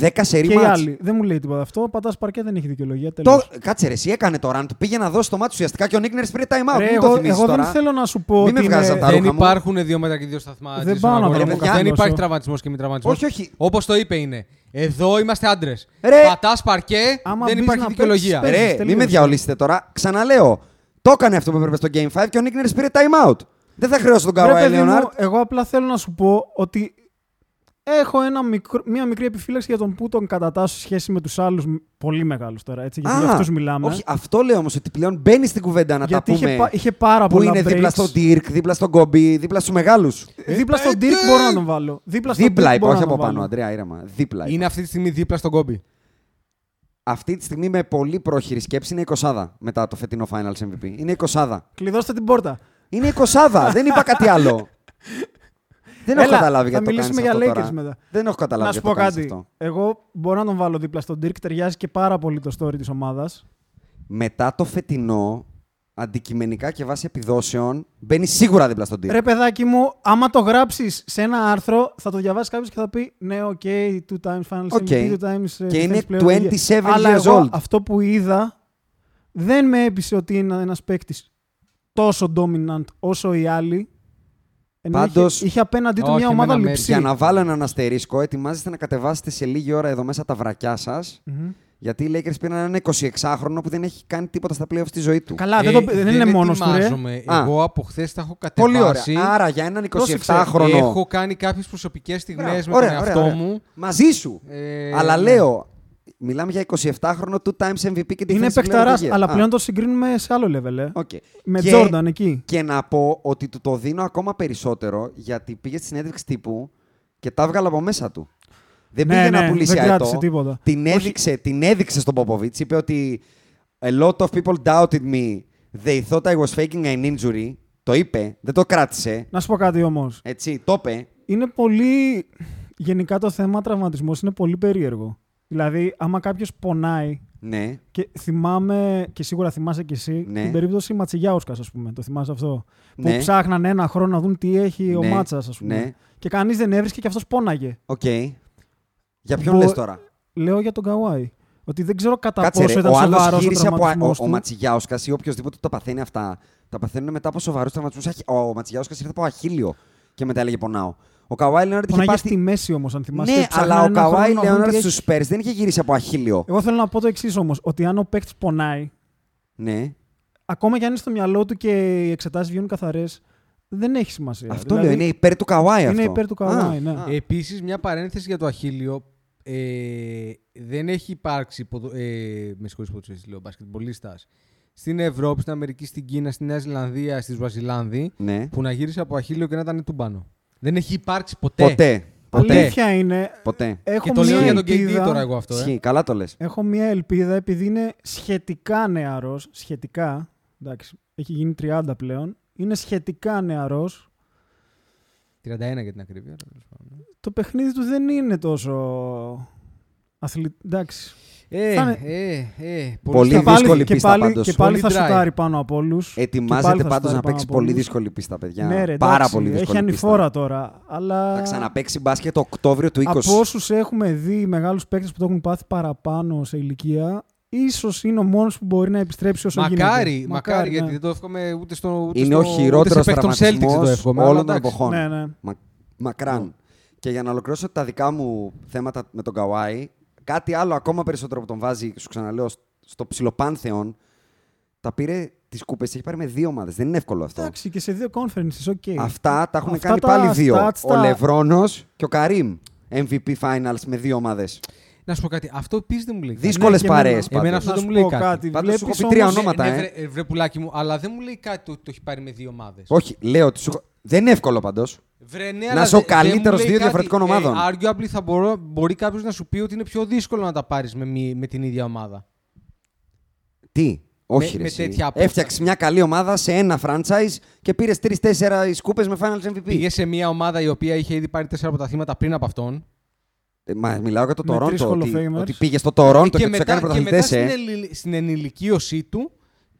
10 σερή Και οι μάτς. άλλοι. Δεν μου λέει τίποτα αυτό. Πατάς παρκέ δεν έχει δικαιολογία. Το... Τέλος. Κάτσε ρε, εσύ έκανε το run του. Πήγε να δώσει το μάτι ουσιαστικά και ο Νίκνερ πήρε time out. Ρε, Μην το εγώ, θυμίσεις εγώ τώρα. δεν θέλω να σου πω Μην ότι με βγάζεις είναι- από τα Δεν ρούχα μου. υπάρχουν δύο μέτρα και δύο σταθμά. Δεν έτσι, πάω στον να αγώνα. το Δεν κάνω υπάρχει τόσο. τραυματισμός και μη τραυματισμός. Όχι, όχι. Όπως το είπε είναι. Εδώ είμαστε άντρες. Ρε. Πατάς παρκέ, Άμα δεν μπεις υπάρχει να δικαιολογία. παίξεις, Ρε, τελείωσε. μην με διαολίσετε τώρα. Ξαναλέω. Το έκανε αυτό που έπρεπε στο Game 5 και ο Νίκνερς πήρε time out. Δεν θα χρεώσω τον Ρε, Καουάι παιδί μου, Λεωνάρτ. εγώ απλά θέλω να σου πω ότι έχω ένα μικρό, μια μικρή επιφύλαξη για τον που τον κατατάσσω σε σχέση με τους άλλους πολύ μεγάλους τώρα. Έτσι, γιατί για αυτούς μιλάμε. Όχι, αυτό λέω όμως ότι πλέον μπαίνει στην κουβέντα να γιατί τα είχε, πούμε. πα- είχε πάρα που πολλά είναι δίπλα breaks. στον Dirk, δίπλα στον Κομπί, δίπλα στους μεγάλους. Δίπλα στον Ε, Dirk ε, μπορώ να τον βάλω. Δίπλα στον Δίπλα Dirk είπα, μπορώ όχι να τον από πάνω, βάλω. Αντρέα, ήρεμα. Δίπλα. είπα. Είναι αυτή τη στιγμή δίπλα στον κόμπι. Αυτή τη στιγμή με πολύ πρόχειρη σκέψη είναι 20 μετά το φετινό Finals MVP. Είναι 20. Κλειδώστε την πόρτα. Είναι 20. δεν είπα κάτι άλλο. δεν έχω Έλα, καταλάβει θα γιατί το μιλήσουμε κάνεις για αυτό Lakers τώρα. μετά. Δεν έχω καταλάβει να σου γιατί πω το κάνεις κάτι. αυτό. Εγώ μπορώ να τον βάλω δίπλα στον Dirk. Ταιριάζει και πάρα πολύ το story της ομάδας. Μετά το φετινό, αντικειμενικά και βάσει επιδόσεων, μπαίνει σίγουρα δίπλα στον Dirk. Ρε παιδάκι μου, άμα το γράψεις σε ένα άρθρο, θα το διαβάσει κάποιος και θα πει Ναι, οκ, two times finals Οκ. MVP, two times. ε, Και είναι defensive player of the year. 27 Αλλά years εγώ old. αυτό που είδα δεν με έπεισε ότι είναι ένας παίκτης τόσο dominant όσο οι άλλοι. Ενώ Πάντως- είχε, είχε απέναντί του Όχι, μια ομάδα εμένα με- λειψή. Για να βάλω έναν αστερίσκο, ετοιμάζεστε να κατεβάσετε σε λίγη ώρα εδώ μέσα τα βρακιά σας. Μμμ. Γιατί οι Lakers πήραν έναν 26χρονο που δεν έχει κάνει τίποτα στα playoffs στη ζωή του. Καλά, δεν, το, δεν είναι μόνος του. Ρε. ετοιμάζομαι. Α. Εγώ από χθες τα έχω Πολύ ωραία. κατεβάσει. Άρα για έναν Πρόσεξε, 27χρονο. Έχω κάνει κάποιες προσωπικές στιγμές Μπράβο, με ωραία, τον ωραία, εαυτό ωραία. μου. Μαζί σου. Ε, Αλλά ναι. λέω, μιλάμε για 27χρονο two times MVP και Είναι defensive player of παιχταράς, the year. αλλά Α, πλέον το συγκρίνουμε σε άλλο level. Ε. οκ. Με Και- Jordan εκεί. Και να πω ότι του το δίνω ακόμα περισσότερο γιατί πήγε στη συνέντευξη τύπου και τα έβγαλε από μέσα του. Δεν Ναι, πήγε ναι, να πουλήσει δεν κράτησε αετό. τίποτα. Την Όχι. έδειξε, την έδειξε στον Ποποβίτς. Είπε ότι a lot of people doubted me. They thought I was faking an injury. Το είπε, δεν το κράτησε. Να σου πω κάτι όμως. Έτσι, το είπε. είναι πολύ. Γενικά το θέμα τραυματισμός είναι πολύ περίεργο. Δηλαδή, άμα κάποιος πονάει. Ναι. Και θυμάμαι, και σίγουρα θυμάσαι κι εσύ, Ναι. την περίπτωση Ματσιγιάουσκας, ας πούμε. Το θυμάσαι αυτό. Ναι. Που ψάχναν ένα χρόνο να δουν τι έχει ο Ναι. Μάτσας, ας πούμε. Ναι. Και κανείς δεν έβρισκε και αυτός πόναγε. Οκ. Για ποιον Μπο- λες τώρα; Λέω για τον Καουάι. Ότι δεν ξέρω κατά Κάτσε πόσο ρε, ήταν ο άλλος σοβαρό ο γύρισε από... τραυματισμός Ο, του. ο Ματσιγιάουσκας ή οποιοδήποτε τα παθαίνει αυτά, τα παθαίνουν μετά από σοβαρούς τραυματισμούς. Αχι- Ο Ματσιγιάουσκας ήρθε από αχίλλειο και μετά έλεγε πονάω. Ο Καουάι Λέοναρντ είχε Πονάγε πάθει... στη μέση όμως, αν θυμάσαι. Ναι, Ψάχναν αλλά ο ένα Καουάι χρόνο να δουν Λέοναρντ τι στους έχει. Spurs δεν είχε γυρίσει από αχίλλειο. Εγώ θέλω να πω το εξής όμως. Ότι αν ο παίκτης πονάει, Ναι. ακόμα και αν είναι στο μυαλό του και οι εξετάσεις βγαίνουν καθαρές, δεν έχει σημασία. Αυτό Δηλαδή, λέω, είναι υπέρ του Καουάι αυτό. Είναι υπέρ του Καουάι, Α, ναι. α. Επίσης, μια παρένθεση για το Αχίλιο. Ε, δεν έχει υπάρξει. ποδο- Ε, με συγχωρείτε που λέω μπασκετμπολίστας. Στην Ευρώπη, στην Αμερική, στην Κίνα, στη Νέα Ζηλανδία, στη Σουαζιλάνδη Ναι. που να γύρισε από Αχίλιο και να ήταν τούμπανο. Δεν έχει υπάρξει ποτέ. Ποτέ. Ποτέ. Αλήθεια είναι. Ποτέ. Έχω Και το μία λέω για τον KD ελπίδα, τώρα εγώ αυτό. Ε. Ισχύει, καλά το λες. Έχω μία ελπίδα επειδή είναι σχετικά νεαρός. Σχετικά. Εντάξει, έχει γίνει 30 πλέον. Είναι σχετικά νεαρός. 31 για την ακρίβεια. τέλος πάντων. Το παιχνίδι του δεν είναι τόσο αθλη... Εντάξει. Ε, Θα είναι- ε, ε, Πολύ και δύσκολη πάλι, και πίστα πάλι, πάντως. και πάλι Πολύ θα dry. σουτάρει πάνω από όλους. Ετοιμάζεται πάντως να παίξει πολύ δύσκολη πίστα, παιδιά. Ναι, ρε, Πάρα εντάξει, πολύ δύσκολη Έχει πίστα. ανηφόρα τώρα. Αλλά Θα ξαναπαίξει μπάσκετ το Οκτώβριο του 20. από όσους έχουμε δει μεγάλους παίκτες που το έχουν πάθει παραπάνω σε ηλικία, ίσως είναι ο μόνος που μπορεί να επιστρέψει όσο Μακάρι, γίνεται. μακάρι, ναι. γιατί δεν το εύχομαι ούτε στο. Ούτε Είναι στο, ο χειρότερο ούτε σε παίκτον Celtics δεν το τραυματισμός εύχομαι. αλλά όλων των εντάξει. εποχών. Ναι, ναι. Μα, μακράν. Και για να ολοκληρώσω τα δικά μου θέματα με τον Καουάι, κάτι άλλο ακόμα περισσότερο που τον βάζει, σου ξαναλέω, στο ψιλοπάνθεον, τα πήρε τις κούπες. Έχει πάρει με δύο ομάδες. Δεν είναι εύκολο αυτό. Εντάξει, και σε δύο conferences, οκ. Αυτά τα έχουν Αυτά κάνει τα πάλι δύο. stats Ο τα- Λευρόνος και ο Καρύμ. MVP Finals με δύο ομάδες. Να σου πω κάτι. Αυτό επίση δεν μου λέει. κάτι. Δύσκολες Ναι, και παρέες εμένα. πάντως. Εμένα αυτό Να δεν σου μου λέει πω κάτι. κάτι. Πάντως σου Βλέπεις έχω πει τρία όμως- ονόματα. Ναι, ε. βρε, ε, βρε πουλάκι μου, αλλά δεν μου λέει κάτι ότι το έχει πάρει με δύο ομάδες. Όχι, λέω ότι σου... έχω- δεν είναι εύκολο πάντως. Βρε, ναι, Να αλλά είσαι ο δε- δεν μου καλύτερος λέει δύο κάτι. διαφορετικών Ε, ομάδων. arguably θα μπορώ, μπορεί κάποιος να σου πει ότι είναι πιο δύσκολο να τα πάρεις με, μη- με την ίδια ομάδα. Τι, όχι Με- ρε με εσύ. τέτοια απόσταση. Έφτιαξες μια καλή ομάδα σε ένα franchise και πήρες τρει-τέσσερα σκούπες με Finals MVP. Πήγε σε μια ομάδα η οποία είχε ήδη πάρει τέσσερα πρωταθλήματα πριν από αυτόν. Ε, Μα μιλάω για το Με τρεις Toronto. Ότι, Hall of Famers. ότι πήγε στο Toronto και, και, τους μετά, έκανε και μετά πρωταθλητές, στην, ε. ενηλι- στην ενηλικίωσή του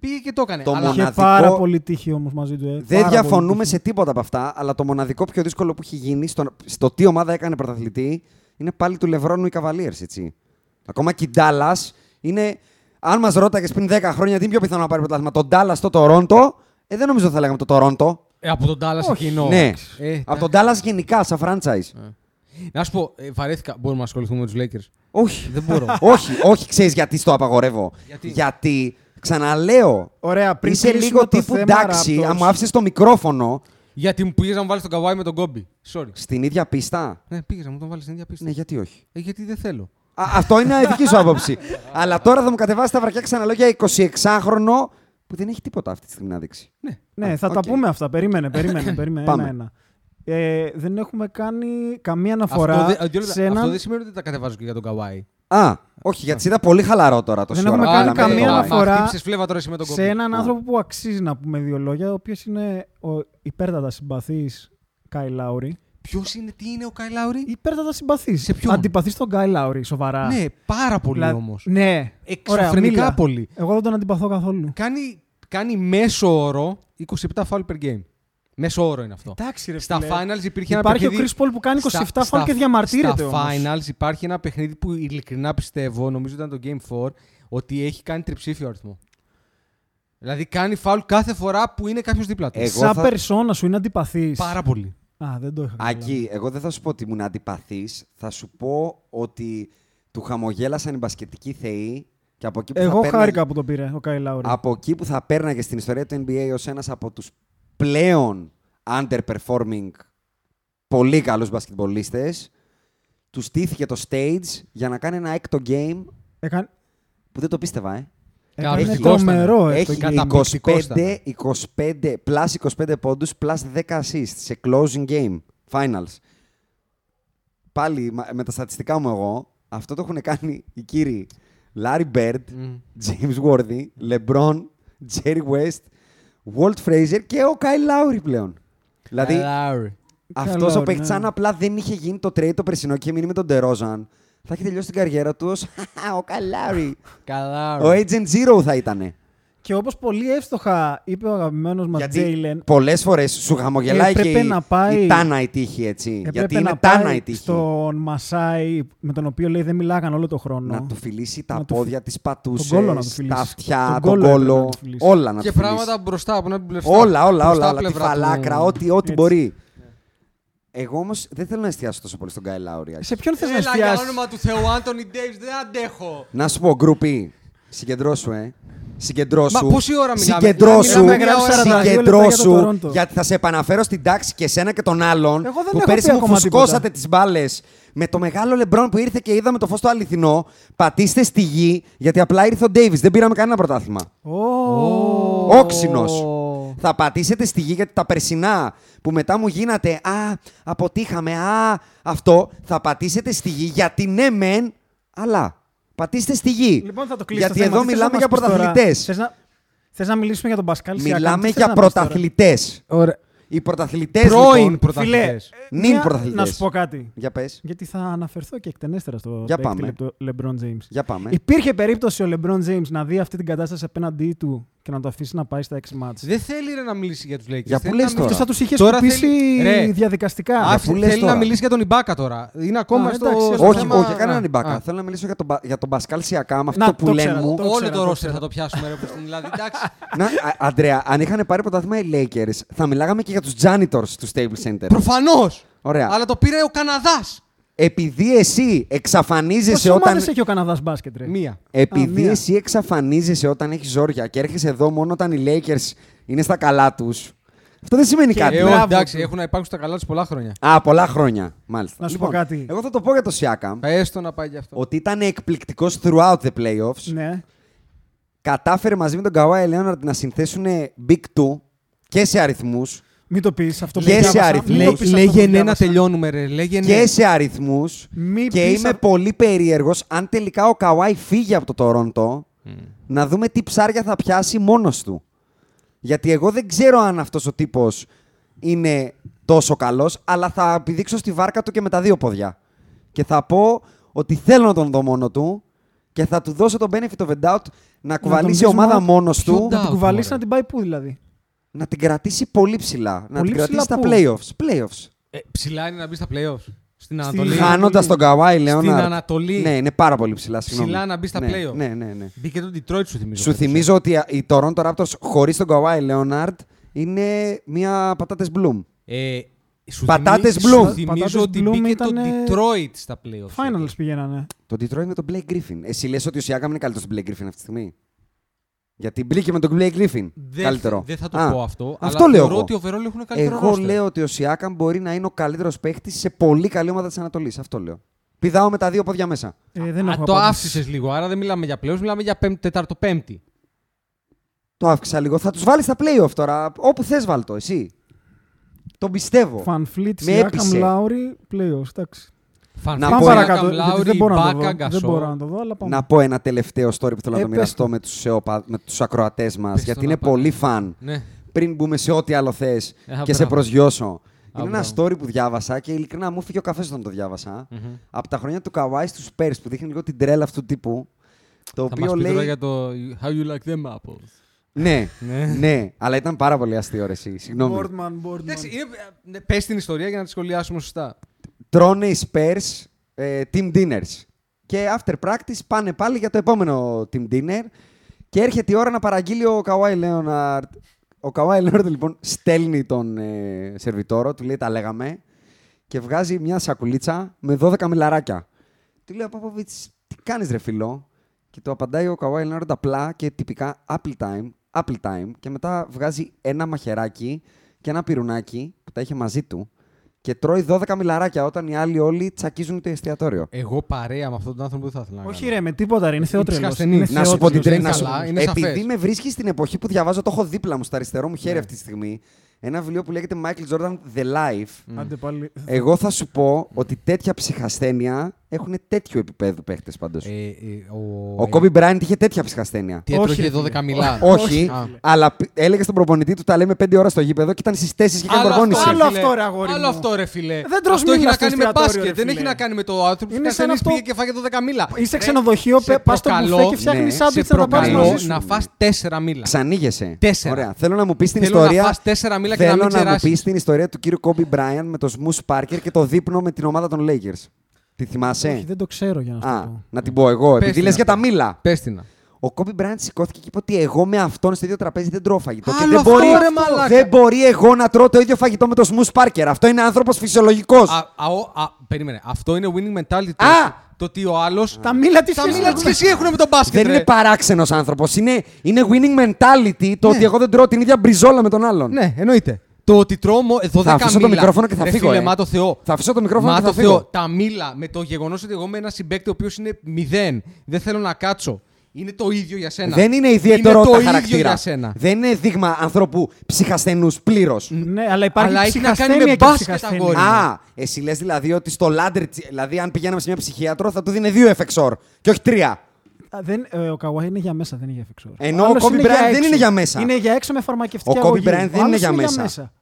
πήγε και το έκανε. Το Αλλά μοναδικό- Είχε πάρα πολύ τύχη όμως μαζί του. Ε. Δεν Πάρα διαφωνούμε πολύ σε τίποτα από αυτά, αλλά το μοναδικό πιο δύσκολο που έχει γίνει στο, στο τι ομάδα έκανε πρωταθλητή είναι πάλι του Λευρώνου οι Cavaliers, έτσι. Ακόμα και η Dallas είναι. Αν μας ρώταγες πριν 10 χρόνια τι είναι πιο πιθανό να πάρει πρωτάθλημα, τον Dallas στο Toronto, ε, δεν νομίζω θα λέγαμε το Toronto. ε, από τον Dallas Όχι, εκείνο. ναι, Ε, από τον Dallas γενικά, σαν franchise. Να σου πω, ε, βαρέθηκα. Μπορούμε να ασχοληθούμε με τους Lakers. Όχι. Δεν μπορώ. όχι, όχι, ξέρεις γιατί στο απαγορεύω. Γιατί; Ξαναλέω, Ωραία, πριν είσαι κλείσουμε λίγο το τύπου θέμα εντάξει, Raptors. αν μου άφησες το μικρόφωνο Γιατί μου πήγες να μου βάλεις τον καβάη με τον κόμπι. Sorry. στην ίδια πίστα; Ναι, πήγες να μου τον βάλεις στην ίδια πίστα. Ναι, γιατί όχι; Ε, γιατί δεν θέλω. Α, αυτό είναι η δική σου άποψη. Αλλά τώρα θα μου κατεβάσεις τα βρακιά ξαναλέω για 26χρονο που δεν έχει τίποτα αυτή τη στιγμή να δείξει. Ναι. Ναι, Α, θα οκ. τα πούμε αυτά. Περίμενε, περίμενε. περίμενε Πάμε. ένα-ένα. Ε, δεν έχουμε κάνει καμία αναφορά Αυτό, δεν- δύο λεπτά. σε αυτό έναν... δεν σημαίνει ότι τα κατεβάζω και για τον καβάη. Α, όχι, γιατί σε είδα πολύ χαλαρό τώρα το Δεν ώρα έχουμε που κάνει μιλάμε καμία για το αναφορά Kawhi. Χτύπησες φλέβα τώρα εσύ με τον κόμπι. σε έναν Α. άνθρωπο που αξίζει να πούμε δύο λόγια, ο οποίος είναι ο υπέρτατας συμπαθής Κάιλ Λάουρι. Ποιος είναι, τι είναι ο Κάιλ Λάουρι. Υπέρτατας συμπαθής. Σε ποιον; Αντιπαθεί τον Κάιλ Λάουρι, σοβαρά. Ναι, πάρα πολύ Δηλαδή- όμως. Ναι. Εξωφρενικά Ωραία, μίλα. πολύ. Εγώ δεν τον αντιπαθώ καθόλου. Κάνει, κάνει μέσο όρο 27 foul per game. Μέσο όρο είναι αυτό. Εντάξει, ρε Στα φίλε. finals υπήρχε Υπάρχει ένα ο παιχνίδι. Chris Paul που κάνει 27 στα- φάουλ και στα- διαμαρτύρεται Στα όμως. finals υπάρχει ένα παιχνίδι που ειλικρινά πιστεύω, νομίζω ήταν το Game 4, ότι έχει κάνει τριψήφιο αριθμό. Δηλαδή κάνει φάουλ κάθε φορά που είναι κάποιος δίπλα του. Εγώ Σαν θα- περσόνα σου είναι αντιπαθής. Πάρα πολύ. Α, δεν το είχα. καταλάβει. Ακή, εγώ δεν θα σου πω ότι ήμουν αντιπαθής. Θα σου πω ότι του χαμογέλασαν οι μπασκετικοί θεοί και από εκεί που θα Εγώ πέρναγε- χάρηκα που το πήρε ο Κάι Λάουρι. από εκεί που θα πέρναγε στην ιστορία του NBA ως ένας από τους πλέον underperforming πολύ καλούς μπασκετμπολίστες, τους στήθηκε το stage για να κάνει ένα έκτο game Έκανε, που δεν το πίστευα, ε. έκανε Καταπληκτικός τρομερό ήταν. έκτο Έχει game. καταπληκτικός 25, 25, plus 25 πόντους, plus 10 assists σε closing game, finals. Πάλι μα- με τα στατιστικά μου εγώ, αυτό το έχουν κάνει οι κύριοι Larry Bird, Μμ. James Worthy, LeBron, Jerry West, Walt Frazier και ο Kyle Lowry πλέον. Δηλαδή, Λάουρι. αυτός ο Lowry, παίκτης, ναι. αν απλά δεν είχε γίνει το trade το περσινό και είχε μείνει με τον DeRozan, θα έχει τελειώσει την καριέρα τους ως ο Kyle Lowry. Καλά. ο Agent Zero θα ήταν. Και όπως πολύ εύστοχα είπε ο αγαπημένος μας Γιατί Τζέιλεν, πολλές φορές σου χαμογελάει και Έπρεπε η, να πάει- η Τάνα η τύχη, έτσι. έπρεπε Γιατί είναι να Τάνα πάει η τύχη. στον Μασάι, με τον οποίο λέει δεν μιλάγαν όλο το χρόνο. Να του φιλήσει τα Να του πόδια, τις τον κόλλο πατούσες, να του φιλήσει. τα αυτιά, Τον τον κόλλο έπρεπε κόλλο, να του φιλήσει. όλα να Και του φιλήσει. πράγματα μπροστά από την πλευρά. Όλα, όλα, Μπροστά όλα, όλα. Τη πλευρά του- φαλάκρα, ό,τι, ό,τι Έτσι. μπορεί. Εγώ όμως δεν θέλω να εστιάσω τόσο πολύ στον Γκάι Λάουρι. Σε ποιον θες να Έλα για εστιάσεις; όνομα του Θεού, Άντωνι Ντέιβις, δεν αντέχω. Να σου πω, γκρουπί, συγκεντρώσου, ε. Συγκεντρώσου. Μα πόση ώρα μιλάμε; Συγκεντρώσου. Μιλάμε γράψει 42 λεπτά για το Συγκεντρώσου. Toronto. Γιατί θα σε επαναφέρω στην τάξη και εσένα και τον άλλον. Εγώ δεν που έχω πέρσι πει μου ακόμα φουσκώσατε τίποτα. τις μπάλες. Με το μεγάλο λεμπρόν που ήρθε και είδαμε το φως το αληθινό. Πατήστε στη γη γιατί απλά ήρθε ο Ντέιβι. Δεν πήραμε κανένα πρωτάθλημα. Ω. Όξινος. Θα πατήσετε στη γη γιατί τα περσινά που μετά μου γίνατε Α, αποτύχαμε, Α, αυτό. Θα πατήσετε στη γη γιατί ναι, μεν, αλλά. Πατήστε στη γη. Λοιπόν, θα το κλείσω. γιατί εδώ μιλάμε για πρωταθλητές. Θες να, θες να μιλήσουμε για τον Πασκάλ Σιάκαμ, Μιλάμε τι θες για να πεις τώρα; πρωταθλητές. Ωραία. Οι πρωταθλητές. Πρώην λοιπόν, πρωταθλητές. Φίλε, Νυν μια- πρωταθλητές. να σου πω κάτι. Για πες. Γιατί θα αναφερθώ και εκτενέστερα στο Για παίκτη πάμε. Λεμπ- LeBron James. Για πάμε. Υπήρχε περίπτωση ο LeBron James να δει αυτή την κατάσταση απέναντί του και να το αφήσει να πάει στα 6 μάτς. Δεν θέλει ρε, να μιλήσει για τους Lakers. Για πού Θέλει λες να μιλήσει- τώρα; Αυτός θα τους είχε Τώρα σκουπίσει θέλει- Ρε. διαδικαστικά. Α, που λες θέλει τώρα. να μιλήσει για τον Ιμπάκα τώρα. Είναι ακόμα Α, στο. εντάξει, στο στο όχι, θέμα- όχι, για κανέναν Α, Ιμπάκα. α. Θέλω να μιλήσω για τον, Μπα- για τον Πασκάλ Σιακάμ, αυτό Να, που το λένε ξέρω, μου. το Όλο ξέρω, το το ρόστερ ξέρω. θα το πιάσουμε, ρε, προς την δηλαδή. Εντάξει. Να, α- Αντρέα, αν είχαν πάρει πρωτάθλημα οι Lakers, θα μιλάγαμε και για τους janitors του Stable Center. Προφανώς. Ωραία. Αλλά το πήρε ο Καναδάς. Επειδή εσύ εξαφανίζεσαι Πόσες όταν. ομάδες έχει ο Καναδάς μπάσκετ, ρε; Μία. Επειδή Α, μία. εσύ εξαφανίζεσαι όταν έχεις ζόρια και έρχεσαι εδώ μόνο όταν οι Lakers είναι στα καλά τους, Αυτό δεν σημαίνει κάτι. Ε, όχι, Μπράβο εντάξει, του. έχουν να υπάρξουν στα καλά τους πολλά χρόνια. Α, πολλά χρόνια. Μάλιστα. Να σου λοιπόν, πω κάτι. Εγώ θα το πω για το Siakam. Πες το να πάει γι' αυτό. Ότι ήταν εκπληκτικός throughout the playoffs. Ναι. Κατάφερε μαζί με τον Kawhi Leonard να συνθέσουν Big Two και σε αριθμούς Μην το πεις αυτό που Και σε διάβασα. αριθμούς. Μην Λέ, το πεις αυτό λέγε που ναι να διάβασα. τελειώνουμε, ρε. Λέγε ναι. και σε αριθμούς Μη και πεις είμαι α- πολύ περίεργος αν τελικά ο Kawhi φύγει από το Τορόντο να δούμε τι ψάρια θα πιάσει μόνος του. Γιατί εγώ δεν ξέρω αν αυτός ο τύπος είναι τόσο καλός, αλλά θα επιδείξω στη βάρκα του και με τα δύο πόδια. Και θα πω ότι θέλω να τον δω μόνο του και θα του δώσω το benefit of the doubt να κουβαλήσει τον πεις ομάδα μόνο- μόνος Ποιο του, doubt, Να την κουβαλήσει μωρέ. να την πάει πού δηλαδή. Να την κρατήσει πολύ ψηλά. να Πολύ την κρατήσει στα ψηλά πού; playoffs. playoffs. Ε, ψηλά είναι να μπει στα playoffs. Στην Στη- Ανατολή. Χάνοντας τον Kawhi Leonard. Στην Ανατολή. Ναι, είναι πάρα πολύ ψηλά. Συγγνώμη. Ψηλά να μπει στα ναι, playoff. Ναι, ναι, ναι. Μπήκε το Detroit σου θυμίζω. Σου φέτος, ε. θυμίζω ότι οι Toronto Raptors χωρίς τον Kawhi Leonard είναι μια πατάτες bloom. Ε, σου Πατάτες θυμί- Bloom. Σου θυμίζω Πατάτες ότι Bloom μπήκε ήτανε- το Detroit στα playoffs. Finals πηγαίνανε. Το Detroit με τον Blake Griffin. Εσύ λες ότι ο Siakam είναι καλύτερος στον Blake Griffin αυτή τη στιγμή; Γιατί μπήκε με τον Blake Griffin. Δεν, καλύτερο. δεν θα το Α, πω αυτό. Αυτό αλλά λέω θεωρώ εγώ. ότι ο overall έχουν καλύτερο Εγώ roster. λέω ότι ο Siakam μπορεί να είναι ο καλύτερος παίχτης σε πολύ καλή ομάδα της Ανατολής. Αυτό λέω. Πηδάω με τα δύο πόδια μέσα. Ε, δεν Α, έχω το απάντηση. άφησες λίγο, άρα δεν μιλάμε για playoffs, μιλάμε για πέμπτη, τετάρτο, πέμπτη. Το αύξησα λίγο. Θα τους βάλεις στα playoff τώρα. Όπου θες, βάλτο, εσύ. Τον πιστεύω. Φαν Φλίτ, Με Siakam, έπεισε. Λάουρι, playoffs. Εντάξει. Φαν Να Φλίτ, πω Πάμε ένα- παρακάτω. Siakam, γιατί Lowry, Δεν μπορώ να το Ibaka, δω. Δεν Gasol. μπορώ να το δω, αλλά πάμε. Να πω ένα τελευταίο story που θέλω Ε, να το πες μοιραστώ το. με τους, εωπα... με τους ακροατές μας, Πες το γιατί να είναι πάμε. πολύ fun. Ναι. Πριν μπούμε σε ό,τι άλλο θες Ε, και σε μπράβο. προσγειώσω. Α, είναι ένα μπράβο. story που διάβασα και ειλικρινά μου έφυγε ο καφές όταν το διάβασα. Μμμ. Από τα χρόνια του Kawhi στους Spurs που δείχνει λίγο την τρέλα αυτού του τύπου. Το Θα μας οποίο πεις τώρα λέει... για το How you like them apples. Ναι, Ναι. ναι, αλλά ήταν πάρα πολύ αστείο ρε εσύ, συγγνώμη. Boardman, Boardman. Εντάξει, είναι- ναι, πες την ιστορία για να τη σχολιάσουμε σωστά. Τρώνε οι Spurs ε, team dinners. Και after practice πάνε πάλι για το επόμενο team dinner. Και έρχεται η ώρα να παραγγείλει ο Kawhi Leonard. Ο Kawhi Leonard λοιπόν στέλνει τον ε, σερβιτόρο, του λέει τα λέγαμε και βγάζει μια σακουλίτσα με 12 μιλαράκια. Του λέει ο Παποβίτς, τι κάνεις ρε φιλό; Και του απαντάει ο Kawhi Leonard απλά και τυπικά Apple time, Apple time και μετά βγάζει ένα μαχαιράκι και ένα πυρουνάκι που τα είχε μαζί του και τρώει 12 μιλαράκια όταν οι άλλοι όλοι τσακίζουν το εστιατόριο. Εγώ παρέα με αυτόν τον άνθρωπο δεν θα ήθελα να Όχι κάνω. ρε, με τίποτα ρε. Είναι θεότρελος. ψυχασθενής. Είναι Να σου πω την θεότρελος, τρέλα. είναι Να καλά, σου... είναι Επειδή σαφές. με βρίσκεις στην εποχή που διαβάζω, το έχω δίπλα μου στο αριστερό μου χέρι Ναι. αυτή τη στιγμή. Ένα βιβλίο που λέγεται Michael Jordan The Life. Άντε πάλι. Εγώ θα σου πω ότι τέτοια ψυχασθένεια έχουν τέτοιο επίπεδο παίχτες πάντως. Ε, ε, ο Ο Kobe Bryant είχε τέτοια ψυχασθένεια. Τι Όχι, έτρωγε ρε, 12 φίλε. μιλά. Όχι, Α. αλλά π- έλεγε στον προπονητή του τα λέμε 5 ώρα στο γήπεδο και ήταν στις 4 και έκανε Άλλο προπόνηση. αυτό, Άλλο ρε, φίλε. αυτό, ρε, αγόρι Άλλο μου. αυτό, ρε φίλε. Δεν τρως αυτό έχει μήλα να στο κάνει με εστιατόριο, μπάσκετ. ρε, Δεν έχει φίλε. να κάνει με το άνθρωπο που Είναι σαν καθένας αυτό- πήγε και φάγε 12 μήλα. Είσαι Ρε, ξενοδοχείο, σε πας στο προκαλώ- μπουφέ και φτιάχνεις ναι, σάντουιτς σε να τα πάρεις προκαλώ μαζί σου. να φας 4 μήλα. Ξανήγεσαι. Τέσσερα. Ωραία. Θέλω να μου πεις την Θέλω ιστορία. να φας 4 μήλα και να Θέλω μην να μου ξεράσεις. πεις την ιστορία του κύριου Kobe Bryant με το Smooth Parker και το δείπνο με την ομάδα των Lakers. Τη θυμάσαι; Όχι, δεν το ξέρω για να σου Α, το πω. να την πω εγώ. Επειδή την λες για τα αυτό. μήλα. Πες την. να. Ο Kobe Bryant σηκώθηκε και είπε ότι εγώ με αυτόν στο ίδιο τραπέζι δεν τρώω φαγητό. και Άλλο δεν αυτό, μπορεί, ρε μαλάκα. δεν μπορεί εγώ να τρώω το ίδιο φαγητό με το Smooth Parker. Αυτό είναι άνθρωπος φυσιολογικός. Α, α, ο- α, περίμενε. Αυτό είναι winning mentality. Το, Α! το ότι ο άλλο. Τα μήλα της Τα σχέσης μήλα έχουν. της σχέση έχουν με τον μπάσκετ. Δεν ρε. είναι παράξενος άνθρωπος. Είναι, είναι winning mentality το Ναι. ότι εγώ δεν τρώω την ίδια μπριζόλα με τον άλλον. Ναι, εννοείται. Το ότι τρώω μο- 12 αφήσω το μήλα. μικρόφωνο και θα Ρε φύγω, Φίλε, ε. μα το Θεό. Θα αφήσω το μικρόφωνο Μα και το θα φύγω. Θεό. Τα μήλα με το γεγονός ότι εγώ με ένα συμπέκτη ο οποίος είναι 0, δεν θέλω να κάτσω. Είναι το ίδιο για σένα. Δεν είναι Είναι ιδιαιτερότητα το ίδιο χαρακτήρα. για σένα. Δεν είναι δείγμα ανθρώπου ψυχασθενούς πλήρως. Ναι, αλλά υπάρχει Αλλά έχει να κάνει ψυχασθένεια με και μπάσκετ, ψυχασθένεια. αγόρι. Α, εσύ λες δηλαδή ότι στο Λάντρι, δηλαδή αν πηγαίναμε σε μια ψυχίατρο θα του δίνει δύο FXOR και όχι τρία. Α, Δεν, ε, ο Καουάι είναι για μέσα, δεν είναι για FXOR. Ενώ ο άλλος Kobe είναι Bryant δεν έξω. είναι για μέσα. Είναι για έξω με φαρμακευτική Ο Kobe αγωγή. Bryant δεν Ο είναι άλλος για μέσα.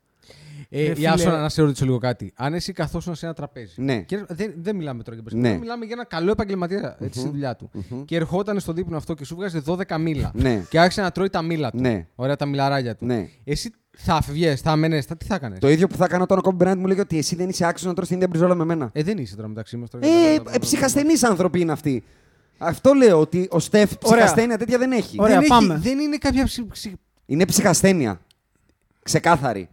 Ε, Ρε για φίλε. να σε ρωτήσω λίγο κάτι. Αν εσύ καθόσουν σε ένα τραπέζι. Ναι. Και δεν, δεν μιλάμε τώρα για μπασκετ. Ναι. Μιλάμε για ένα καλό επαγγελματία έτσι, στη δουλειά του. Και ερχόταν στο δείπνο αυτό και σου βγάζει 12 μήλα. Ναι. Και άρχισε να τρώει τα μήλα του. Ναι. Ωραία, τα μιλαράκια του. Ναι. Εσύ θα φευγες, θα μένες, θα, τι θα έκανε. Το ίδιο που θα κάνω όταν ο Kobe Bryant μου λέγει ότι εσύ δεν είσαι άξιο να τρως την ίδια μπριζόλα με μένα. Ε, δεν είσαι τώρα μεταξύ μας. Ε, ε, ψυχασθενείς άνθρωποι είναι αυτοί. Αυτό λέω ότι ο Στεφ Ωραία. ψυχασθένεια τέτοια δεν έχει. Ωραία, δεν, πάμε. Έχει, δεν είναι κάποια ψη, ψη- Είναι ψυχασθένεια. Ξεκάθαρη.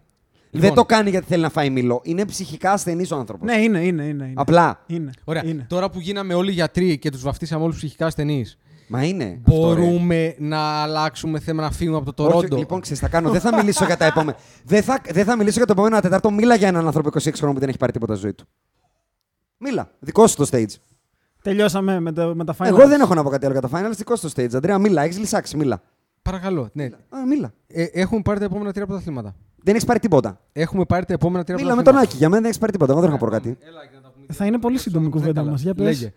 Λοιπόν. Δεν το κάνει γιατί θέλει να φάει μήλο. Είναι ψυχικά ασθενής ο άνθρωπος. Ναι, είναι, είναι, είναι. είναι. Απλά. Είναι. Ωραία. Είναι. Τώρα που γίναμε όλοι γιατροί και τους βαφτίσαμε όλους ψυχικά ασθενείς, Μα είναι. αυτό, ρε. Μπορούμε να αλλάξουμε θέμα να φύγουμε από το Όχι, Τορόντο. λοιπόν, ξέρεις, θα κάνω. Δεν θα μιλήσω για τα επόμενα. δεν, θα, δεν θα μιλήσω για το επόμενο τετάρτο. Μίλα για έναν άνθρωπο 26 χρόνων που δεν έχει πάρει τίποτα στη ζωή του. Μίλα. Δικό σου το stage. Τελειώσαμε με, τα- με τα finals. Εγώ δεν έχω να πω κάτι άλλο για τα finals. Δικό σου το stage. Αντρέα, μίλα. Έχεις λυσάξει. Μίλα. Παρακαλώ. Ναι. Α, μίλα. Ε, έχουμε πάρει τα επόμενα τρία πρωταθλήματα. Δεν έχεις πάρει τίποτα. Έχουμε πάρει τα επόμενα τρία Μίλα με τον πρωταθλήματα. Άκη. Για μένα δεν έχεις πάρει τίποτα. Εγώ δεν έχω να πω κάτι. Θα είναι πολύ σύντομη η κουβέντα μας. Για πες. Λέγε.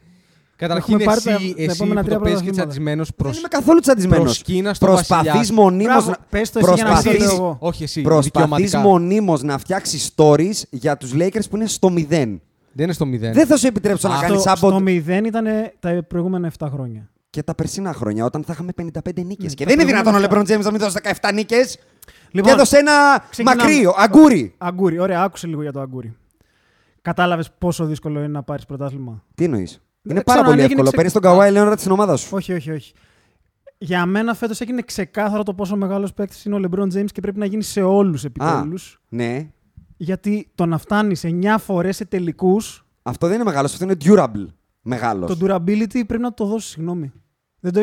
Καταρχήν, Έχουμε πάρει εσύ, τα- τα εσύ επόμενα που τρία το παίζει και πρωταθλήματα. τσαντισμένο Δεν προς, είμαι καθόλου τσαντισμένο. προς Κίνα στον Προσπαθείς Βασιλιά. μονίμως Μπράβο, να. πες το εσύ για να μην προσπαθείς- το λέω εγώ. Όχι εσύ. Προσπαθείς δικαιωματικά. μονίμως να φτιάξεις stories για τους Lakers που είναι στο 0. Δεν είναι στο μηδέν. Δεν θα σου επιτρέψω να Αυτό- κάνεις Στο, από στο 0 ήταν τα προηγούμενα 7 χρόνια. Και τα περσινά χρόνια όταν θα είχαμε 55 νίκες. Ναι, και τα δεν είναι δυνατόν ο προηγούμενα LeBron James να μην δώσει 17 νίκες. Λοιπόν, και έδωσε ένα ξεκινάμε. μακρύο, αγκούρι. Αγκούρι, ωραία, άκουσε λίγο για το αγκούρι. Κατάλαβες πόσο δύσκολο είναι να πάρεις πρωτάθλημα; Τι εννοείς; Είναι ξέρω πάρα αν πολύ έγινε εύκολο. ξε- Παίρνεις τον Καουάι Λέοναρντ στην ομάδα σου. Όχι, όχι, όχι. Για μένα φέτος έγινε ξεκάθαρο το πόσο μεγάλος παίκτης είναι ο LeBron James και πρέπει να γίνει σε όλους επιτέλους. Ναι. Γιατί το να φτάνεις 9 φορές σε τελικού, Αυτό δεν είναι μεγάλο, αυτό είναι durable. Μεγάλος. το durability πρέπει να το δώσεις, συγγνώμη. Δεν το...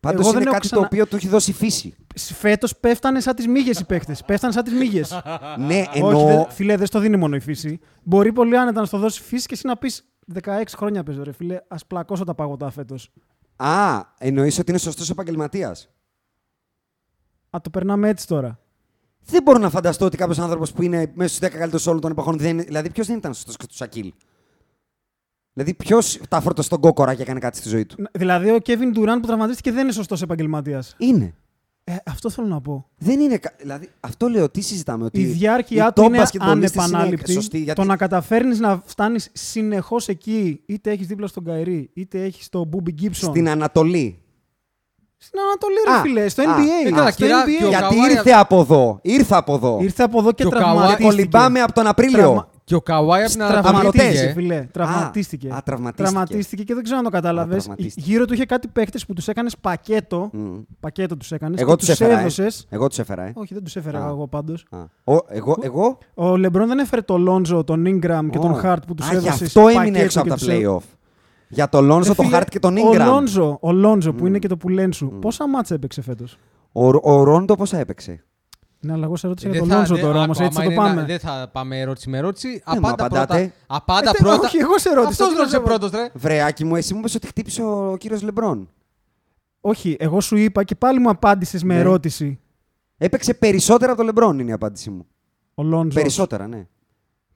Πάντως Εγώ είναι δεν έχω κάτι το ξανα- οποίο του έχει δώσει η φύση. Φέτος πέφτανε σαν τις μύγες οι παίκτες. Πέφτανε σαν τις μύγες. ναι, Όχι, εννοώ. δε, φίλε, δεν στο δίνει μόνο η φύση. Μπορεί πολύ άνετα να στο δώσει η φύση και εσύ να πεις 16 χρόνια παίζω, ρε φίλε. Α πλακώσω τα παγωτά φέτος. Α, εννοείς ότι είναι σωστός επαγγελματίας; Α, το περνάμε έτσι τώρα. Δεν μπορώ να φανταστώ ότι κάποιος άνθρωπος που είναι μέσα στους 10 καλύτερους όλων των εποχών δεν είναι. Δηλαδή, ποιος δεν ήταν σωστός και του Σακίλ. Δηλαδή, ποιος τα φόρτωσε στον κόκορα και έκανε κάτι στη ζωή του; Ν- Δηλαδή, ο Kevin Durant που τραυματίστηκε δεν είναι σωστός επαγγελματίας. Είναι. Ε, αυτό θέλω να πω. Δεν είναι. κα- Δηλαδή, αυτό λέω. Τι συζητάμε. Ότι Η διάρκεια οι του top είναι basketballistas ανεπανάληπτη. σωστοί, γιατί Το να καταφέρνεις να φτάνεις συνεχώς εκεί, είτε έχεις δίπλα στον Καϊρή, είτε έχεις τον Μπούμπι Γκίψον. στην Ανατολή. Στην Ανατολή, ρε Α, φίλε, στο α, NBA. ε, καλά, στο κυρά, NBA. και ο Γιατί Καουάι- ήρθε από εδώ. Ήρθε από εδώ. Ήρθε από εδώ και, Και ο Καουάι- τραυματίστηκε. Κολυμπάμε από τον Απρίλιο. Τραυμα- Και ο Καουάι από την Τραυματίστηκε, Ανατολή. φίλε. Τραυματίστηκε. Α, τραυματίστηκε. Τραυματίστηκε και δεν ξέρω αν το κατάλαβε. Α, τραυματίστηκε. Γύρω του είχε κάτι παίχτες που τους έκανες πακέτο. Μμ. Πακέτο τους έκανες. Εγώ τους έφερα. ε. έδωσες. Εγώ τους έφερα. ε. Όχι, δεν τους έφερα Α. εγώ πάντως. Α. Ο- εγώ, εγώ; Ο Λεμπρόν δεν έφερε τον Λόντζο, τον Ingram και τον Ω. Χαρτ που τους Α, έδωσες. Γι' αυτό έμεινε πακέτο έξω από και τα τους έ- playoff. Για τον Λόνζο, Ρε τον φίλε, Χάρτ και τον Ο Ingram. Λόντζο, ο Λόντζο που Μμ. είναι και το πουλέν σου, Μμ. πόσα μάτσα έπαιξε φέτος; Ο, ο Ρόντο πόσα έπαιξε; Ναι, αλλά εγώ σε ρώτησα Δεν για τον θα- Λόντζο δεν- τώρα όμως, άκου, έτσι θα άμα το είναι να- πάμε. Δεν θα πάμε ερώτηση με ερώτηση. μου Απάντα απαντάτε. πρώτα. Απάντα Ε, τε- πρώτα. όχι, εγώ σε ρώτησα, Αυτός τι ρώτησε να σε- πρώτος, ρε. Βρε Άκη μου, εσύ μου είπες ότι χτύπησε ο κύριος Λεμπρόν. Όχι, εγώ σου είπα και πάλι μου απάντησες με Ναι. ερώτηση. Έπαιξε περισσότερα από τον Λεμπρόν, είναι η απάντησή μου. Ο Λόντζο. Περισσότερα, ναι.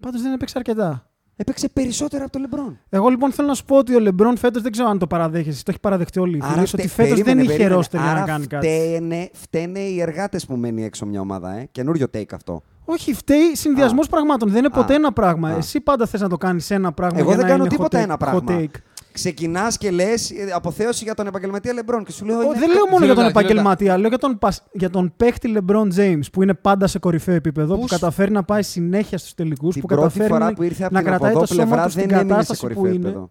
Πάντως δεν έπαιξε αρκετά. Έπαιξε περισσότερα από τον Λεμπρόν. Εγώ λοιπόν θέλω να σου πω ότι ο Λεμπρόν φέτος δεν ξέρω αν το παραδέχεσαι. Το έχει παραδεχτεί όλοι οι φίλοι. φτε- Ότι φέτος δεν περίμενε, είχε περίμενε. ρόστερ για να Άρα κάνει κάτι. φταίνε, φταίνε οι εργάτες που μένει έξω μια ομάδα, ε. Καινούριο take αυτό. Όχι, φταίει συνδυασμός πραγμάτων. Δεν είναι ποτέ Α. ένα πράγμα. Α. Εσύ πάντα θες να το κάνεις ένα πράγμα. Εγώ για δεν να κάνω είναι τίποτα hot take- ένα hot πράγμα. take. Ξεκινάς και λες αποθέωση για τον επαγγελματία Λεμπρόν. Και σου λέω. Ο, είναι δεν κα- λέω μόνο Δύο για τον λεπτά, δύο επαγγελματία, λέω για τον, πασ- για τον παίχτη LeBron James που είναι πάντα σε κορυφαίο επίπεδο, που Πούς- καταφέρει να πάει συνέχεια στους τελικούς, Την που πρώτη καταφέρει φορά να, που ήρθε από να την κρατάει οδό το σώμα πλευρά τους στην δεν έμεινε σε κατάσταση κορυφαίο που είναι. επίπεδο.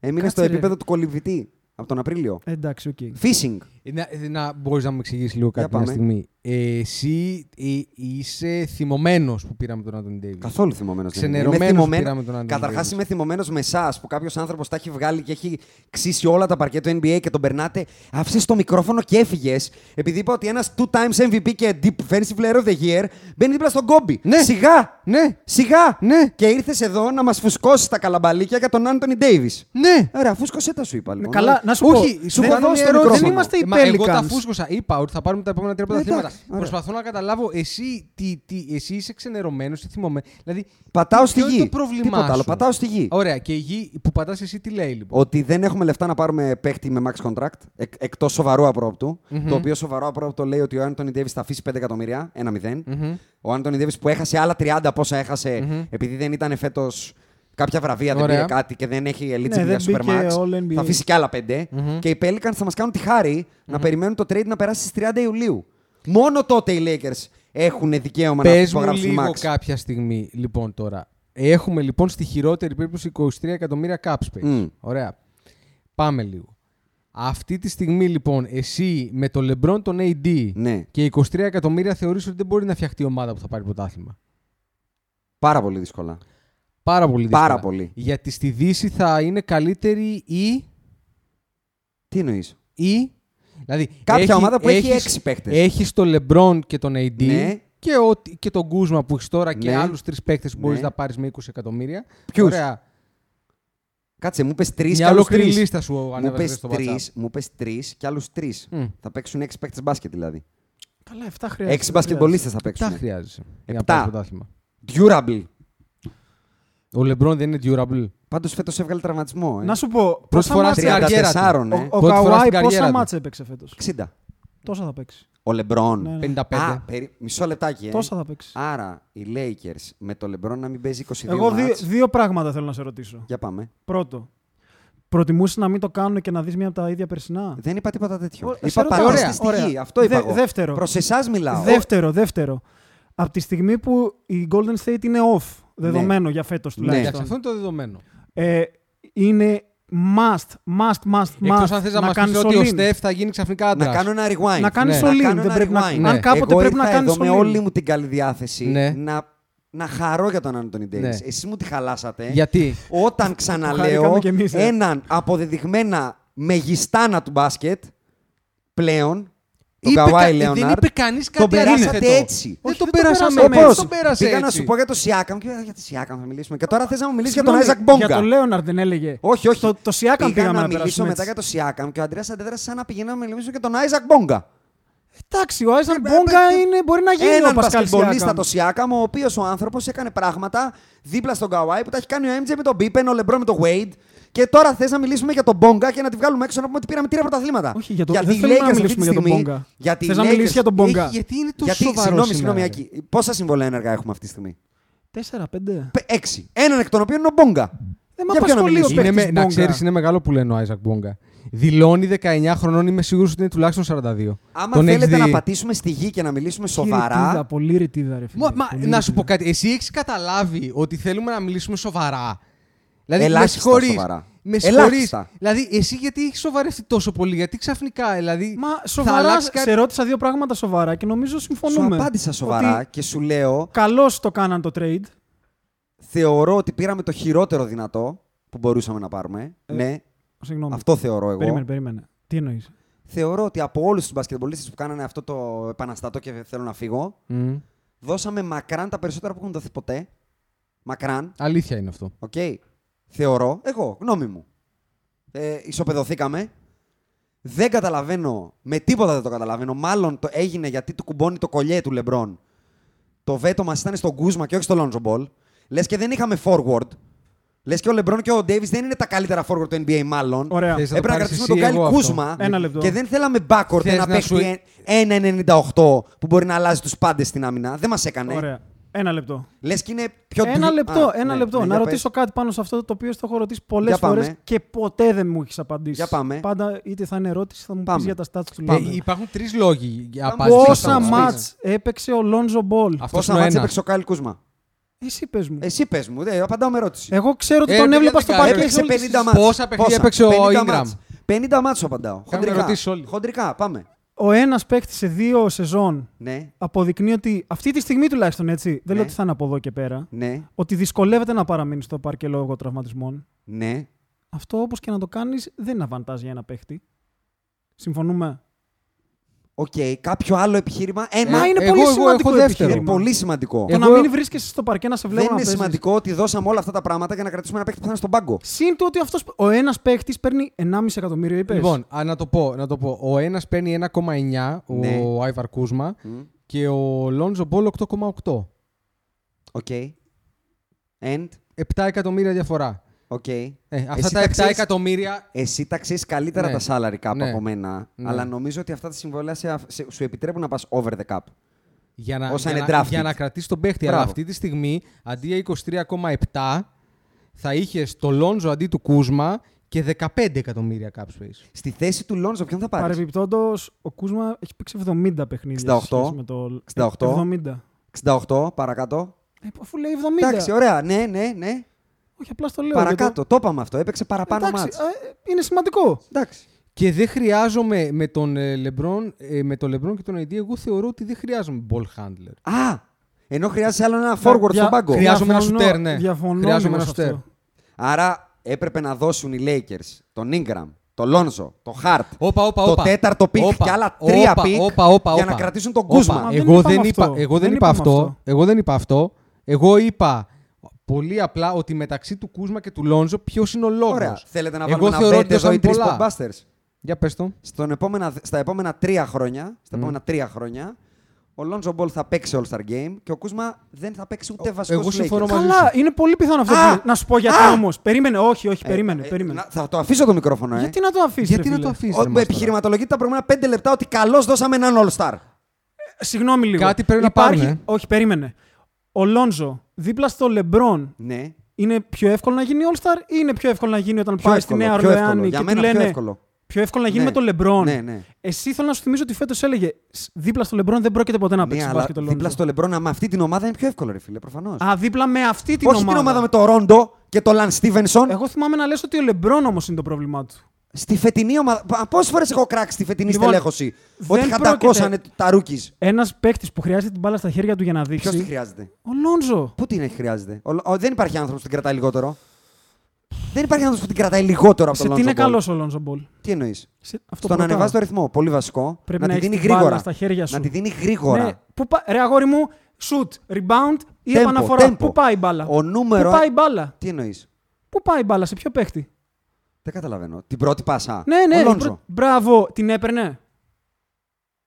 Έμεινε Κάτσε, στο ρε. επίπεδο του κολυμβητή από τον Απρίλιο. Ε, Εντάξει, OK. Fishing. Ε, Να, ε, να μπορείς να μου εξηγήσεις λίγο κάτι Για μια πάμε. στιγμή. Ε, εσύ ε, είσαι θυμωμένος που πήραμε τον Άντωνι Ντέιβις; Καθόλου θυμωμένος. Ξενερωμένος που πήραμε τον Άντωνι Καταρχάς Davis. είμαι θυμωμένος με εσάς που κάποιος άνθρωπος τα έχει βγάλει και έχει ξύσει όλα τα παρκέ του NBA και τον περνάτε. Άφησες το μικρόφωνο και έφυγες. Επειδή είπα ότι ένας two times MVP και defensive player of the year μπαίνει δίπλα στον Κόμπι. Ναι. Σιγά! Ναι, Σιγά! ναι, Και ήρθες εδώ να μας φουσκώσεις τα καλαμπαλίκια για τον Άντωνι Ντέιβις. ναι. Ωραία, φούσκωσέ τα σου είπα λοιπόν. Καλά, να σου Όχι, πω. σου δεν- έχω δώσει το δεν μικρόφωνο. είμαστε Ε, μα εγώ τα υπέλικαν. φούσκωσα. Είπα ότι θα πάρουμε τα επόμενα τρία πρωταθλήματα. εντάξει, ωραία. Προσπαθώ να καταλάβω εσύ, τι, τι, εσύ είσαι ξενερωμένος ή θυμωμένο. Δηλαδή, Πατάω στη ποιο είναι γη. το πρόβλημά Τίποτα άλλο. σου; Πατάω στη γη. Ωραία, και η γη που πατάς εσύ τι λέει λοιπόν; Ότι δεν έχουμε λεφτά να πάρουμε παίχτη με max contract, εκ, εκτός σοβαρού απρόπτου. Μμμ. Το οποίο σοβαρό απρόπτο λέει ότι ο Άντωνι Ντέβις θα αφήσει 5 εκατομμύρια, 1-0. Μμμ. Ο Άντωνι Ντέβις που έχασε άλλα 30 από όσα έχασε Μμμ. επειδή δεν ήταν φέτος κάποια βραβεία, δεν Ωραία. πήρε κάτι και δεν έχει eligible Ναι, για δεν μπήκε Supermax. All NBA. Θα αφήσει και άλλα 5. Μμμ. Και οι Pelicans θα μας κάνουν τη χάρη να περιμένουν το trade να περάσει στις 30 Ιουλίου. Μόνο τότε οι Lakers έχουν δικαίωμα να Πες μου υπογράψουν λίγο Max. κάποια στιγμή, λοιπόν, τώρα. Έχουμε λοιπόν στη χειρότερη περίπτωση 23 εκατομμύρια cap space. Μμ. Ωραία. Πάμε λίγο. Αυτή τη στιγμή λοιπόν εσύ με το LeBron τον AD Ναι, και 23 εκατομμύρια θεωρείς ότι δεν μπορεί να φτιαχτεί η ομάδα που θα πάρει πρωτάθλημα; πάρα πολύ δύσκολα. Πάρα πολύ δύσκολα. Πάρα πολύ. Γιατί στη Δύση θα είναι καλύτερη η... Τι Τι εννοείς; Ή. Δηλαδή, Κάποια ομάδα που έχει έξι παίκτες. Έχεις τον LeBron και τον AD Ναι. και, ο, και τον Κούσμα που έχεις τώρα και Ναι. άλλους τρεις παίκτες που μπορείς Ναι. να πάρεις με 20 εκατομμύρια. Ποιους; Ωραία. Κάτσε, μου πες τρεις και Μια άλλους ολόκληρη τρεις. λίστα σου Μου ανέβασε πες στο τρεις, WhatsApp. μου πες τρεις και άλλους τρεις. Μμ. Θα παίξουν έξι παίκτες μπάσκετ δηλαδή. Καλά, 7 χρειάζεται. Έξι μπασκετμπολίστες θα Τα παίξουν. χρειάζεσαι. Για να Επτά. πάρει πρωτάθλημα. Durable. Ο LeBron δεν είναι durable. Πάντως φέτος έβγαλε τραυματισμό. Ε. Να σου πω, Πρώτη πόσα φορά μάτς στην καριέρα του. 34, Ο, ε. ο Πρώτη φορά Καουάι στην πόσα καριέρα του. μάτς έπαιξε φέτος; 60. Τόσα θα παίξει. Ο Λεμπρόν. Ναι, ναι. 55. Α, περι... μισό λεπτάκι. Ε. Τόσα θα παίξει. Άρα οι Lakers με το Λεμπρόν να μην παίζει 22 Εγώ δύο, μάτς. δύο πράγματα θέλω να σε ρωτήσω. Για πάμε. Πρώτο, προτιμούσες να μην το κάνουν και να δεις μία από τα ίδια περσινά; Δεν είπα τίποτα τέτοιο. Ω, σε είπα ρωτάω. παράσταση Ωραία, στοιχή. ωραία. Αυτό είπα Δε- εγώ. δεύτερο. Προς εσάς μιλάω. Δεύτερο, δεύτερο. Από τη στιγμή που η Golden State είναι off, δεδομένο για φέτος Ναι. Εντάξει, τουλάχιστον, αυτό είναι το δεδομένο. ε, είναι must, must, must, Εκτός must αν θες να, μας κάνεις πεις ότι ο all in. Στεφ θα γίνει ξαφνικά Να άντρας. κάνω ένα rewind. Να κάνεις Ναι. all in, Να κάνω δεν ένα πρέπει να- rewind. Ναι. Αν κάποτε Εγώ πρέπει να ήρθα κάνεις εδώ με all in. όλη μου την καλή διάθεση Ναι. να, να χαρώ για τον Άντωνι Ντέιβις. Ναι. Εσείς μου τη χαλάσατε. Γιατί; Όταν χαρήκαμε ξαναλέω κι εμείς, ε. έναν αποδεδειγμένα μεγιστάνα του μπάσκετ πλέον, τον Είπε Καουάι κα- δεν Λέοναρντ, είπε κανείς κάτι τον περάσατε αντίθετο. έτσι. Δεν Όχι, τον δεν το πέρασαμε περάσαμε έτσι. Πώς; τον πέρασε Πήγα να έτσι. σου πω για το Σιάκαμ και για το Σιάκαμ θα μιλήσουμε. Και τώρα θες να μου μιλήσεις για Συγγνώμη, τον Άιζακ Μπόγκα. Για τον Λέοναρντ δεν έλεγε. Όχι, όχι. Το, το Siakam Πήγα πήγαμε να να μιλήσω περάσουμε μετά έτσι. για το Σιάκαμ και ο Αντρέας αντέδρασε σαν να πηγαίνω να μιλήσω για τον Άιζακ Μπόγκα. Εντάξει, ο Άιζακ Ε, Μπόγκα ε, είναι, μπορεί να γίνει Έναν ο Πασκάλ μπασκετμπολίστα Siakam. το Σιάκαμ, ο οποίος ο άνθρωπος έκανε πράγματα δίπλα στον Καουάι που τα έχει κάνει ο MJ με τον Πίπεν, ο Λεμπρόν με τον Wade. Και τώρα θες να μιλήσουμε για τον Μπόγκα και να τη βγάλουμε έξω να πούμε ότι πήραμε τρία πρωταθλήματα. Όχι, για το- γιατί δεν οι θέλουμε να Lakers αυτή μιλήσουμε τη για τον στιγμή- Μπόγκα. γιατί οι Θες να Lakers- μιλήσεις για τον Μπόγκα. Έχει- Γιατί είναι τόσο Γιατί, σοβαρό συγγνώμη, σήμερα, συγγνώμη, ρε. Άκη, πόσα συμβολέα έργα έχουμε αυτή τη στιγμή; 4-5. Πε- Έξι. Έναν εκ των οποίων είναι ο Μπόγκα. Δεν με Για ποιο να απασχολεί ο μιλήσουμε. Είναι παίκτης με, να Μπόγκα. ξέρεις, είναι μεγάλο που λένε ο Άιζακ Μπόγκα. Δηλώνει 19 χρονών, είμαι σίγουρος ότι είναι τουλάχιστον 42. Άμα Τον έχεις θέλετε δει- να πατήσουμε στη γη και να μιλήσουμε Ρητίδα, σοβαρά. πολύ ρητίδα, ρε φίλε. Μα, μα, Πολύ να σου ρητίδα. πω κάτι. Εσύ έχεις καταλάβει ότι θέλουμε να μιλήσουμε σοβαρά. Δηλαδή, Ελάχιστα με συγχωρείς. σοβαρά. Με Ελάχιστα. συγχωρείς. Δηλαδή, εσύ γιατί έχεις σοβαρευτεί τόσο πολύ, γιατί ξαφνικά. Δηλαδή, Μα θα σοβαρά, αλλάξει κάτι; σε ρώτησα δύο πράγματα σοβαρά και νομίζω Σου συμφωνούμε. απάντησα σοβαρά Ότι και σου λέω καλώς το κάναν το trade. θεωρώ ότι πήραμε το χειρότερο δυνατό που μπορούσαμε να πάρουμε. Ε, ναι, Συγγνώμη. αυτό θεωρώ εγώ. Περίμενε, περίμενε. Τι εννοείς; Θεωρώ ότι από όλους τους μπασκετμπολίστες που κάνανε αυτό το επαναστατό και θέλω να φύγω, Μμ. δώσαμε μακράν τα περισσότερα που έχουν δοθεί ποτέ. Μακράν, Αλήθεια είναι αυτό. οκ. Θεωρώ, εγώ, γνώμη μου. Ε, ισοπεδωθήκαμε. Δεν καταλαβαίνω, με τίποτα δεν το καταλαβαίνω. Μάλλον το έγινε γιατί του κουμπώνει το κολλιέ του Λεμπρόν. Το βέτο μας ήταν στον Κούσμα και όχι στο Lonzo Ball. Λες και δεν είχαμε forward. Λες και ο Λεμπρόν και ο Ντέιβις δεν είναι τα καλύτερα forward του NBA, μάλλον. Ωραία. Θες να το Έπρεπε να πάρεις κρατήσουμε εσύ, τον Γκάιλ εγώ αυτό. Κούσμα. Ένα λεπτό. Και δεν θέλαμε backward Θες ένα να σου- παίχτη 1,98 που μπορεί να αλλάζει τους πάντες στην άμυνα. Δεν μας έκανε. Ωραία. Ένα λεπτό. Λες και είναι πιο Ένα ντου- λεπτό, Α, ένα ναι, λεπτό. ναι, να για ρωτήσω κάτι πάνω σε αυτό το οποίο στο έχω ρωτήσει πολλές Για πάμε. φορές και ποτέ δεν μου έχεις απαντήσει. Για πάμε. Πάντα είτε θα είναι ερώτηση, θα μου Πάμε. πει για τα stats του Ε, Λόντζο. υπάρχουν τρεις λόγοι για Πάμε. απάντηση. Πόσα Πόσα μας μάτς πεις. έπαιξε ο Λόνζο Μπολ; Αυτός Πόσα είναι ο μάτς ένας. έπαιξε ο Κάιλ Κούσμα; Εσύ πες μου. Εσύ πες μου, δεν απαντάω με ερώτηση. Εγώ ξέρω ότι Ε, τον παιδιά, έβλεπα δεν στο κάνω. παρκέ. Έπαιξε όλες τις 50 συζητήσεις. μάτς. Πόσα παιχνίδια έπαιξε ο 50 Ingram. μάτς. 50 μάτς σου απαντάω. Κάνουμε Χοντρικά. ερωτήσεις όλοι. Χοντρικά, πάμε. Ο ένας παίκτη σε δύο σεζόν Ναι, αποδεικνύει ότι αυτή τη στιγμή τουλάχιστον έτσι, δεν Ναι. λέω ότι θα είναι από εδώ και πέρα, ναι, ότι δυσκολεύεται να παραμείνει στο παρκέ λόγω τραυματισμών. ναι. Αυτό όπως και να το κάνεις δεν είναι αβαντάζ για ένα παίχτη. Συμφωνούμε; Οκ, κάποιο άλλο επιχείρημα. Ένα. Μα είναι εγώ- πολύ εγώ σημαντικό έχω δεύτερο. είναι επιχείρημα. πολύ σημαντικό. Το Εγώ- να μην βρίσκεσαι στο παρκέ να σε βλέπω Δεν να είναι παίζεις. σημαντικό ότι δώσαμε όλα αυτά τα πράγματα για να κρατήσουμε ένα παίκτη που θα είναι στον πάγκο. Συν το ότι αυτός, ο ένας παίχτη παίρνει 1,5 εκατομμύριο, είπες. Λοιπόν, α, να το πω. Να το πω. Ο ένας παίρνει 1,9 Ναι. ο Άιβαρ Κούσμα Μμ. και ο Λόντζο Μπόλ 8,8. OK. Άντε. 7 εκατομμύρια διαφορά. Οκ. Ε, αυτά Εσύ τα τα 7 ξέρεις- εκατομμύρια. Εσύ τα ξέρεις καλύτερα Ναι. τα salary cap Ναι. από μένα. Ναι. Αλλά νομίζω ότι αυτά τα συμβόλαια σε, σε- σου επιτρέπουν να πας over the cap. Για να, Όσα για, είναι να, drafted. για να κρατήσεις τον παίχτη. Αλλά Μπράβο. αυτή τη στιγμή αντί για 23,7 θα είχες το Λόντζο αντί του Κούσμα και 15 εκατομμύρια cap space. Στη θέση του Λόντζο, ποιον θα πάρεις; Παρεμπιπτόντως, ο Κούσμα έχει παίξει 70 παιχνίδια. 68. σε σχέση Με το... 68. 70. 68, παρακάτω. Ε, αφού λέει 70. Εντάξει, ωραία. Ναι, ναι, ναι. Όχι, απλά στο λέω. Παρακάτω. Το είπαμε αυτό. Έπαιξε παραπάνω Εντάξει, μάτς. ε, είναι σημαντικό. Εντάξει. Και δεν χρειάζομαι με τον ε, LeBron, ε, με τον LeBron και τον AD, εγώ θεωρώ ότι δεν χρειάζομαι ball handler. Α! Ενώ χρειάζεσαι άλλο ένα forward Δια- στον πάγκο. χρειά- Χρειάζομαι ένα διαφωνώ- σουτέρ, ναι. Διαφωνώ Χρειάζομαι λίγο ένα σε σουτέρ. αυτό. Άρα έπρεπε να δώσουν οι Lakers τον Ingram το Λόνζο, το Χαρτ, Όπα, όπα, το όπα. τέταρτο pick Όπα, και άλλα τρία όπα, pick όπα, όπα, για όπα. να κρατήσουν τον Όπα. Κούσμα. Μα δεν Εγώ είπαμε δεν είπα, αυτό. εγώ δεν Δεν είπα είπαμε αυτό. αυτό. Εγώ δεν είπα αυτό. Εγώ είπα πολύ απλά ότι μεταξύ του Κούσμα και του Λόνζο ποιος είναι ο λόγος; Ωραία. Θέλετε να Εγώ βάλουμε θεωρώ ένα ότι bet εδώ οι δώσαμε τρεις πολλά. Podbusters; Για πες το. Στον επόμενα, στα επόμενα τρία χρόνια, στα επόμενα τρία χρόνια, ο Λόνζο Μπολ θα παίξει All-Star Game και ο Κούσμα δεν θα παίξει ούτε βασικός εγώ συμφωνώ Lakers. μαζί Καλά, είναι πολύ πιθανό αυτό. Α! που λες. Να σου πω γιατί Α! όμως. Περίμενε, όχι, όχι, Ε, περίμενε. ε, περίμενε. να- θα το αφήσω το μικρόφωνο, ε. Γιατί να το αφήσεις. Γιατί να το αφήσεις. Ο, επιχειρηματολογείτε τα προηγούμενα πέντε λεπτά ότι καλώς δώσαμε έναν All-Star. Συγγνώμη λίγο. Κάτι πρέπει να Υπάρχει... πάρουμε, Όχι, περίμενε. Ο Λόνζο δίπλα στο Λεμπρόν Ναι. είναι πιο εύκολο να γίνει All-Star ή είναι πιο εύκολο να γίνει όταν Πιο πάει στη εύκολο, Νέα πιο εύκολο. Ορλεάνη Για και μένα του λένε. πιο εύκολο. Πιο εύκολο να γίνει Ναι. με τον Λεμπρόν. Ναι, ναι. Εσύ θέλω να σου θυμίσω ότι φέτος έλεγε «Σ, δίπλα στο Λεμπρόν δεν πρόκειται ποτέ να Ναι, παίξει αλλά μπάσκετ ο Λόνζο. δίπλα στο Λεμπρόν με αυτή την ομάδα είναι πιο εύκολο, ρε φίλε, προφανώς. Α, δίπλα με αυτή την Όχι ομάδα. την ομάδα με το Ρόντο και το Λανς Στίβενσον. Εγώ θυμάμαι να λες ότι ο Λεμπρόν όμως είναι το πρόβλημά του. Στη φετινή ομάδα. Πόσες φορές έχω κράξει στη φετινή Λοιπόν, στελέχωση; δεν Ότι χαντακώσανε τα rookie. Ένας παίκτης που χρειάζεται την μπάλα στα χέρια του για να Ποιος τη δείξει. χρειάζεται; Ο Λόνζο. Πού την έχει χρειάζεται; Ο- ο- δεν υπάρχει άνθρωπος που την κρατάει λιγότερο. Δεν υπάρχει άνθρωπος που την κρατάει λιγότερο από Σε τον τι είναι Lonzo Ball. καλός ο Λόνζο Μπολ; Τι εννοείς; Σε- Αυτό Στο να που ρωτάω. ανεβάζει το ρυθμό. Πολύ βασικό. Πρέπει να, να τη έχεις δίνει την μπάλα γρήγορα. στα χέρια σου. Να τη δίνει γρήγορα. Ναι. Πού πα... Ρε αγόρι μου, shoot, rebound ή Tempo, επαναφορά. tempo. Πού πάει η μπάλα; Ο νούμερο. Πού πάει η μπάλα; Τι εννοείς; Πού πάει η μπάλα, σε ποιο παίκτη; Δεν καταλαβαίνω. Την πρώτη πάσα. Ναι, ναι. Ο η Λόνζο. πρω- Μπράβο, την έπαιρνε;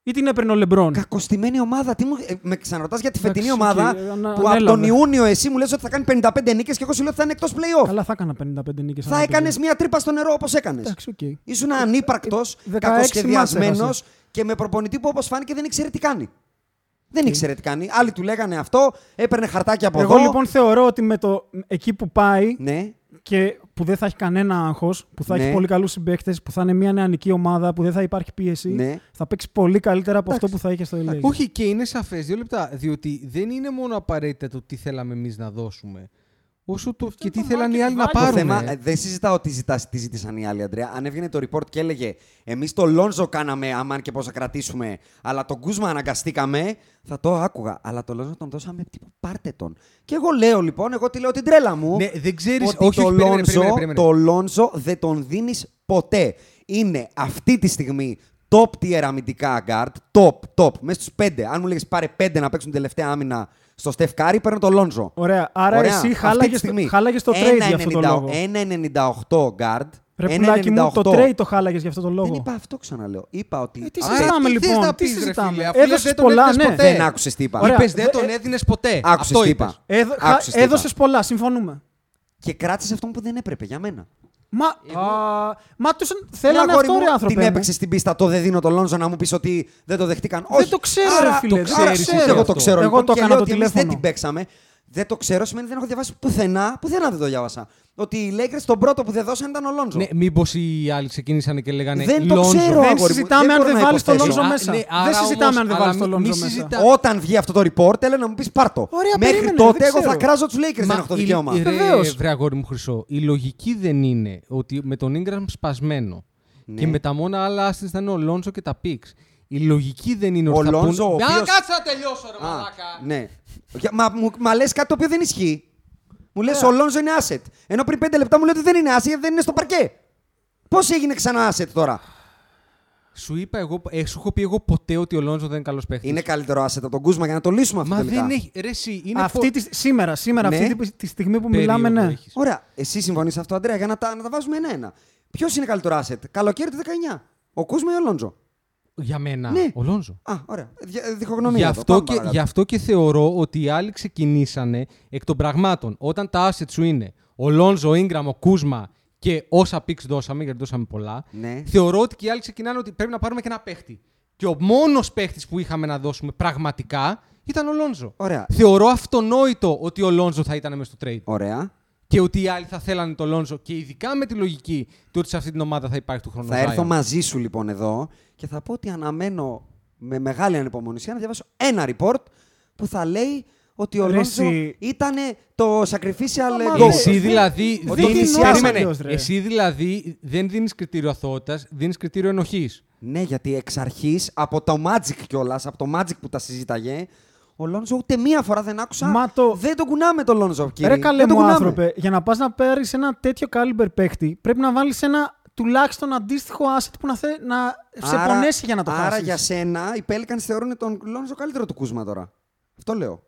Ή την έπαιρνε ο Λεμπρόν; Κακοστημένη ομάδα. Τι μου... ε, με ξαναρωτάς για τη φετινή Εντάξει, ομάδα και ανα- που από ανέλαβε. τον Ιούνιο εσύ μου λες ότι θα κάνει 55 νίκες και εγώ σου λέω ότι θα είναι εκτός playoff. Καλά, θα έκανα 55 νίκες. Θα έκανες μια τρύπα στο νερό όπως έκανες. Εντάξει, οκ. Ήσουν ανύπαρκτος, 16 κακοσχεδιασμένο ματς έχασε. και με προπονητή που όπως φάνηκε δεν ήξερε τι κάνει. Δεν ήξερε τι κάνει. Άλλοι του λέγανε αυτό, έπαιρνε χαρτάκι από Εγώ εδώ. λοιπόν θεωρώ ότι με το εκεί που πάει Ναι, και που δεν θα έχει κανένα άγχος, που θα Ναι. έχει πολύ καλούς συμπαίκτες, που θα είναι μια νεανική ομάδα, που δεν θα υπάρχει πίεση, ναι. θα παίξει πολύ καλύτερα από αυτό που θα είχε στο LA. Όχι, και είναι σαφές. Δύο λεπτά. Διότι δεν είναι μόνο απαραίτητα το τι θέλαμε εμείς να δώσουμε. Όσο το και τι το θέλαν οι άλλοι να marketing Το πάρουν. θέμα, ε, δεν συζητάω τι, ζητάς, τι ζήτησαν οι άλλοι, Αντρέα. Αν έβγαινε το report και έλεγε Εμείς το Λόνζο κάναμε, αμάν και πώς θα κρατήσουμε, αλλά τον Κούσμα αναγκαστήκαμε, θα το άκουγα. Αλλά το Λόνζο τον δώσαμε τύπου πάρτε τον. Και εγώ λέω λοιπόν, εγώ τη λέω την τρέλα μου. Ναι, δεν ξέρει. ότι Όχι, το, όχι, περίμενε, Λόνζο, περίμενε, περίμενε. το Λόνζο δεν τον δίνεις ποτέ. Είναι αυτή τη στιγμή top tier αμυντικά guard. Top, top. Μέσα στους πέντε. Αν μου λέγε πάρε πέντε να παίξουν τελευταία άμυνα στο Steph Curry, παίρνω το Λόνζο. Ωραία. Άρα Ωραία, εσύ αυτή χάλαγες τη στιγμή. χάλαγες το trade για αυτό το 1,90 λόγο. 1,98 guard. Ρε πουλάκι μου, το 1,98. trade το χάλαγες για αυτό το λόγο. Δεν είπα αυτό, ξαναλέω. Είπα ότι. Ε, τι Α, συζητάμε τι θες λοιπόν, να τι πεις, ρε συζητάμε; φίλε, αφού λες Έδωσες δεν τον πολλά, έδινες ναι. ποτέ. Δεν άκουσες τι είπα. Ωραία. Είπες, δεν Δε- τον ε, έδινες ποτέ. Άκουσες Αυτό τι είπες. είπα. Έδω, Άκουσες τι είπα. έδωσες πολλά, συμφωνούμε. Και κράτησες αυτό που δεν έπρεπε για μένα. Μα, α, μα τους θέλανε Ρε, αγόρι αυτό μου, ρε άνθρωπε Την μου. έπαιξες στην πίστα, το δεν δίνω το Λόνζο να μου πεις ότι δεν το δεχτήκαν. Δεν Όχι. το ξέρω, Άρα, ρε φίλε. Το δεν ξέρεις, ξέρω εγώ το αυτό. ξέρω. Εγώ λοιπόν, το και έκανα λέω το ότι εμείς δεν τηλέφωνο. την παίξαμε. Δεν το ξέρω σημαίνει δεν έχω διαβάσει πουθενά. Πουθενά δεν το διάβασα. Ότι οι Lakers τον πρώτο που δεν δώσαν ήταν ο Λόνζο. Ναι, μήπως οι άλλοι ξεκίνησαν και λέγανε Δεν το Λόνζο. ξέρω, Δεν αγόρι μου, συζητάμε δεν αν μπορώ δεν να βάλεις το υποθέσω. Λόνζο Α, μέσα. ναι, Δεν άρα συζητάμε όμως, αν δεν αλλά βάλεις το μη- Λόνζο μη μέσα. συζητά- Όταν βγει αυτό το report, έλα να μου πεις πάρτο. Ωραία, Μέχρι περίμενε, τότε δεν εγώ θα ξέρω. κράζω τους Lakers. Δεν έχω το η- δικαίωμα. η- ρε, Βεβαίως. βρε αγόρι μου χρυσό, η λογική δεν είναι ότι με τον Ingram σπασμένο Ναι. και με τα μόνα άλλα assets θα είναι ο Λόνζο και τα Picks. Η λογική δεν είναι Ο ότι θα Λόνζο, ο πούνε... Α, οποίος- κάτσε να τελειώσω ρε Α, μαλάκα. ναι. Για- Μα, μου- μα λες κάτι το οποίο δεν ισχύει. Μου λες ο Λόνζο είναι asset. Ενώ πριν πέντε λεπτά μου λέει ότι δεν είναι asset γιατί δεν είναι στο παρκέ. Πώς έγινε ξανά asset τώρα; Σου είπα εγώ, ε, σου έχω πει εγώ ποτέ ότι ο Λόνζο δεν είναι καλός παίχτης. Είναι καλύτερο asset από τον Κούσμα για να το λύσουμε αυτό Μα τελικά. δεν έχει. Ρε, εσύ, είναι Αυτή τη, σήμερα, σήμερα Ναι. αυτή τη, τη στιγμή που περίοδο μιλάμε, ναι. έχεις. Ωραία. Εσύ συμφωνείς αυτό, Αντρέα, για να τα, να τα βάζουμε ένα-ένα. Ποιος είναι καλύτερο asset, καλοκαίρι του 19. Ο Κούσμα ή ο Λόντζο. Για μένα, Ναι. ο Λόνζο. Α, ωραία. Δια- Διχογνωμία. Γι' εδώ. αυτό, Πάμε και, παρακάτω. γι' αυτό και θεωρώ ότι οι άλλοι ξεκινήσανε εκ των πραγμάτων. Όταν τα assets σου είναι ο Λόνζο, ο Ingram, ο Κούσμα και όσα picks δώσαμε, γιατί δώσαμε πολλά, Ναι. θεωρώ ότι και οι άλλοι ξεκινάνε ότι πρέπει να πάρουμε και ένα παίχτη. Και ο μόνος παίχτης που είχαμε να δώσουμε πραγματικά ήταν ο Λόνζο. Ωραία. Θεωρώ αυτονόητο ότι ο Λόνζο θα ήταν μέσα στο trade. Ωραία. Και ότι οι άλλοι θα θέλανε τον Λόνζο και ειδικά με τη λογική του ότι σε αυτή την ομάδα θα υπάρχει του χρόνου. Θα έρθω μαζί σου λοιπόν εδώ και θα πω ότι αναμένω με μεγάλη ανυπομονησία να διαβάσω ένα report που θα λέει ότι ο Ρε Λόντζο εσύ. ήταν το sacrificial Μα goal. Εσύ δηλαδή, Ότι δίνεις, θυσιάσανε. περίμενε. αλλιώς, ρε. εσύ δηλαδή δεν δίνεις κριτήριο αθωότητας, δίνεις κριτήριο ενοχής. Ναι, γιατί εξ αρχής από το Magic κιόλας, από το Magic που τα συζήταγε, ο Λόνζο ούτε μία φορά δεν άκουσα. Μα το- Δεν τον κουνάμε τον Λόνζο, κύριε. Ρε καλέ δεν τον μου κουνάμε. άνθρωπε, για να πας να πάρεις ένα τέτοιο caliber παίχτη, πρέπει να βάλεις ένα τουλάχιστον αντίστοιχο asset που να, θε, να σε πονέσει για να το άρα χάσεις. για σένα οι Pelicans θεωρούν τον Λόνζο καλύτερο του Κούσμα τώρα. Αυτό λέω.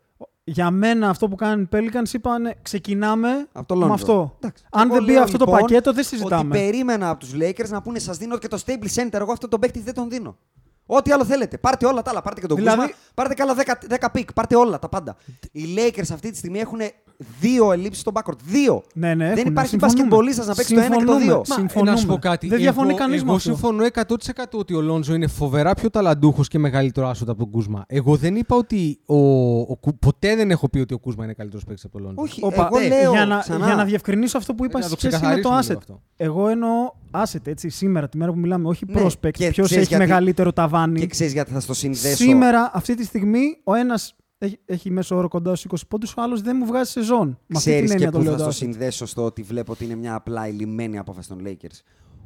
Για μένα αυτό που κάνουν οι Pelicans είπαν ξεκινάμε Από το Lonzo. με αυτό. Εντάξει. Αν Εγώ δεν μπει λέω, αυτό το λοιπόν, πακέτο δεν Ότι συζητάμε. περίμενα από τους Lakers να πούνε σας δίνω και το stable center. Εγώ αυτό τον παίκτη δεν τον δίνω. Ό,τι άλλο θέλετε. Πάρτε όλα τα άλλα. Πάρτε και τον Δηλαδή- Κούσμα. Πάρτε και άλλα 10, 10 pick. Πάρτε όλα τα πάντα. Οι Lakers αυτή τη στιγμή έχουν δύο ελλείψεις στο backcourt. Δύο. Ναι, ναι, δεν έχουνε. υπάρχει Συμφωνούμε. μπασκετμπολίστας να παίξει το ένα και το Συμφωνούμε. δύο. Μα, Μα, συμφωνούμε. να σου πω κάτι. Δεν διαφωνεί εγώ, κανείς με Εγώ αυτό. συμφωνώ 100% ότι ο Λόνζο είναι φοβερά πιο ταλαντούχος και μεγαλύτερο asset από τον Κούσμα. Εγώ δεν είπα ότι. Ο, ο, Κου- ποτέ δεν έχω πει ότι ο Κούσμα είναι καλύτερος παίκτης από τον Λόνζο. Όχι, Όπα, εγώ ε, λέω για, να, ξανά. για να διευκρινίσω αυτό που είπα Ε, να σε το σχέση με το ξεκαθαρίσουμε asset. λίγο αυτό. Εγώ εννοώ asset, έτσι, σήμερα, τη μέρα που μιλάμε, όχι Ναι, prospect. και Ποιος ξέρεις έχει γιατί- μεγαλύτερο ταβάνι. Και ξέρεις γιατί θα στο συνδέσω. Σήμερα, αυτή τη στιγμή, ο ένας έχει, έχει μέσο όρο κοντά στους 20 πόντους, ο άλλος δεν μου βγάζει σεζόν. Με αυτή Ξέρεις την και έννοια το πού λέω. θα το το asset. συνδέσω στο ότι βλέπω ότι είναι μια απλά ηλυμένη απόφαση των Lakers.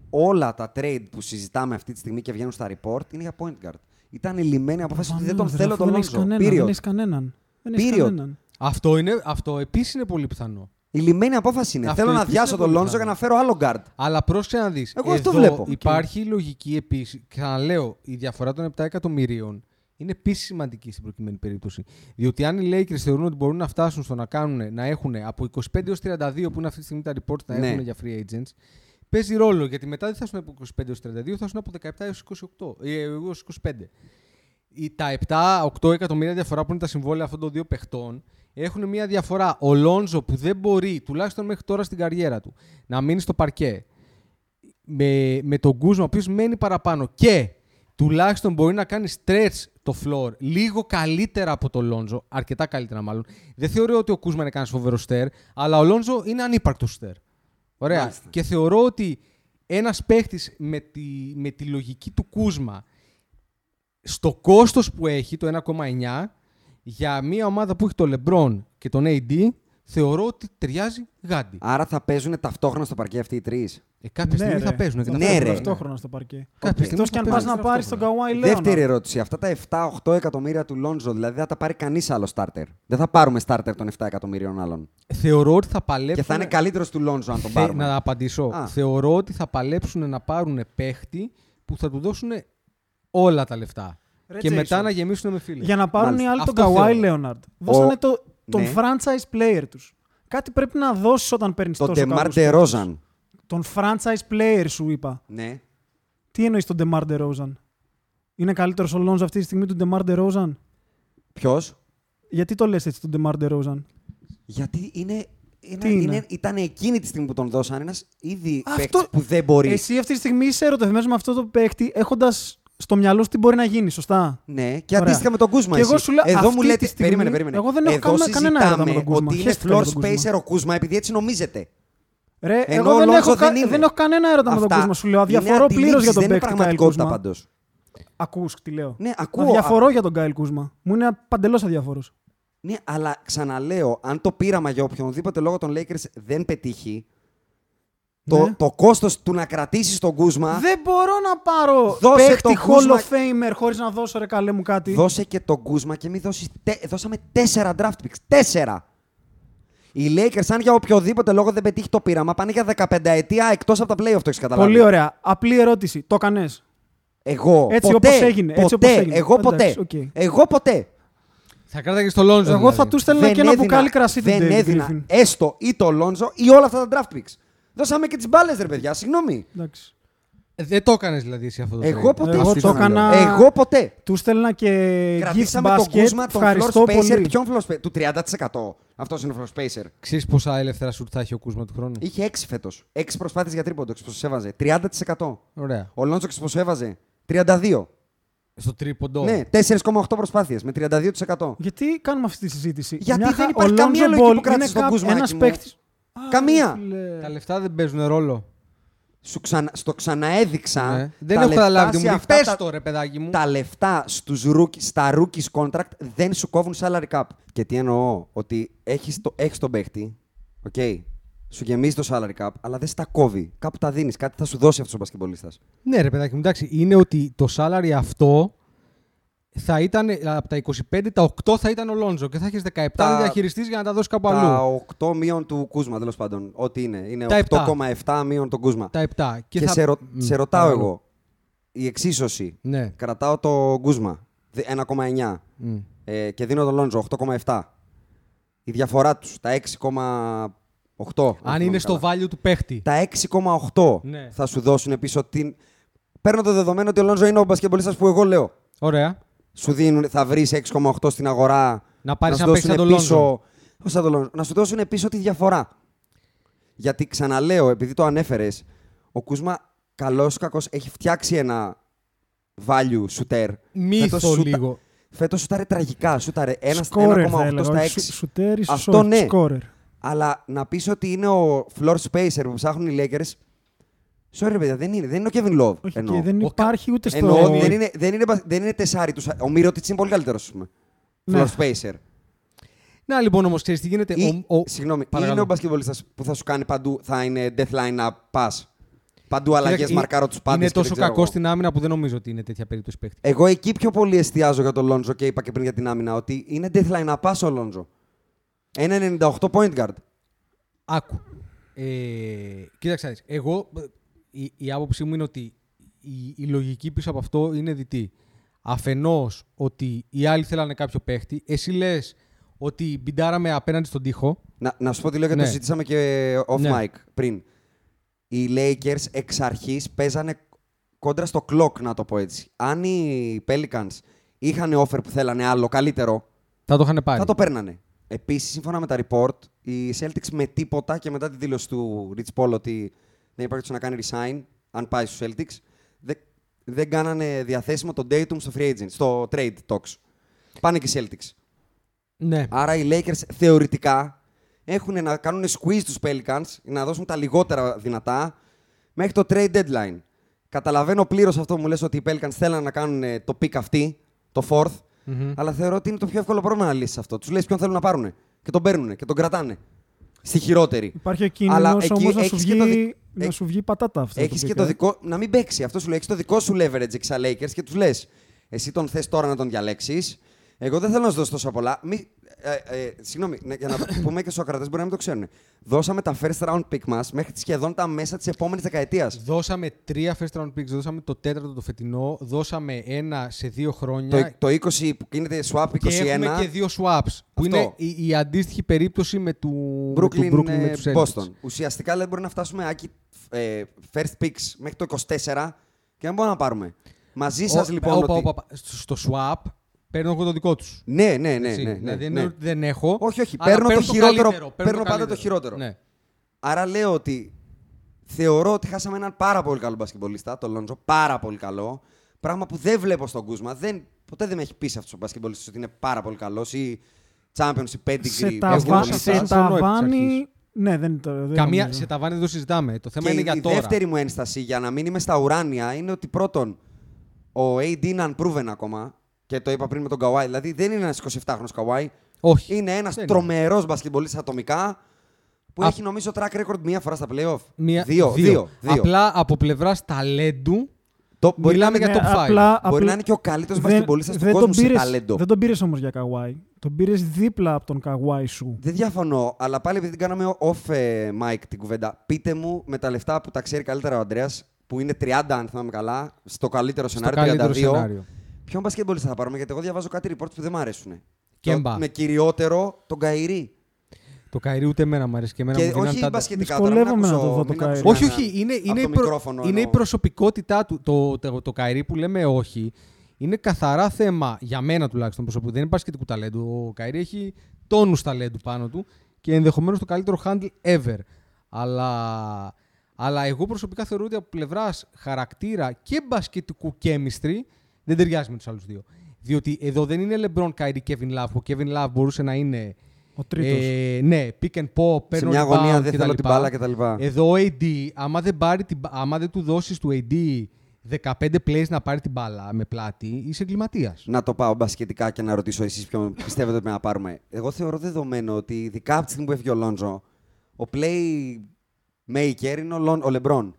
Όλα τα trade που συζητάμε αυτή τη στιγμή και βγαίνουν στα report είναι για point guard. Ήταν ηλυμένη απόφαση ότι δεν τον Προφανώς, θέλω αφού τον δεν έχεις Λόντζο. κανέναν, Δεν Period. έχεις κανέναν. Δεν έχεις Period. κανέναν. Αυτό, είναι, αυτό επίσης είναι πολύ πιθανό. Η λιμένη απόφαση είναι. Αυτό Θέλω να επίσης διάσω είναι τον πολύ Λόντζο για πιθανό. να φέρω άλλο guard. Αλλά πρόσεξε να δεις. Εγώ αυτό βλέπω. Υπάρχει λογική επίσης. Ξαναλέω, η διαφορά των 7 εκατομμυρίων είναι επίσης σημαντική στην προκειμένη περίπτωση. Διότι αν οι Lakers θεωρούν ότι μπορούν να φτάσουν στο να, κάνουν, να έχουν από 25 έως 32 που είναι αυτή τη στιγμή τα reports να Ναι. έχουν για free agents, παίζει ρόλο γιατί μετά δεν θα έρθουν από 25 έως 32, θα έρθουν από 17 έως 28, ε, έως 25. Οι- Τα 7-8 εκατομμύρια διαφορά που είναι τα συμβόλαια αυτών των δύο παιχτών έχουν μια διαφορά. Ο Λόνζο που δεν μπορεί, τουλάχιστον μέχρι τώρα στην καριέρα του, να μείνει στο παρκέ με, με τον Κούσμα, ο οποίος μένει παραπάνω και τουλάχιστον μπορεί να κάνει stretch το floor λίγο καλύτερα από τον Λόνζο, αρκετά καλύτερα μάλλον. Δεν θεωρώ ότι ο Κούσμα είναι κανένας φοβερός στέρ, αλλά ο Λόνζο είναι ανύπαρκτος στέρ. Ωραία. Μάλιστα. Και θεωρώ ότι ένας παίχτης με τη, με τη λογική του Κούσμα στο κόστος που έχει, το 1,9, για μια ομάδα που έχει τον LeBron και τον AD, θεωρώ ότι ταιριάζει γάντι. Άρα θα παίζουν ταυτόχρονα στο παρκέ αυτοί οι τρεις; Ε, κάποια στιγμή Ναι, θα ρε. παίζουν. Θα Ναι, παίζουν ρε. Ταυτόχρονα στο παρκέ. Κάποια στιγμή Εκτός και αν θα πας παίζουν να πάρεις τον ταυτόχρονα. Καουάι Λέονα. Δεύτερη ερώτηση. Αυτά τα 7-8 εκατομμύρια του Λόντζο, δηλαδή δεν θα τα πάρει κανείς άλλο starter. Δεν θα πάρουμε starter των 7 εκατομμυρίων άλλων. Θεωρώ ότι θα παλέψουν. Και θα είναι καλύτερος του Λόντζο αν τον Θε- πάρουμε. Να απαντήσω. Α. Θεωρώ ότι θα παλέψουν να πάρουν παίχτη που θα του δώσουν όλα τα λεφτά. Ρε, και Jason. μετά να γεμίσουν με φίλε. Για να πάρουν Μάλιστα. οι άλλοι τον Αυτό Καουάι θεωρώ. Λέοναρντ. Δώσανε το, τον Ναι. franchise player τους. Κάτι πρέπει να δώσεις όταν παίρνεις Τον τόσο Ντεμάρ καλούς Ντερόζαν. παίκτες. Τον franchise player σου είπα. Ναι. Τι εννοείς τον Ντεμάρ Ντερόζαν. Είναι καλύτερος ο Λόνζο αυτή τη στιγμή του Ντεμάρ Ντερόζαν. Ποιος; Γιατί το λες έτσι τον Ντεμάρ Ντερόζαν. Γιατί είναι. είναι, Τι είναι; είναι- ήταν εκείνη τη στιγμή που τον δώσαν ένας ήδη Αυτό- παίκτης που δεν μπορεί. Εσύ αυτή τη στιγμή είσαι ερωτευμένος με αυτό το παίκτη έχοντας στο μυαλό σου τι μπορεί να γίνει, σωστά; Ναι, και Ωραία. αντίστοιχα με τον Κούσμα. Και εγώ εσύ. σου λέω, Εδώ αυτή μου τη λέτε. στιγμή, περίμενε, περίμενε. εγώ δεν έχω Εδώ κανένα- κανένα έρωτα με τον συζητάμε Κούσμα. Ότι είναι Χαίστηκα με floor τον Κούσμα. spacer ο Κούσμα, επειδή έτσι νομίζετε. Ρε, Ενώ εγώ ο δεν Λόνζο έχω, κα- δεν είναι. δεν έχω κανένα έρωτα με τον Αυτά Κούσμα. Σου λέω, είναι αδιαφορώ πλήρως για αντιλήψεις, τον δεν είναι παίκτη Γκάιλ πραγματικότητα Κούσμα. πάντως. Ακούς τι λέω. Ναι, ακούω. Αδιαφορώ για τον Γκάιλ Κούσμα. Μου είναι παντελώς αδιαφορός. Ναι, αλλά ξαναλέω, αν το πείραμα για οποιονδήποτε λόγο των Lakers δεν πετύχει, το, Ναι. το κόστος του να κρατήσεις τον Κούσμα, Δεν μπορώ να πάρω Δώσε παίχτη τον Hall Κούσμα- of Famer χωρίς να δώσω ρε καλέ μου κάτι. δώσε και τον Κούσμα και μην δώσεις... τε- δώσαμε τέσσερα draft picks. Τέσσερα! Οι Lakers, αν για οποιοδήποτε λόγο δεν πετύχει το πείραμα, πάνε για 15 ετία εκτός από τα playoff, το έχεις καταλάβει. Πολύ ωραία. Απλή ερώτηση. Το έκανε. Εγώ Έτσι ποτέ, όπως έγινε, έτσι ποτέ, όπως έγινε. εγώ Εντάξει, ποτέ, οκ. εγώ ποτέ. Θα κράταγε στο Λόνζο. Εγώ δηλαδή. θα του στέλνα και ένα μπουκάλι κρασί του δεν David έδινα Griffin. έστω ή το Λόνζο ή όλα αυτά τα draft picks. Δώσαμε και τις μπάλες, ρε παιδιά, συγγνώμη. Εντάξει. Ε, Δεν το έκανες δηλαδή εσύ αυτό το Εγώ trade. ποτέ. Εγώ σου το ξαναλέω. έκανα- Εγώ ποτέ. Του στέλνα και gift Κρατήσαμε τον basket. Κούσμα, τον floor Ευχαριστώ spacer. πολύ. Ποιον floor spacer, του 30%. Αυτός είναι ο floor spacer. Ξέρεις πόσα ελεύθερα σουτ θα έχει ο Κούσμα του χρόνου; Είχε 6 φέτος. 6 προσπάθειες για τρίποντο. Ξέρεις πόσο έβαζε. 30%. Ωραία. Ο Λόντζο ξέρεις πόσο έβαζε. 32. Στο τρίποντο. Ναι, 4,8 προσπάθειες με 32%. Γιατί κάνουμε αυτή τη συζήτηση; Γιατί Μια δεν χα- υπάρχει ο καμία Lonzo λογική Ball που κράτησε είναι τον Κούσμα, Ένας Άκη μου. παίκτη. Καμία. Τα λεφτά δεν παίζουν ρόλο. Σου ξανα... Στο ξαναέδειξα. Ναι. τα Δεν έχω λεφτά καταλάβει. σε Μου πει αυτά πες τα- το ρε παιδάκι μου. Τα λεφτά στους rookies, στα rookies contract δεν σου κόβουν salary cap. Και τι εννοώ, ότι έχεις, το, έχεις τον παίχτη, οκ, σου γεμίζει το salary cap, αλλά δεν στα κόβει. Κάπου τα δίνεις, κάτι θα σου δώσει αυτός ο μπασκετμπολίστας. Ναι, ρε παιδάκι μου, εντάξει. Είναι ότι το salary αυτό θα ήταν από τα 25, τα 8 θα ήταν ο Λόνζο και θα έχεις 17 Τα- να διαχειριστεί για να τα δώσεις κάπου αλλού. Τα 8 μείον του Κούσμα, τέλος πάντων. Ό,τι είναι. Είναι Τα 8,7 μείον τον Κούσμα. Τα 7. Και, θα- σε, ρω- Μ, σε ρωτάω παρακαλώ. εγώ. Η εξίσωση. Ναι. Κρατάω το Γκούσμα 1,9 Μ. ε, και δίνω τον Λόντζο 8,7. Η διαφορά τους, τα 6,8. Αν είναι στο value του παίχτη. Τα 6,8 Ναι. θα σου δώσουν πίσω την. Παίρνω το δεδομένο ότι ο Λόντζο είναι ο μπασκεμπολίστας που εγώ λέω. Ωραία. Σου δίνουν, θα βρεις 6,8 στην αγορά. Να πάρεις σου ένα παίκτη δώσουν σαν τον πίσω. Λόντζο. Όχι σαν τον Λόντζο. Να σου δώσουν πίσω τη διαφορά. Γιατί ξαναλέω, επειδή το ανέφερες, ο Κούσμα καλός ή κακός έχει φτιάξει ένα value shooter. Μύθο Φέτος σούτα- λίγο. Φέτος σούταρε τραγικά. Σούταρε ένα Σκόρερ θα 1,8 έλεγα. στα όχι 6. σου- Σουτέρ ή Αυτό ναι. Σκόρερ. Αλλά να πεις ότι είναι ο floor spacer που ψάχνουν οι Lakers. Sorry, ρε παιδιά, δεν είναι. Δεν είναι ο Kevin Love. Όχι, εννοώ. και δεν Ο κα- υπάρχει ούτε στο. Εννοώ ότι δεν είναι, δεν είναι, μπα- δεν είναι τεσάρι τους. Ο Μύρωτιτ είναι πολύ καλύτερος, ας πούμε. Ναι. Floor spacer. Να λοιπόν όμως, ξέρεις τι γίνεται. Ή, Ο, ο, συγγνώμη, ή παρακαλώ. είναι ο μπασκετμπολίστας που θα σου κάνει παντού, θα είναι deathline up pass. Παντού αλλαγές, Κοίταξε, μαρκάρω τους πάντες. Είναι τόσο κακό στην άμυνα που δεν νομίζω ότι είναι τέτοια περίπτωση παίχτη. Εγώ εκεί πιο πολύ εστιάζω για τον Λόντζο και είπα και πριν για την άμυνα ότι είναι deathline up pass ο Λόντζο. Ένα 98 point guard. Άκου. Ε, κοίταξε, να δεις. εγώ ε, η, η άποψή μου είναι ότι η, η λογική πίσω από αυτό είναι διτή. Αφενός ότι οι άλλοι θέλανε κάποιο παίχτη, εσύ λες ότι μπιντάραμε απέναντι στον τοίχο. Να, να σου πω τι λέω γιατί Ναι. το συζήτησαμε και off Ναι. mic πριν. Οι Lakers εξ αρχής παίζανε κόντρα στο clock, να το πω έτσι. Αν οι Pelicans είχαν offer που θέλανε άλλο, καλύτερο, Θα το είχαν πάρει. θα το παίρνανε. Επίσης, σύμφωνα με τα report, οι Celtics με τίποτα και μετά τη δήλωση του Rich Paul ότι δεν υπάρχει να κάνει resign, αν πάει στους Celtics, δεν, δεν κάνανε διαθέσιμο τον Datum στο free agent, στο trade talks. Πάνε και οι Celtics. Ναι. Άρα οι Lakers θεωρητικά έχουν να κάνουν squeeze τους Pelicans να δώσουν τα λιγότερα δυνατά μέχρι το trade deadline. Καταλαβαίνω πλήρως αυτό που μου λες ότι οι Pelicans θέλουν να κάνουν ε, το pick αυτή, το fourth, Μμμ. αλλά θεωρώ ότι είναι το πιο εύκολο πρόβλημα να λύσεις αυτό. Τους λες ποιον θέλουν να πάρουν και τον παίρνουν και τον κρατάνε. Στη χειρότερη. Υπάρχει ο κίνδυνος Αλλά όμως εκεί να, σου έχεις και το βγει, δι- να έχ- σου βγει πατάτα αυτό. Έχεις το και pick, το ε. δικό. Να μην παίξει. Αυτό σου λέει. Έχεις το δικό σου leverage εξ Lakers και τους λες. Εσύ τον θες τώρα να τον διαλέξεις. Εγώ δεν θέλω να σου δώσω τόσα πολλά. Μη, ε, ε, συγγνώμη, ναι, για να πούμε και στου ακρατέ μπορεί να μην το ξέρουν. Δώσαμε τα first round pick μας μέχρι σχεδόν τα μέσα της επόμενης δεκαετίας. Δώσαμε τρία first round picks, δώσαμε το τέταρτο το φετινό, δώσαμε ένα σε δύο χρόνια Το, το 20 που γίνεται swap 21. και έχουμε και δύο swaps. Που Αυτό. είναι η, η αντίστοιχη περίπτωση με του με Brooklyn, του Brooklyn ε, με τους Celtics. Boston. Ουσιαστικά δηλαδή μπορεί να φτάσουμε άκη, ε, first picks μέχρι το 24 και δεν μπορούμε να πάρουμε. Μαζί σας Ο- λοιπόν. όπα, ότι... όπα, όπα. Στο στο swap παίρνω εγώ το δικό τους. Ναι, ναι, ναι. ναι, ναι, δηλαδή δεν ναι. είναι ότι δεν έχω. Όχι, όχι. αλλά Παίρνω το χειρότερο- καλύτερο, παίρνω πάντα το καλύτερο. χειρότερο. Ναι. Άρα λέω ότι θεωρώ ότι χάσαμε έναν πάρα πολύ καλό μπασκετμπολίστα, τον Λόντζο. Πάρα πολύ καλό. Πράγμα που δεν βλέπω στον Κούσμα. Δεν, ποτέ δεν με έχει πείσει αυτός ο μπασκετμπολίστας ότι είναι πάρα πολύ καλός ή Champions ή Pedigree. Σε, Εύκολο ταβα... να σε συμφωνώ επί της ταβάνι. αρχής. Ναι, δεν το. Δεν Καμία, νομίζω. σε ταβάνι δεν το συζητάμε. Το θέμα Και είναι η, για η τώρα. δεύτερη μου ένσταση για να μην είμαι στα ουράνια είναι ότι πρώτον, ο AD είναι unproven ακόμα. Και το είπα πριν με τον Καουάι. Δηλαδή δεν είναι ένας 27χρονο Καουάι. Όχι. Είναι ένας Δεν τρομερός μπασκετμπολίστα ατομικά που Α- έχει νομίζω track record μία φορά στα playoff. Μία- δύο, δύο, δύο. Απλά από πλευράς ταλέντου Το, μπορεί να μιλάμε είναι, για Ναι, top 5. απλά- μπορεί απλά- να είναι και ο καλύτερος δεν- μπασκετμπολίστας του δεν κόσμου τον σε πήρες- ταλέντο. Δεν τον πήρες όμως για Καουάι. Τον πήρες δίπλα από τον Καουάι σου. Δεν διαφωνώ, αλλά πάλι επειδή την κάναμε off ε, mic την κουβέντα, πείτε μου με τα λεφτά που τα ξέρει καλύτερα ο Αντρέα, που είναι 30, αν θυμάμαι καλά, στο καλύτερο στο σενάριο, καλύτερο 32. σενάριο. Ποιον μπασκετμπολίστα θα πάρουμε, γιατί εγώ διαβάζω κάτι reports που δεν μου αρέσουν. Κέμπα. Το- Με κυριότερο τον Καϊρή. Το Καϊρή ούτε εμένα μου αρέσει και εμένα Και μου δίνανε όχι τα- μπασκετικά τώρα. μην Δυσκολεύομαι να ακούσω- το δω το μην Καϊρή. ακούσω Όχι, κανένα όχι. Είναι, από είναι, το η, προ- μικρόφωνο είναι η εννοώ. προσωπικότητά του. Το, το, το Καϊρή που λέμε όχι. Είναι καθαρά θέμα για μένα τουλάχιστον προσωπικού. Δεν είναι μπασκετικού ταλέντου. Ο Καϊρή έχει τόνους ταλέντου πάνω του και ενδεχομένως το καλύτερο handle ever. Αλλά, αλλά εγώ προσωπικά θεωρώ ότι από πλευράς χαρακτήρα και μπασκετικού chemistry δεν ταιριάζει με τους άλλους δύο. Διότι εδώ δεν είναι LeBron, Kyrie, Kevin Love. Ο Kevin Love μπορούσε να είναι. Ο τρίτος. Ε, ναι, pick and pop, Σε παίρνω μια rebound αγωνία δεν κτλ. θέλω την μπάλα κτλ. Εδώ ο AD, άμα δεν, πάρει την, μπα- άμα δεν του δώσεις του AD 15 plays να πάρει την μπάλα με πλάτη, είσαι εγκληματίας. Να το πάω μπασκετικά και να ρωτήσω εσείς ποιον πιστεύετε ότι πρέπει να πάρουμε. Εγώ θεωρώ δεδομένο ότι ειδικά από τη στιγμή που έφυγε ο Λόντζο, ο playmaker είναι ο, Λον, ο Λεμπρόν.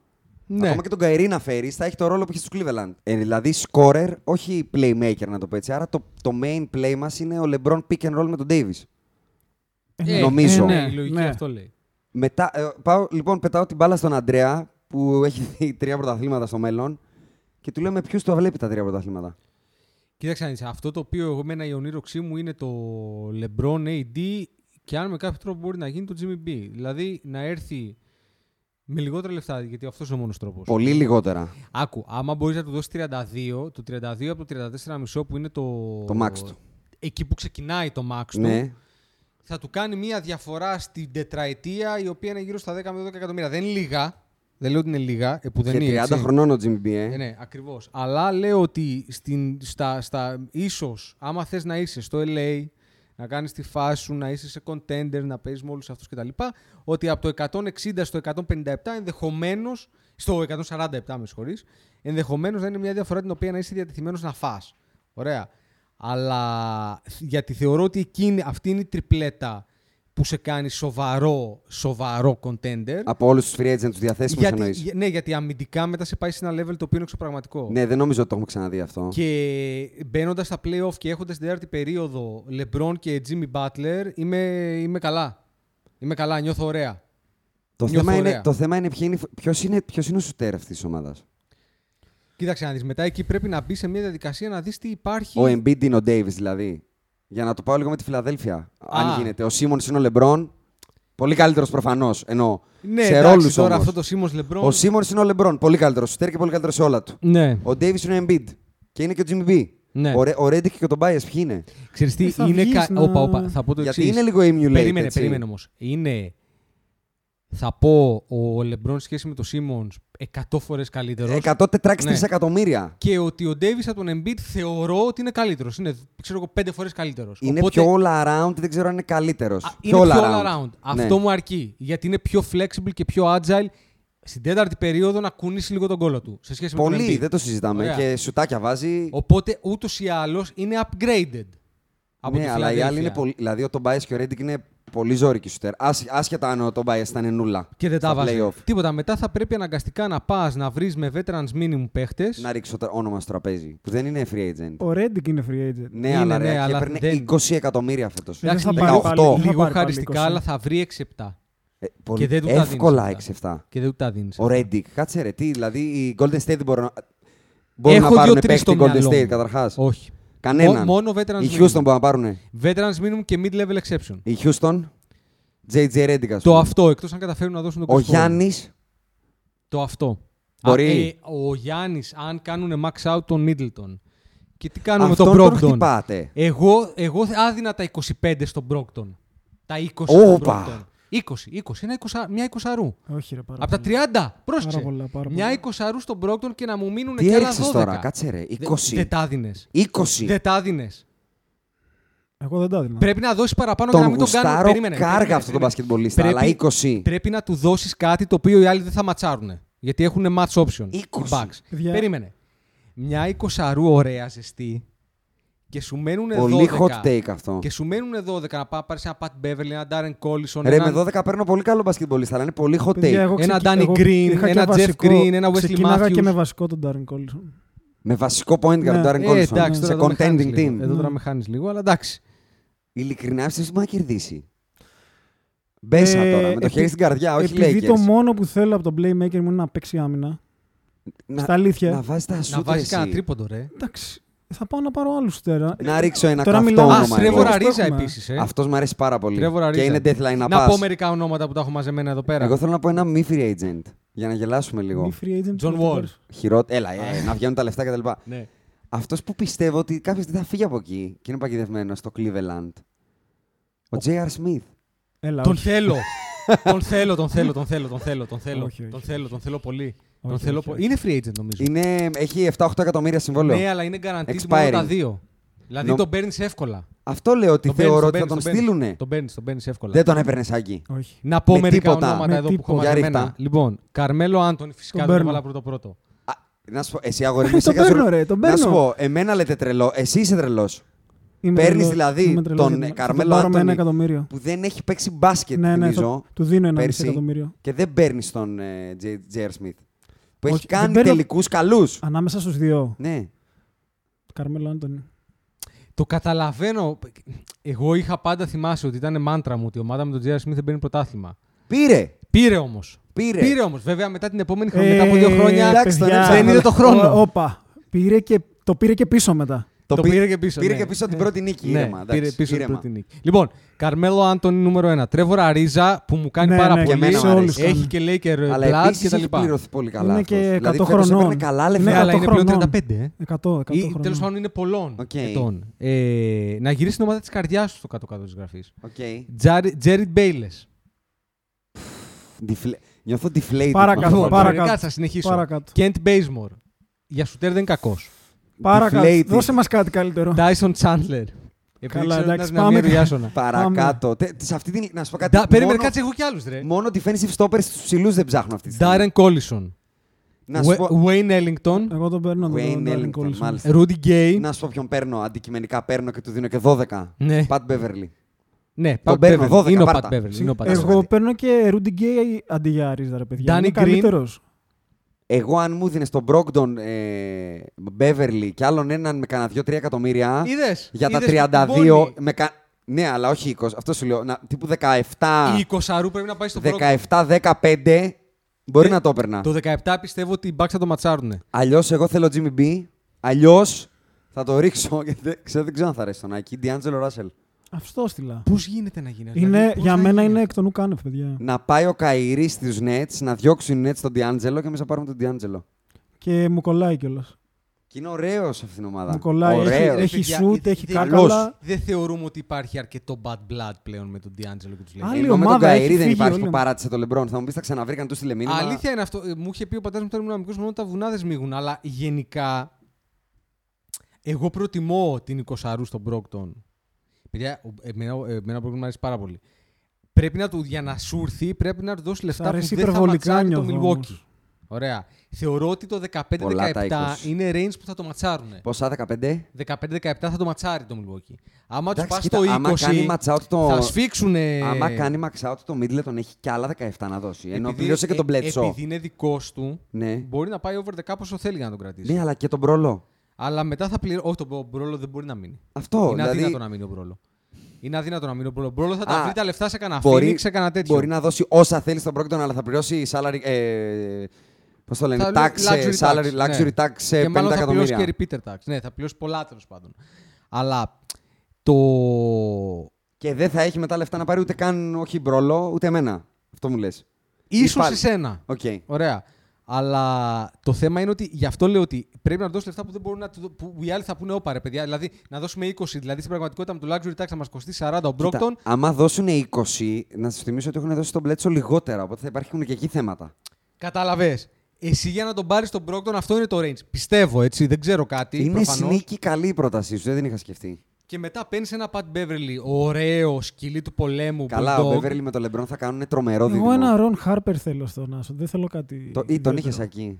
Ναι. Ακόμα και τον Καϊρή να φέρεις, θα έχει το ρόλο που έχει στο Cleveland. Ε, δηλαδή, scorer, όχι playmaker να το πω έτσι. Άρα το, το main play μας είναι ο LeBron pick and roll με τον Davis. Ε, νομίζω. ε, ναι, Ναι, η λογική ναι. αυτό λέει. Μετά, ε, πάω, λοιπόν, πετάω την μπάλα στον Αντρέα που έχει δει τρία πρωταθλήματα στο μέλλον και του λέω με ποιους το βλέπει τα τρία πρωταθλήματα; Κοίταξε να δεις, αυτό το οποίο εγώ εμένα η ονείροξή μου είναι το LeBron AD και αν με κάποιο τρόπο μπορεί να γίνει το Jimmy B. Δηλαδή να έρθει με λιγότερα λεφτά, γιατί αυτός είναι ο μόνος τρόπος. Πολύ λιγότερα. Άκου, άμα μπορείς να του δώσεις 32, το 32 από το 34,5 που είναι το. Το max του. Εκεί που ξεκινάει το max του, Ναι. θα του κάνει μια διαφορά στην τετραετία η οποία είναι γύρω στα 10 με 12 εκατομμύρια. Δεν είναι λίγα. Δεν λέω ότι είναι λίγα, ε, που δεν Και είναι. 30 έτσι. χρονών ο Jimmy B, ε. Ε, ναι, ακριβώς. Αλλά λέω ότι στην, στα, στα, ίσως, άμα θες να είσαι στο LA, να κάνεις τη φάση σου, να είσαι σε contender, να παίζεις με όλους αυτούς κτλ. Ότι από το 160 στο 157 ενδεχομένως. Στο 147, με συγχωρείς. Ενδεχομένως να είναι μια διαφορά την οποία να είσαι διατεθειμένος να φας. Ωραία. Αλλά γιατί θεωρώ ότι εκείνη, αυτή είναι η τριπλέτα που σε κάνει σοβαρό, σοβαρό contender. Από όλους τους free agents τους διαθέσιμους Γιατί, εννοείς. για- ναι, γιατί αμυντικά μετά σε πάει σε ένα level το οποίο είναι εξωπραγματικό. Ναι, δεν νομίζω ότι το έχουμε ξαναδεί αυτό. Και μπαίνοντας στα playoff και έχοντας την τέταρτη περίοδο LeBron και Jimmy Butler, είμαι, είμαι καλά. Είμαι καλά, νιώθω ωραία. Το νιώθω θέμα, είναι, ωραία. το θέμα είναι ποιος είναι, ποιος είναι ο σουτέρ αυτής της ομάδας. Κοίταξε να δεις, μετά εκεί πρέπει να μπει σε μια διαδικασία να δεις τι υπάρχει. Ο Embiid είναι ο Davis δηλαδή. Για να το πάω λίγο με τη Φιλαδέλφια. Α. Αν γίνεται. Ο Σίμον είναι ο Λεμπρόν. Πολύ καλύτερος προφανώς. Ενώ ναι, σε εντάξει, ρόλους τώρα όμως. αυτό το Simmons LeBron. Ο Σίμον είναι ο Λεμπρόν. Πολύ καλύτερος. Σουτέρ και πολύ καλύτερος σε όλα του. Ναι, Ο Davis είναι ο Embiid. Και είναι και ο Jimmy B. ναι. Ο, Ρε- ο Ρέντικ και ο Τομπάιε ποιοι είναι; Ξέρεις τι, Ε, θα είναι. βγεις Κα... να- Όπα, όπα, θα πω το Γιατί εξής. είναι λίγο emulate. Περίμενε, έτσι. περίμενε όμως. Είναι. Θα πω ο LeBron σε σχέση με το Simmons 100 φορές καλύτερος. 100 τετράξει Ναι. 3 εκατομμύρια. Και ότι ο Davis από τον Embiid θεωρώ ότι είναι καλύτερος. Είναι, ξέρω εγώ, πέντε φορές καλύτερος. Είναι πιο all around, δεν ξέρω αν είναι καλύτερος. Είναι πιο all around. Αυτό Ναι. μου αρκεί. Γιατί είναι πιο flexible και πιο agile στην τέταρτη περίοδο να κουνήσει λίγο τον κόλο του. Σε σχέση με τον Πολύ, Embiid. δεν το συζητάμε. Ωραία. Και σουτάκια βάζει. Οπότε ούτως ή άλλως είναι upgraded. Από ναι, τη αλλά οι άλλοι Φιλαδέλφια. είναι πολύ. Δηλαδή ο Τομπάιε και ο Ρέντικ είναι πολύ ζώρικοι σουτέρ. Άσ- Άσχετα αν ο Τομπάιε ήταν νουλά. Και δεν τα στα βάζει. play-off. Τίποτα. Μετά θα πρέπει αναγκαστικά να πας να βρεις με veterans minimum παίχτες. Να ρίξω το όνομα στο τραπέζι. Που δεν είναι free agent. Ο Ρέντικ είναι free agent. Ναι, Είναι, αλλά, ναι, ρε, και αλλά έπαιρνε δεν- 20 εκατομμύρια φέτος. Εντάξει, θα λίγο, πάρει 18. πάλι- δεν θα λίγο πάρει πάλι χαριστικά, 20. αλλά θα βρει 6-7. Ε, πολύ δεν του τα δίνεις εύκολα αυτά. 6-7. Και δεν του τα δίνεις. Ο Ρέντικ, κάτσε ρε, τι, δηλαδή οι Golden State δεν μπορούν να. Μπορούν Έχω να πάρουν δύο-τρεις παίκτη στο Golden μυαλό State μου. καταρχάς. Όχι. Κανέναν. Μό- μόνο veterans Οι minimum. Houston μπορούν να πάρουν. Veterans minimum και mid-level exception. Οι Houston, JJ Redick, ας Το πούμε. αυτό, εκτός αν καταφέρουν να δώσουν τον Ο Chris Paul. Γιάννης. Το αυτό. Μπορεί. Α, ε, ο Γιάννης, αν κάνουν max out τον Middleton. Και τι κάνουμε με Αυτόν τον τον Brogdon; χτυπάτε. Εγώ, εγώ άδινα τα 25 στον Brogdon. Τα 20 στον Όπα. Brogdon. 20, 20, ένα 20, μια 20 αρού. Όχι, ρε, πάρα Από τα πολύ. 30, πρόσεξε. Πάρα πολλά, πάρα μια πολλά. 20 αρού στον Brogdon και να μου μείνουν Τι και άλλα 12. έριξε τώρα, κάτσε ρε. 20. Δεν τα δίνες. 20. Δεν τα δίνες. Εγώ δεν τα έδινα. Πρέπει να δώσεις παραπάνω για να Τον μην τον κάνουν. γουστάρω Περίμενε, κάργα περίμενε, αυτόν τον περίμενε. μπασκετμπολίστα, αλλά 20. Πρέπει να του δώσεις κάτι το οποίο οι άλλοι δεν θα ματσάρουν. Γιατί έχουν match option. 20. οι Bucks. Παιδιά. Περίμενε. Μια 20 ωραία ζεστή και σου μένουν 12. Πολύ hot take αυτό. Και σου μένουν 12 να πάει πάρεις ένα Pat Beverly, ένα Darren Collison, Ρε, έναν- με 12 παίρνω πολύ καλό μπασκετμπολίστα, αλλά είναι πολύ hot Παιδιά, take. εγώ Ένα ξεκι- Danny εγώ Green, είχα και ένα Jeff βασικό- Green, ένα Wesley ξεκίναγα και Matthews. με βασικό τον Darren Collison. Με βασικό point guard Ναι. Darren Ε, Collison. εντάξει, σε τώρα εδώ με χάνεις contending λίγο. team. Εδώ τώρα Ναι. με χάνει λίγο, αλλά εντάξει. Ειλικρινά πιστεύω ότι μπορεί να κερδίσει; Μπέσα Ε, τώρα, με το επει- χέρι στην καρδιά, όχι Επειδή Lakers. το μόνο που θέλω από τον playmaker μου είναι να παίξει άμυνα. Να- Στα αλήθεια. Να βάζεις τα Να σούτ, βάζεις εσύ. κανένα τρίποντο, ρε. Εντάξει, θα πάω να πάρω άλλους τώρα. Να ρίξω ένα Τώρα καυτό μιλάμε- Α, όνομα. Τρέβορ εγώ. Αρίζα Έχουμε. επίσης. Ε. Αυτός μου αρέσει πάρα πολύ. Trevor Ariza. Και είναι deadline να, Να πω πας. μερικά ονόματα που τα έχω μαζεμένα εδώ πέρα. Εγώ θέλω να πω ένα μη free agent. Για να γελάσουμε λίγο. Μη free agent. John που Wall. πάρεις. Χειρό... Έλα, ε, να βγαίνουν τα λεφτά κτλ. Ναι. Αυτός που πιστεύω ότι κάποιο δεν θα φύγει από εκεί και είναι παγιδευμένος στο Cleveland. Ο J.R. Smith. Έλα, Τον όχι. θέλω. τον θέλω, τον θέλω, τον θέλω, τον θέλω, τον θέλω. Όχι, όχι, τον όχι, θέλω, τον θέλω πολύ. Τον Όχι, θέλω όχι, πο- όχι. Είναι free agent νομίζω. Είναι, έχει 7-8 εκατομμύρια συμβόλαιο. Ναι, αλλά είναι guaranteed Expiring. μόνο τα δύο. Δηλαδή Νο- τον παίρνεις εύκολα. Αυτό λέω ότι Τον παίρνεις, θεωρώ τον ότι θα τον παίρνεις, τον στείλουνε. Τον παίρνεις, τον παίρνεις εύκολα. Δεν τον έπαιρνε Άκη. Όχι. Να πω Με μερικά τίποτα. ονόματα Με εδώ που έχω τίποτα. Για μαζεμένα. ρίχτα. Λοιπόν, Καρμέλο Άντωνη, φυσικά Τον δεν το παίρνω. βάλα πρώτο πρώτο. Α, Να σου πω, εσύ αγόρι μου, Τον είσαι παίρνω, καζο- ρε, τον Να σου παίρνω. πω, εμένα λέτε τρελό, εσύ είσαι τρελός. Είμαι Παίρνεις τρελός. δηλαδή Είμαι τρελός τον, για ε, θα Καρμέλο τον πάρω με ένα Άντωνη. εκατομμύριο. Που δεν έχει παίξει μπάσκετ, Ναι, ναι, νομίζω. θα- του δίνω ένα μισή πέρσι. εκατομμύριο. Και δεν παίρνεις τον ε, J- J.R. Smith. Που έχει Όχι, δεν κάνει παίρνω- τελικούς καλούς. Ανάμεσα στους δύο. Ναι. Καρμέλο Άντωνη. Το καταλαβαίνω. Εγώ είχα πάντα θυμάσει ότι ήταν μάντρα μου ότι η ομάδα με τον Τζέρι Σμιθ δεν παίρνει πρωτάθλημα. Πήρε. Πήρε όμως. Πήρε. Πήρε όμως. Βέβαια μετά την επόμενη χρονιά, μετά από δύο χρόνια. Ε, εντάξει, τον παιδιά, έψαχνα. δεν είδε το χρόνο. Ω, Όπα. Πήρε και, το πήρε και πίσω μετά. Το πήρε και πίσω, Πήρε ναι. και πίσω την πρώτη νίκη. Ναι, ήρεμα, εντάξει, πήρε πίσω την ήρεμα. πρώτη νίκη. Λοιπόν, Καρμέλο Άντωνη νούμερο 1. Τρέβορ Αρίζα που μου κάνει Ναι, πάρα ναι, και πολύ. εμένα μου αρέσει. Έχει και Laker Αλλά Blood επίσης και τα έχει λοιπά. πληρωθεί πολύ καλά. Είναι αυτός. και Δηλαδή, 100 φέτος χρονών. έπαιρνε καλά λεφτά. Ναι, Είναι αλλά 100 είναι πλέον χρονών. 35. Ε. 100, 100 Ή χρονών. τέλος πάντων είναι πολλών Οκ. ετών. Ε, να γυρίσει την ομάδα της καρδιάς του στο κάτω-κάτω της γραφής. Οκ. Τζέριτ Μπέιλες. Defla- Νιώθω deflated. Παρακάτω, με αυτό. παρακάτω. Θα συνεχίσω. Παρακάτω. Κεντ Μπέιζμορ. Για σουτέρ δεν είναι κακός. Παρακάτω. Deflated. Δώσε μας κάτι καλύτερο. Τάισον Τσάντλερ. Καλά, εντάξει, πάμε. πάμε. Μια Ριάσονα. Παρακάτω. Τε- σε αυτή την... Να σου πω κάτι. Ντα- Περίμενε, μόνο- κάτσε, έχω κι άλλους ρε. Μόνο defensive stoppers στους ψηλούς δεν ψάχνω αυτή τη στιγμή. Ντάρεν Κόλισον. Να σου πω... Wayne Ellington. Εγώ τον παίρνω. τον- Wayne τον Darren Ellington, Collison. μάλιστα. Ρούντι Γκέι. Να σου πω ποιον παίρνω. Αντικειμενικά παίρνω και του δίνω και 12. Ναι. Pat Beverly. Ναι, Τον Pat παίρνω, Beverly. 12 Είναι ο Pat πάρτα. Beverly. είναι ο Pat Εγώ Beverly. παίρνω και Rudy Gay αντί για Αρίζα, ρε παιδιά. Danny Είναι Green. Καλύτερος. Εγώ αν μου δίνεις τον Brogdon ε, Beverly και άλλον έναν με κανένα 2-3 εκατομμύρια Είδες, για τα είδες που 32. κουμπώνει. Με κα... Ναι, αλλά όχι 20. Αυτό σου λέω. Να, τύπου 17. Η 20 πρέπει να πάει στο πρώτο. 17-15 μπορεί Ε, να το έπαιρνα. Το 17 πιστεύω ότι οι Bucks θα το ματσάρουν. Αλλιώς εγώ θέλω Jimmy B. Αλλιώς θα το ρίξω. Γιατί δεν ξέρω, δεν ξέρω αν θα αρέσει τον Άκη. D'Angelo Russell. Αυτό στείλα. Πώς γίνεται να γίνει αυτό. Είναι, δηλαδή, πώς για να μένα γίνει είναι αυτό. εκ των ουκάνευ, παιδιά. Να πάει ο Καϊρή στους Nets, να διώξουν οι Nets τον D'Angelo και εμείς να πάρουμε τον D'Angelo. Και μου κολλάει κιόλας. Και είναι ωραίος σε αυτήν την ομάδα. Μου κολλάει. Έχει, Ωραίος. έχει Παιδιά, shoot, ε, έχει ε, κάκαλα. Δεν θεωρούμε ότι υπάρχει αρκετό bad blood πλέον με τον D'Angelo και τους Άλλη Ενώ με τον ομάδα έχει Καϊρή δεν φύγει υπάρχει όλη. που παράτησε τον Λεμπρόν. Θα μου πεις τα ξαναβρήκαν του στείλε μήνυμα. Αλήθεια είναι αυτό. Ε, Μου είχε πει ο πατέρας μου όταν ήμουν μικρός μόνο τα βουνά δεν σμίγουν. Αλλά γενικά. Εγώ προτιμώ την 20 στον Brogdon. Παιδιά, ο- εμένα, ε, εμένα ο Brockton μου αρέσει πάρα πολύ. Πρέπει να του, για να σου έρθει, πρέπει να του δώσει λεφτά που αρέσει δεν θα υπερβολικά, ματσάρει το νιώθω Milwaukee. όμως. Ωραία. Θεωρώ ότι το 15-17 Πολλά τα 20. είναι range που θα το ματσάρουν. Ποσά 15. 15-17 θα το ματσάρει το Milwaukee. Άμα τους Εντάξει, πας κοίτα, το 20, άμα κάνει match out το- θα σφίξουν. Άμα κάνει max out το Middleton έχει και άλλα 17 να δώσει. Ενώ επειδή, πλήρωσε και τον ε, Bledsoe. Επειδή είναι δικός του, Ναι. μπορεί να πάει over the cap όσο θέλει για να τον κρατήσει. ναι, αλλά και τον Μπρόλο. Αλλά μετά θα πληρώσει. Όχι, τον Μπρουκ Λό δεν μπορεί να μείνει. Αυτό. είναι δηλαδή, αδύνατο να μείνει ο Μπρόλο. Είναι αδύνατο να μείνει ο Μπρόλο. Ο Μπρόλος θα τα Α, βρει τα λεφτά σε κανένα μπορεί, Phoenix, σε κανένα τέτοιο. μπορεί να δώσει όσα θέλει στον Brogdon, αλλά θα πληρώσει salary. Ε, Πώς το λένε, Θα tax, λέει ε, luxury salary, tax, luxury ναι. tax σε και 50 μάλλον θα πληρώσει εκατομμύρια. και repeater tax. Ναι, θα πληρώσει πολλά τέλος πάντων. Αλλά το. Και δεν θα έχει μετά λεφτά να πάρει ούτε καν, όχι μπρόλο, ούτε εμένα. Αυτό μου λες. ίσως πάλι. εσένα. Οκ. Ωραία. Αλλά το θέμα είναι ότι γι' αυτό λέω ότι πρέπει να του δώσει λεφτά που δεν μπορούν να του δω- που οι άλλοι θα πούνε όπα ρε παιδιά. Δηλαδή να δώσουμε 20. Δηλαδή στην πραγματικότητα με το luxury tax θα μας κοστίσει 40 ο Κοίτα, Brockton. άμα δώσουν 20, να σας θυμίσω ότι έχουν δώσει τον Μπλέτσο λιγότερα. Οπότε θα υπάρχουν και εκεί θέματα. Κατάλαβε. Εσύ για να τον πάρεις τον Brockton, αυτό είναι το range. Πιστεύω έτσι, δεν ξέρω κάτι. Είναι προφανώς. sneaky καλή η πρότασή σου, δεν την είχα σκεφτεί. Και μετά παίρνεις ένα Pat Beverly, ωραίο σκυλί του πολέμου. Καλά, bulldog. ο Beverly με τον Λεμπρόν θα κάνουν τρομερό Εγώ δίδυμο. ένα Ρον Χάρπερ θέλω στο Νάσο. Δεν θέλω κάτι. Το, ή τον ιδιαίτερο. είχες εκεί.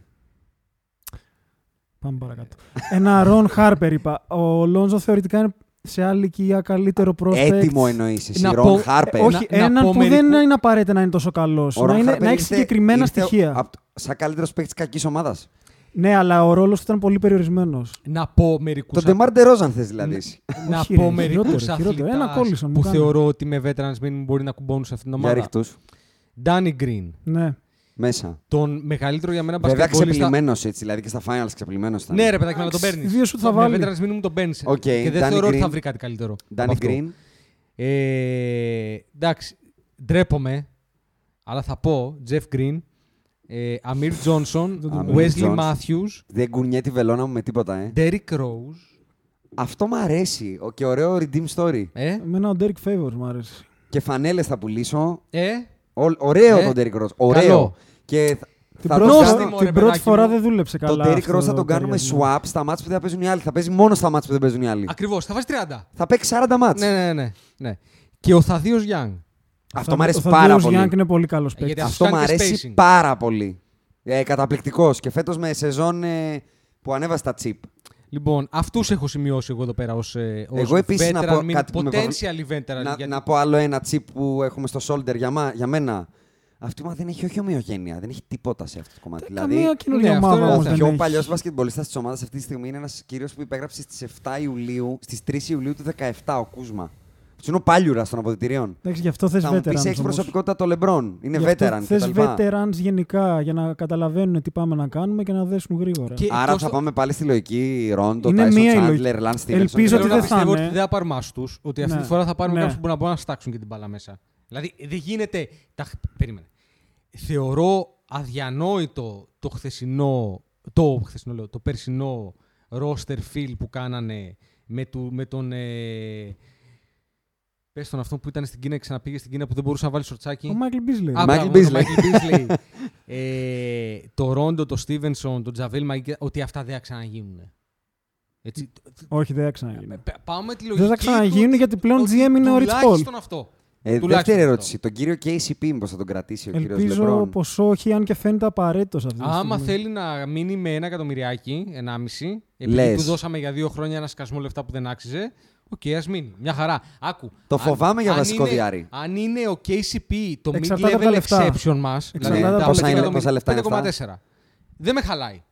Πάμε παρακάτω. ένα Ρον Χάρπερ είπα. Ο Λόνζο θεωρητικά είναι σε άλλη ηλικία καλύτερο prospect. Έτοιμο εννοείς εσύ, Να Ρον πω- Χάρπερ. Ε, όχι, Να- να έναν πω που μερικού- δεν είναι απαραίτητα να είναι τόσο καλός. Ο Να, Ρον είναι, Χάρπερ να έχει ήρθε- συγκεκριμένα ήρθε στοιχεία. απ' το- σαν καλύτερος παίκτης κακής ομάδας. Ναι, αλλά ο ρόλος του ήταν πολύ περιορισμένος. Να πω μερικούς. Τον Ντεμάρ Ντερόζαν θες δηλαδή. να Όχι, πω ρε, μερικούς χειρότερο, χειρότερο. Ένα Collison μου που κάνει. θεωρώ ότι με veterans minimum μπορεί να κουμπώνουν σε αυτήν την Για ομάδα. ρίχ' του. Danny Green. Ναι. Μέσα. Τον μεγαλύτερο για μένα Βέβαια μπασκετμπολίστα. ξεπλημένο έτσι, δηλαδή και στα finals ξεπλημένο ήταν. Ναι, ρε παιδάκι, να τον παίρνεις. δύο σουτ θα βάλει. Με veterans minimum τον παίρνεις. Οκ, και δεν Danny θεωρώ ότι Green. θα βρει κάτι καλύτερο. από Danny αυτό. Green. Ε, εντάξει, ντρέπομαι, αλλά θα πω Jeff Green, ε, Amir Johnson, Δεν τον Amir Wesley Johnson. Matthews, Δεν κουνιέται τη βελόνα μου με τίποτα, ε. Derrick Rose. Αυτό μου αρέσει. Ο- Και ωραίο redeem story. Ε, Εμένα ο Derek Favors μου αρέσει. Και φανέλες θα πουλήσω. ε, Ο- ωραίο Ε, τον Derrick Rose. Ωραίο. καλό. Και θα- Την θα πρώτη, το Νόστιμο, κάνω- ρε την πρώτη παιδάκι φορά μου. δεν δούλεψε καλά. τον Derrick αυτό Rose θα το τον κάνουμε ταιριασμό. swap στα μάτς που δεν θα παίζουν οι άλλοι. Θα παίζει μόνο στα μάτς που δεν παίζουν οι άλλοι. ακριβώς, θα βάζει 30. Θα παίξει 40 μάτς. Ναι, ναι, ναι, ναι. Και ο Θαδίος Young. Αυτό μου αρέσει ο πάρα Θαδέος πολύ. Young είναι πολύ καλός παίκτη. Γιατί Αυτό μου κάνει και αρέσει spacing. πάρα πολύ. Ε, Καταπληκτικός. Και φέτος με σεζόν ε, που ανέβασε τα chip. Λοιπόν, αυτούς έχω σημειώσει εγώ εδώ πέρα ως, ε, ως Εγώ επίσης να veteran πω min- κάτι που με potential veteran. Να, γιατί- να πω άλλο ένα chip που έχουμε στο shoulder για, μα, για μένα. Αυτή η ομάδα δεν έχει όχι ομοιογένεια, δεν έχει τίποτα σε αυτό το κομμάτι. Δηλαδή, Καμία καινούργια ναι, αυτό ομάδα είναι όμως ο δεν πιο έχει. παλιός μπασκετμπολίστα της ομάδας αυτή τη στιγμή είναι ένας κύριος που υπέγραψε στις 7 Ιουλίου, στις 3 Ιουλίου του 17, ο Κούσμα. Αυτό είναι ο πάλιουρας των αποδητηρίων. Εντάξει, γι' αυτό θες Θα μου πεις veterans έχεις όμως. προσωπικότητα το Λεμπρόν. Είναι Γι' αυτό veteran Θες κτλ. veterans γενικά για να καταλαβαίνουν τι πάμε να κάνουμε και να δέσουν γρήγορα. Και Άρα εκτός θα το- πάμε πάλι στη λογική Ρόντο, Είναι Τάισον μία η Τσάντλερ, λογική. Λαν Στίβενσον. Ελπίζω Θέλω ότι να δεν θα πιστεύω είναι. ότι δεν θα πάρουμε άστους, ότι αυτή Ναι. τη φορά θα πάρουμε Ναι. κάποιους που να μπορούν να στάξουν και την μπάλα μέσα. Δηλαδή δεν γίνεται. Τα... χ- Περίμενε. Θεωρώ αδιανόητο το χθεσινό, το, χθεσινό λέω, το περσινό roster fill που κάνανε με, του, με τον. Ε, πες τον αυτό που ήταν στην Κίνα και ξαναπήγε στην Κίνα που δεν μπορούσε να βάλει σορτσάκι. Ο Μάικλ Μπίσλεϊ. Α, Michael μπράβο, τον Beasley. Michael Beasley. ε, το Ρόντο, το Στίβενσον, το Τζαβέλ Μαγκέ, ότι αυτά δεν θα ξαναγίνουν. Έτσι, Όχι, δεν θα ξαναγίνει. Π- Πάμε τη λογική. Δεν θα ξαναγίνουν του γιατί πλέον ότι GM είναι ο Rich Paul. Τουλάχιστον αυτό. Ε, Τουλάχιστον δεύτερη αυτό. ερώτηση. Τον κύριο KCP μήπως θα τον κρατήσει ο κύριος Ελπίζω Λεμπρόν; πως όχι, αν και φαίνεται απαραίτητος αυτή τη Άμα στιγμή. θέλει να μείνει με ένα εκατομμυριάκι, ενάμιση, επειδή Λες. του δώσαμε για δύο χρόνια ένα σκασμό λεφτά που δεν άξιζε, οκ, ας μείνει. Μια χαρά. Άκου. Το αν- φοβάμαι για αν βασικό είναι- διάρρη. Αν είναι ο KCP το Εξαρτάται από τα mid-level λεφτά. exception μας, δηλαδή Εξαρτάται τα από τα πέντε λεφτά. εκατομμύρια- Πόσα λεφτά είναι 5,4. Δεν με χαλάει.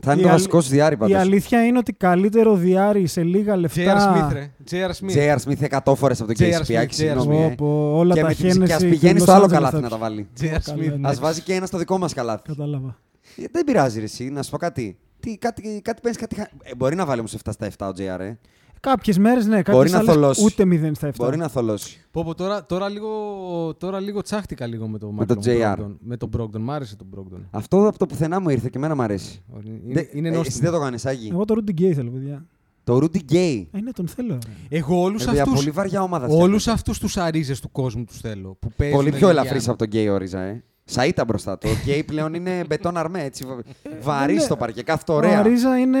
Θα είναι Η το αλη- βασικός διάρρη Η πάντως. αλήθεια είναι ότι καλύτερο διάρρη σε λίγα J.R. λεφτά. Smith, ρε. J.R. Smith. J.R. Smith 100 φορές από τον J.R. KCP. Smith, Άκης, J.R. συγγνώμη. Πω, ε. πω, όλα Και τα με την- Και Hennessy ας του πηγαίνεις Los στο άλλο Angeles καλάθι θα να τα τους- βάλει. J.R. Smith. Καλά, ναι. Ας βάζει και ένα στο δικό μας καλάθι. Κατάλαβα. Ε, Δεν πειράζει ρε εσύ, να σου πω κάτι. Τι, κάτι, κάτι παίρνεις, κάτι... χα- Ε, μπορεί να βάλει όμως 7 στα 7 ο JR, ε. Κάποιες μέρες ναι, Μπορεί κάποιε να άλλες θολώσει. ούτε 0 στα 7. Μπορεί να θολώσει. Πω, πω, τώρα, τώρα, λίγο, τώρα λίγο τσάχτηκα λίγο με, το Με τον Michael JR. Brogdon. Με τον Brogdon. Μ' άρεσε τον Brogdon. Αυτό από το πουθενά μου ήρθε και εμένα μου αρέσει. Είναι, Δεν- είναι ε, εσύ νόστιμο. δεν το κάνεις, Άγη. Εγώ το Rudy Gay θέλω, παιδιά. Το Rudy Gay. Ε, ναι, τον θέλω. ρε. Εγώ όλους Ρε παιδιά, αυτούς, πολύ βαριά ομάδα όλους φτιάχνετε. αυτούς τους αρίζες του κόσμου τους θέλω. Που παίζουν Πολύ πιο για- ελαφρύς από τον Gay όριζα, ε. Σαΐτα μπροστά του. Ο Gay πλέον είναι μπετόν αρμέ, έτσι. Βαρύ είναι- στο παρκέ, κάθεται Ο ωραία. Αρίζα είναι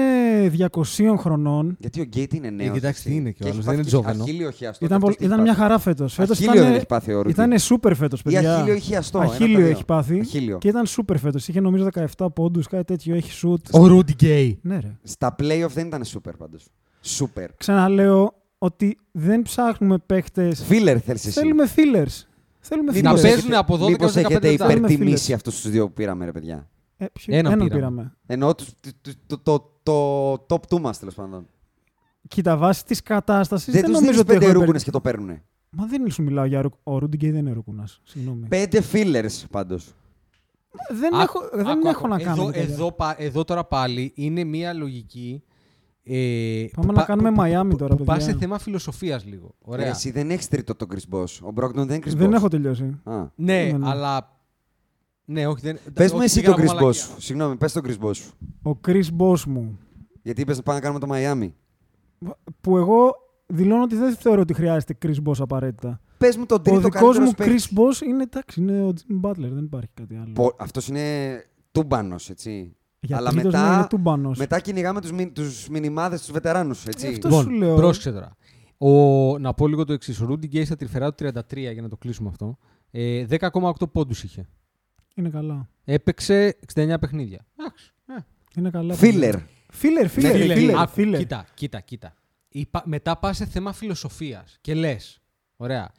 200 χρονών. Γιατί ο Γκέιτ είναι νέος. κοιτάξτε τι είναι κιόλας, δεν είναι τζόβενο. Αχίλιο χιαστό. Ήταν, πολ- ήταν μια χαρά φέτος. Φέτος Αχίλιο δεν έχει πάθει ο Rudy. Ήταν σούπερ φέτος, Ή παιδιά. αχίλιο ή χιαστό. ένα από τα Αχίλιο δύο. έχει πάθει. Αχίλιο. Και ήταν σούπερ φέτος. Είχε νομίζω 17 πόντους, κάτι τέτοιο. Έχει σουτ. Ο Rudy Gay. Ναι, ρε. Στα playoff δεν ήταν σούπερ πάντως. Σούπερ. Ξαναλέω ότι δεν ψάχνουμε παίχτε. Φίλερ θέλεις εσύ. Θέλουμε fillers. Θέλουμε Να Μήπως fillers. παίζουν έχετε- από 12 Μήπως έως 15 έχετε λεπτά. Θέλουμε υπερτιμήσει φίλες. αυτούς τους δύο που πήραμε, ρε παιδιά; Ε, ποιο- Έναν έναν πήραμε. πήραμε. Εννοώ τους- το, το, το, το, το top 2 μας, τέλος πάντων. Κοίτα, βάση της κατάστασης Δεν δεν, τους νομίζω δίνεις ότι πέντε έχω υπερ- ρούκουνες και το παίρνουνε. Μα δεν σου μιλάω για ρουκ... Ο Ρούντι Γκέι δεν είναι ρούκουνας. Συγγνώμη. Πέντε fillers πάντως. Δεν, Άκου, έχω, δεν άκου, έχω άκου. να κάνω. Εδώ, τέτοια. εδώ, πα- εδώ τώρα πάλι είναι μια λογική. Ε, Πάμε που να πα- κάνουμε που- που- Miami που- τώρα, Που πας παιδιά. σε θέμα φιλοσοφίας λίγο. Ωραία. Ρε, εσύ δεν έχεις τρίτο τον Chris Bosh. Ο Brogdon δεν είναι Chris δεν Bosh. έχω τελειώσει. Α. Ναι, Ναι, ναι. αλλά. Ναι, όχι. Δεν... Πες όχι, μου εσύ πήγα τον από Chris μαλακία. Bosh. Συγγνώμη, πες τον Chris Bosh. Ο Chris Boss μου. Γιατί είπες να πάμε να κάνουμε το Miami. Που εγώ δηλώνω ότι δεν θεωρώ ότι χρειάζεται Chris Boss απαραίτητα. Πες μου τον Ο τρίτο δικός καλύτερος μου Chris Boss είναι εντάξει, είναι ο Jim Butler, δεν υπάρχει κάτι άλλο. Αυτός είναι τούμπανος, έτσι. Για αλλά τρίτος μετά- ναι, είναι τούμπανος. Μετά κυνηγάμε τους, μι, τους μηνυμάδες, τους βετεράνους, έτσι. Ε, αυτό Λοιπόν, σου λέω. πρόσεξε τώρα. Ο, να πω λίγο το εξής. Ο Ρούντι Γκέι στα τρυφερά του 33, για να το κλείσουμε αυτό, ε, 10,8 πόντους είχε. Είναι καλά. Έπαιξε 69 παιχνίδια. Εντάξει. ε. Είναι καλά. Φίλερ. Φίλερ, φίλερ, Ναι, Φίλε, φίλερ. άκου, φίλερ. Κοίτα, κοίτα, κοίτα. Υπα- μετά πας σε θέμα φιλοσοφίας και λες. Ωραία.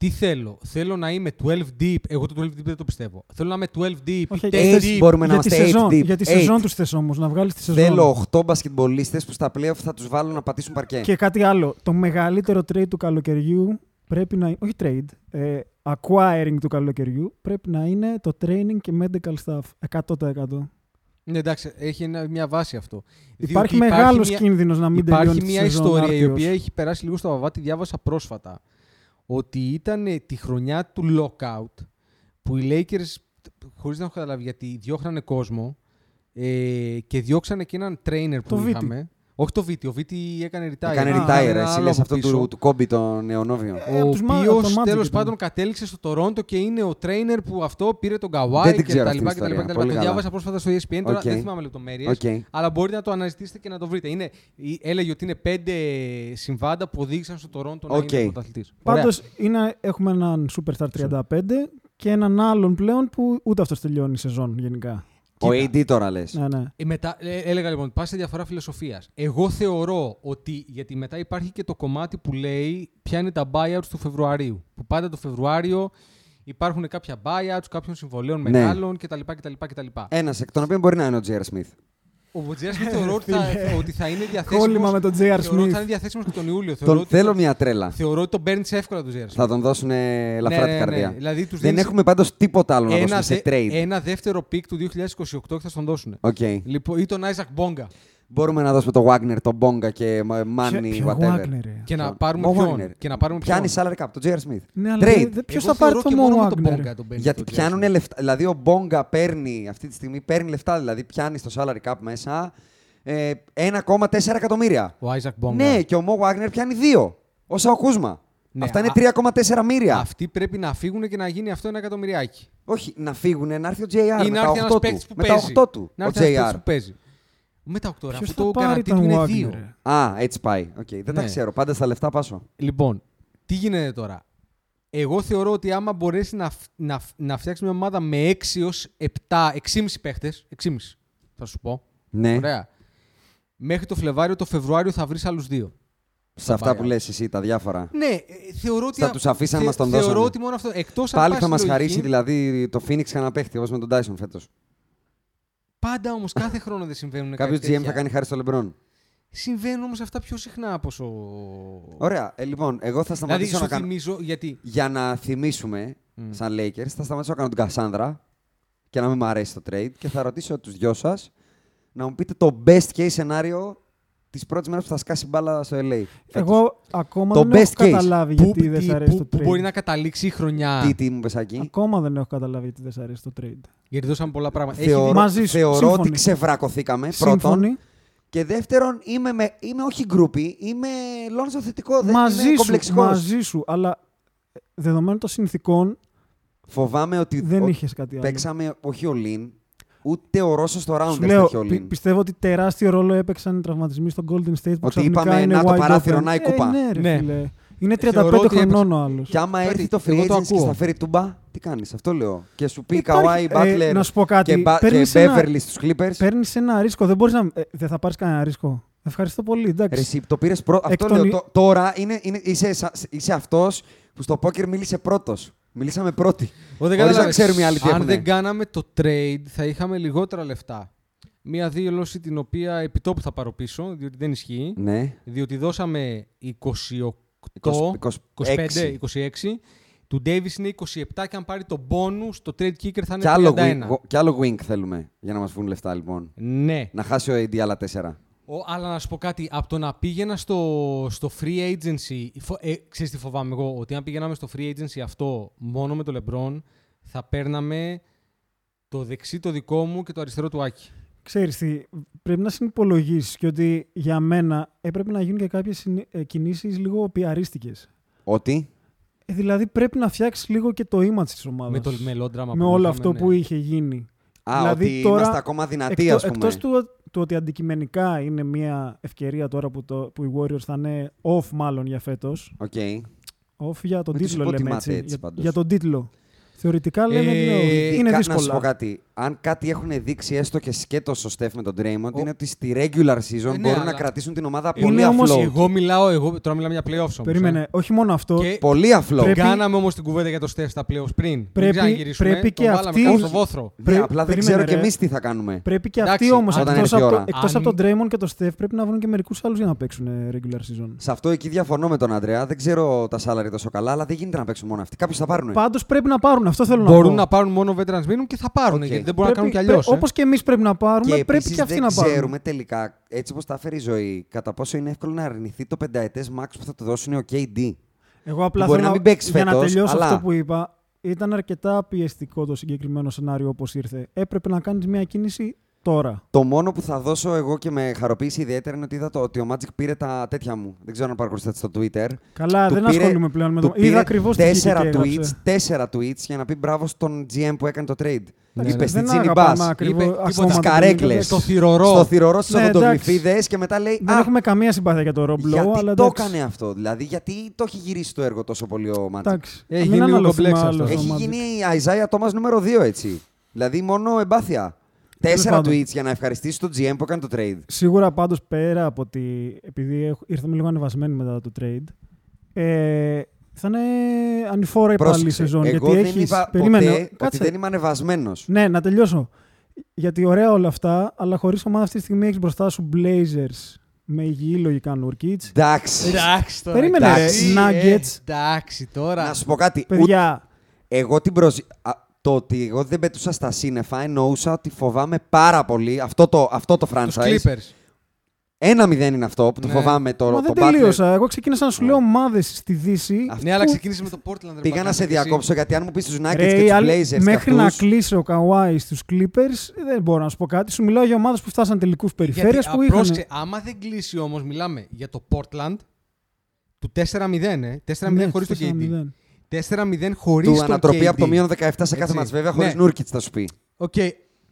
Τι θέλω. Θέλω να είμαι 12 deep. Εγώ το 12 deep δεν το πιστεύω. Θέλω να είμαι 12 deep. Όχι, 10 γιατί deep. μπορούμε να για τη είμαστε σεζόν, 8 deep. για τη Eight. σεζόν τους θες όμως, να βγάλεις τη σεζόν. Θέλω 8 μπασκετμπολίστες που στα playoff θα τους βάλουν να πατήσουν παρκέ. Και κάτι άλλο. Το μεγαλύτερο trade του καλοκαιριού πρέπει να Όχι trade. Ε, acquiring του καλοκαιριού πρέπει να είναι το training και medical staff. 100%. Ναι, εντάξει, έχει ένα- μια βάση αυτό. Υπάρχει Διότι μεγάλος μια- κίνδυνος να μην Υπάρχει τελειώνει τη μια σεζόν ιστορία η άρτιος. οποία έχει περάσει λίγο στο βαβάτι, διάβασα πρόσφατα. Ότι ήταν ε, τη χρονιά του lockout που οι Lakers, χωρίς να έχω καταλάβει γιατί, διώχνανε κόσμο ε, και διώξανε και έναν trainer που Το Βίτι. Είχαμε. Όχι το Βίτι, ο Βίτι έκανε retire. Έκανε Α, retire, ένα εσύ άλλο λες από αυτό πίσω. του, του Κόμπι τον νεονόβιο. Ε, Ο από τους Μα- οποίο από τον Magic τέλος ήταν. πάντων κατέληξε στο Τωρόντο και είναι ο trainer που αυτό πήρε τον Δεν Καουάι την και ξέρω τα αυτή λοιπά. την και τα λοιπά, και τα ιστορία. λοιπά. Το Πολύ διάβασα πρόσφατα στο ESPN, τώρα Οκ. δεν θυμάμαι λεπτομέρειες. Οκ. Αλλά μπορείτε να το αναζητήσετε και να το βρείτε. Είναι, έλεγε ότι είναι πέντε συμβάντα που οδήγησαν στο Τωρόντο να Οκ. είναι πρωταθλητής. Πάντως είναι, έχουμε έναν Superstar 35 και έναν άλλον πλέον που ούτε αυτός τελειώνει η σεζόν γενικά. Ο AD τώρα λες. Ναι, ναι. Ε, μετά, ε, έλεγα λοιπόν, πας σε διαφορά φιλοσοφίας. Εγώ θεωρώ ότι. Γιατί μετά υπάρχει και το κομμάτι που λέει ποια είναι τα buyouts του Φεβρουαρίου. Που πάντα το Φεβρουάριο υπάρχουν κάποια buyouts κάποιων συμβολαίων Ναι. μεγάλων κτλ. κτλ, κτλ. Ένας εκ των οποίων μπορεί να είναι ο Τζέιρ Σμιθ. Ο Βοτζέα θεωρώ ότι θα, ότι θα είναι διαθέσιμο. Κόλλημα με τον J.R. Θεωρώ ότι θα Smith. είναι διαθέσιμος και τον Ιούλιο. Θεωρώ Τον ότι θέλω το- μια τρέλα. Θεωρώ ότι τον παίρνει εύκολα τον J.R. Θα τον δώσουν ελαφρά Ναι, την ναι, καρδιά. ναι. Δηλαδή, τους Δεν δίνεις έχουμε πάντως τίποτα άλλο να ένα, δώσουμε σε δε- trade. ένα δεύτερο πικ του 2028 και θα στον δώσουν. Οκ. Λοιπόν, ή τον Isaac Bonga. Μπορούμε να δώσουμε το Wagner, τον Bonga και Money, Ποιο- ποιο whatever. Wagner, ρε; Και να Ποιο; πάρουμε Mo ποιον; Wagner. Και να πάρουμε ποιον; Πιάνει salary cap, τον J.R. Smith. Ναι, αλλά Trade. δεν- ποιος Εγώ θα πάρει θεωρώ το και μόνο με Mo τον Wagner. Bonga τον παίρνει Γιατί το πιάνουν J.R. λεφτά. Δηλαδή ο Bonga παίρνει αυτή τη στιγμή παίρνει λεφτά. Δηλαδή πιάνει στο salary cap μέσα ε, 1,4 εκατομμύρια. Ο Isaac Bonga. Ναι, και ο Mo Wagner πιάνει 2. Όσα ο Κούσμα. Ναι, Αυτά είναι α- 3,4 μοίρια. Αυτοί πρέπει να φύγουν και να γίνει αυτό ένα εκατομμυριάκι. Όχι, να φύγουν, να έρθει ο JR. Ή με να τα έρθει ένας 8 παίκτης του. που Με τα παίζει. 8 του. Να Ο έρθει ένας παίκτης JR. που παίζει. Με τα 8 Ποιος Αυτό θα το πάρει γανατί του τον είναι Wagner, 2. ρε; Α, έτσι πάει. Οκ, Δεν τα Ναι. ξέρω. Πάντα στα λεφτά πάσω. Λοιπόν, τι γίνεται τώρα; Εγώ θεωρώ ότι άμα μπορέσει να, φ- να, φ- να φτιάξει μια ομάδα με 6 έως 7, 6,5 παίχτες, 6,5 θα σου πω. Ναι, Ωραία. Μέχρι το Φλεβάριο, το Φεβρουάριο θα βρεις άλλους δύο. σε αυτά που buyout. λες εσύ, τα διάφορα. Ναι, ε, θεωρώ ότι. Θα α- τους αφήσει να μας τον Θεωρώ δώσανε. ότι μόνο αυτό. Εκτός αν Πάλι πάει θα στη μα λογική- χαρίσει δηλαδή το Phoenix κανένα παίχτη όπως με τον Dyson φέτος. Πάντα όμως κάθε χρόνο δεν συμβαίνουν Κάποιος κάτι GM θα τέτοια. κάνει χάρη στο LeBron. Συμβαίνουν όμως αυτά πιο συχνά από όσο. Ωραία. Ε, λοιπόν, εγώ θα Δηλαδή σταματήσω σου να κάνω. θυμίζω γιατί. Για να θυμίσουμε, Μμ. σαν Lakers, θα σταματήσω να κάνω την Κασάνδρα και να μην μου αρέσει το trade και θα ρωτήσω τους δυο σας να μου πείτε το best case σενάριο τη πρώτη μέρα που θα σκάσει μπάλα στο LA. φέτος. Εγώ ακόμα Το δεν best έχω case. καταλάβει Πού, γιατί δεν τι- σ' αρέσει πού- το πού trade. μπορεί να καταλήξει η χρονιά. Τι, τι μου πες εκεί. Ακόμα δεν έχω καταλάβει γιατί δεν σ' αρέσει το trade. Γιατί δώσαμε πολλά πράγματα. Θεωρώ, Έχει... Μαζί σου, θεωρώ σύμφωνοι. ότι ξεβρακωθήκαμε πρώτον. Σύμφωνοι. Και δεύτερον, είμαι, με, είμαι όχι γκρουπί, είμαι Λόνζο θετικό. Δεν Μαζί είμαι σου, κομπλεξικός. μαζί σου. Αλλά ε, δεδομένων των συνθήκων Φοβάμαι ότι δεν ο- είχες κάτι άλλο. παίξαμε όχι ο Λιν, ούτε ο Ρώσος στο round Σου δεν λέω, είχε ο πι- Λιν. πιστεύω ότι τεράστιο ρόλο έπαιξαν οι τραυματισμοί στο Golden State που Ότι ξαφνικά είπαμε, είναι να το wide παράθυρο, open. να η Ε, κούπα. ναι, ρε, Ναι. φίλε. Είναι 35 Θεωρώ ότι χρονών ο άλλος. Και άμα Κάτι, έρθει το εγώ free το agency και ακούω. στα φέρει τούμπα, τι κάνεις, αυτό λέω. Και σου πει Υπάρχει- Καουάι, ε, Μπάτλερ να σου πω κάτι. και, Μπα- και Παίρνεις ένα- Beverly στους Clippers. Παίρνεις ένα ρίσκο. Δεν, μπορείς να... ε, δεν θα πάρεις κανένα ρίσκο. Ευχαριστώ πολύ. Ρε, Εντάξει. εσύ το πήρες πρώτο. Εκ Αυτό των- λέω. τω- Τώρα είναι, είναι, είσαι, σα- είσαι αυτός που στο πόκερ μίλησε πρώτος. Μιλήσαμε πρώτοι. Ο, δεν Χωρίς να κατάλαβες. ξέρουμε οι άλλοι τι Αν έχουνε. δεν κάναμε το trade, θα είχαμε λιγότερα λεφτά. Μία δήλωση την οποία επιτόπου θα πάρω πίσω, διότι δεν ισχύει. Ναι. Διότι δώσαμε 28, 20, 25, 26. Του Davis είναι 27 και αν πάρει το bonus, το trade kicker θα Κι είναι άλλο, 31. wing, κι άλλο wing θέλουμε για να μας βγουν λεφτά λοιπόν. Ναι. Να χάσει ο AD άλλα 4. Ο, αλλά να σου πω κάτι, από το να πήγαινα στο, στο free agency, φο, ε, ξέρεις τι φοβάμαι εγώ, ότι αν πηγαίναμε στο free agency αυτό μόνο με το LeBron, θα παίρναμε το δεξί το δικό μου και το αριστερό του Άκη. Ξέρεις τι, πρέπει να συνυπολογίσεις και ότι για μένα έπρεπε να γίνουν και κάποιες συνε- ε, κινήσεις λίγο πιαρίστικες. Ότι; Ε, δηλαδή πρέπει να φτιάξεις λίγο και το image της ομάδας. Με το μελόντραμα με που όλο είχαμε, αυτό ναι. που είχε γίνει. Α, Δηλαδή, ότι τώρα, είμαστε ακόμα δυνατοί, Εκτό- ας πούμε. Εκτός του, του ότι αντικειμενικά είναι μια ευκαιρία τώρα που, το, που οι Warriors θα είναι off μάλλον για φέτος. Οκ. Off για τον Μην τους τίτλο λέμε υποτιμάτε έτσι. έτσι, για, πάντως. για τον τίτλο. Θεωρητικά λέμε Ε, ναι, όχι. ειδικά είναι Ειδικά, δύσκολα. Να σου πω κάτι. Αν κάτι έχουν δείξει έστω και σκέτος ο Στεφ με τον Draymond, είναι ότι στη regular season ναι, μπορούν να αλλά- κρατήσουν την ομάδα Είναι πολύ όμως- afloat. Εγώ μιλάω, εγώ τώρα μιλάμε για playoffs όμως. Περίμενε, ε. όχι μόνο αυτό. Και Πολύ afloat. Πρέπει- κάναμε όμως την κουβέντα για το Steph στα playoffs πριν. Πρέπει- Μην ξαναγυρίσουμε. πρέπει τον και βάλαμε αυτοί- κάτω στο Όχι. βόθρο. Ναι, Πρέ- απλά δεν περίμενε, ξέρω κι ρε. εμείς τι θα κάνουμε. Πρέπει και Εντάξει, αυτοί όμως όταν εκτός έρθει η από, το- ώρα. εκτός Αν- από τον Draymond και τον Steph πρέπει να βρουν και μερικούς άλλους για να παίξουν ε, regular season. Σε αυτό εκεί διαφωνώ με τον Αντρέα. Δεν ξέρω τα salary τόσο καλά, αλλά δεν γίνεται να παίξουν μόνο αυτοί. Κάποιου θα πάρουν. Πάντως πρέπει να πάρουν, αυτό θέλω να Μπορούν πω. να πάρουν μόνο veterans minimum και θα πάρουν. Οκ. Γιατί δεν μπορούν να κάνουν κι αλλιώς. Όπως και εμείς πρέπει να πάρουμε, Και πρέπει επίσης και αυτοί δεν να πάρουν. ξέρουμε τελικά, έτσι όπως τα έφερε η ζωή, κατά πόσο είναι εύκολο να αρνηθεί το πενταετές max που θα του δώσουν ο KD. Εγώ απλά Μπορεί θέλω να μην παίξεις για να φέτος, τελειώσω αλλά- αυτό που είπα. Ήταν αρκετά πιεστικό το συγκεκριμένο σενάριο όπως ήρθε. Έπρεπε να κάνεις μια κίνηση τώρα. Το μόνο που θα δώσω εγώ και με χαροποίησε ιδιαίτερα είναι ότι είδα το, ότι ο Magic πήρε τα τέτοια μου. Δεν ξέρω αν παρακολουθήσατε στο Twitter. Καλά, Του δεν πήρε- ασχολούμαι πλέον με του το. πήρε Είδα ακριβώς τι τέσσερα είχε και tweets, έγραψε. τέσσερα tweets για να πει μπράβο στον GM που έκανε το trade. Ναι, Είπε ναι. στην Δεν Τζίνι αγαπάμε Μπάς, ακριβώς Είπε ακόμα τίποτα. το Σκαρέκλες. τελικό. Στο θηρορό. στο θηρορό στι Ναι, οδοντογλυφίδε και μετά λέει Δεν Α, έχουμε καμία συμπάθεια για το Rob Lowe, γιατί αλλά το εντάξει. έκανε αυτό. Δηλαδή, γιατί το έχει γυρίσει το έργο τόσο πολύ ο Magic. Εντάξει. Έχει Μην γίνει λίγο αναλωθούμε κομπλέξ άλλος αυτό. στο Έχει Magic. γίνει η Isaiah Thomas νούμερο 2 έτσι. Δηλαδή μόνο εμπάθεια. Τέσσερα πάντων. tweets για να ευχαριστήσει τον GM που έκανε το trade. Σίγουρα πάντως πέρα από ότι. Επειδή έχ- ήρθαμε λίγο ανεβασμένοι μετά το trade. Ε, Θα είναι ανηφόρα η πάλι η Πρόσεξε, σεζόν. εγώ γιατί δεν έχεις... είπα Περίμενε, ποτέ ότι κάτσε. δεν είμαι ανεβασμένος. Ναι, να τελειώσω. Γιατί ωραία όλα αυτά, αλλά χωρίς ομάδα αυτή τη στιγμή έχεις μπροστά σου Blazers με υγιή λογικά Νουρκίτ. Εντάξει. Εντάξει τώρα. Περίμενε, εντάξει. ρε, Nuggets. εντάξει τώρα. Να σου πω κάτι. Ούτε- Παιδιά, Εγώ την προσ... Α, το ότι εγώ δεν πετούσα στα σύννεφα εννοούσα ότι φοβάμαι πάρα πολύ αυτό το, αυτό το Τους franchise. Clippers. Ένα μηδέν είναι αυτό που το Ναι. φοβάμαι το, μα το δεν Butler. τελείωσα. Εγώ ξεκίνησα να σου λέω ομάδες στη Δύση. Αυτό Ναι, αλλά που- ξεκίνησε με το Portland. ρε, Πήγα να Μπακάτα, σε και εσύ. διακόψω γιατί αν μου πεις τους Nuggets Ρε, και οι του άλλοι- Blazers. μέχρι και να αυτούς, κλείσει ο Καουάι στους Clippers, δεν μπορώ να σου πω κάτι. Σου μιλάω για ομάδες που φτάσαν τελικούς περιφέρεια Γιατί, που α, είχαν. πρόσεξε, άμα δεν κλείσει όμως, μιλάμε για το Portland του 4-0, ε. 4-0 Ναι, χωρίς το 4-0. KD. 4-0 χωρίς Του το ανατροπή KD. από το μείον 17 σε κάθε Έτσι. μάτς βέβαια χωρίς Ναι. Νούρκιτ θα σου πει. Οκ.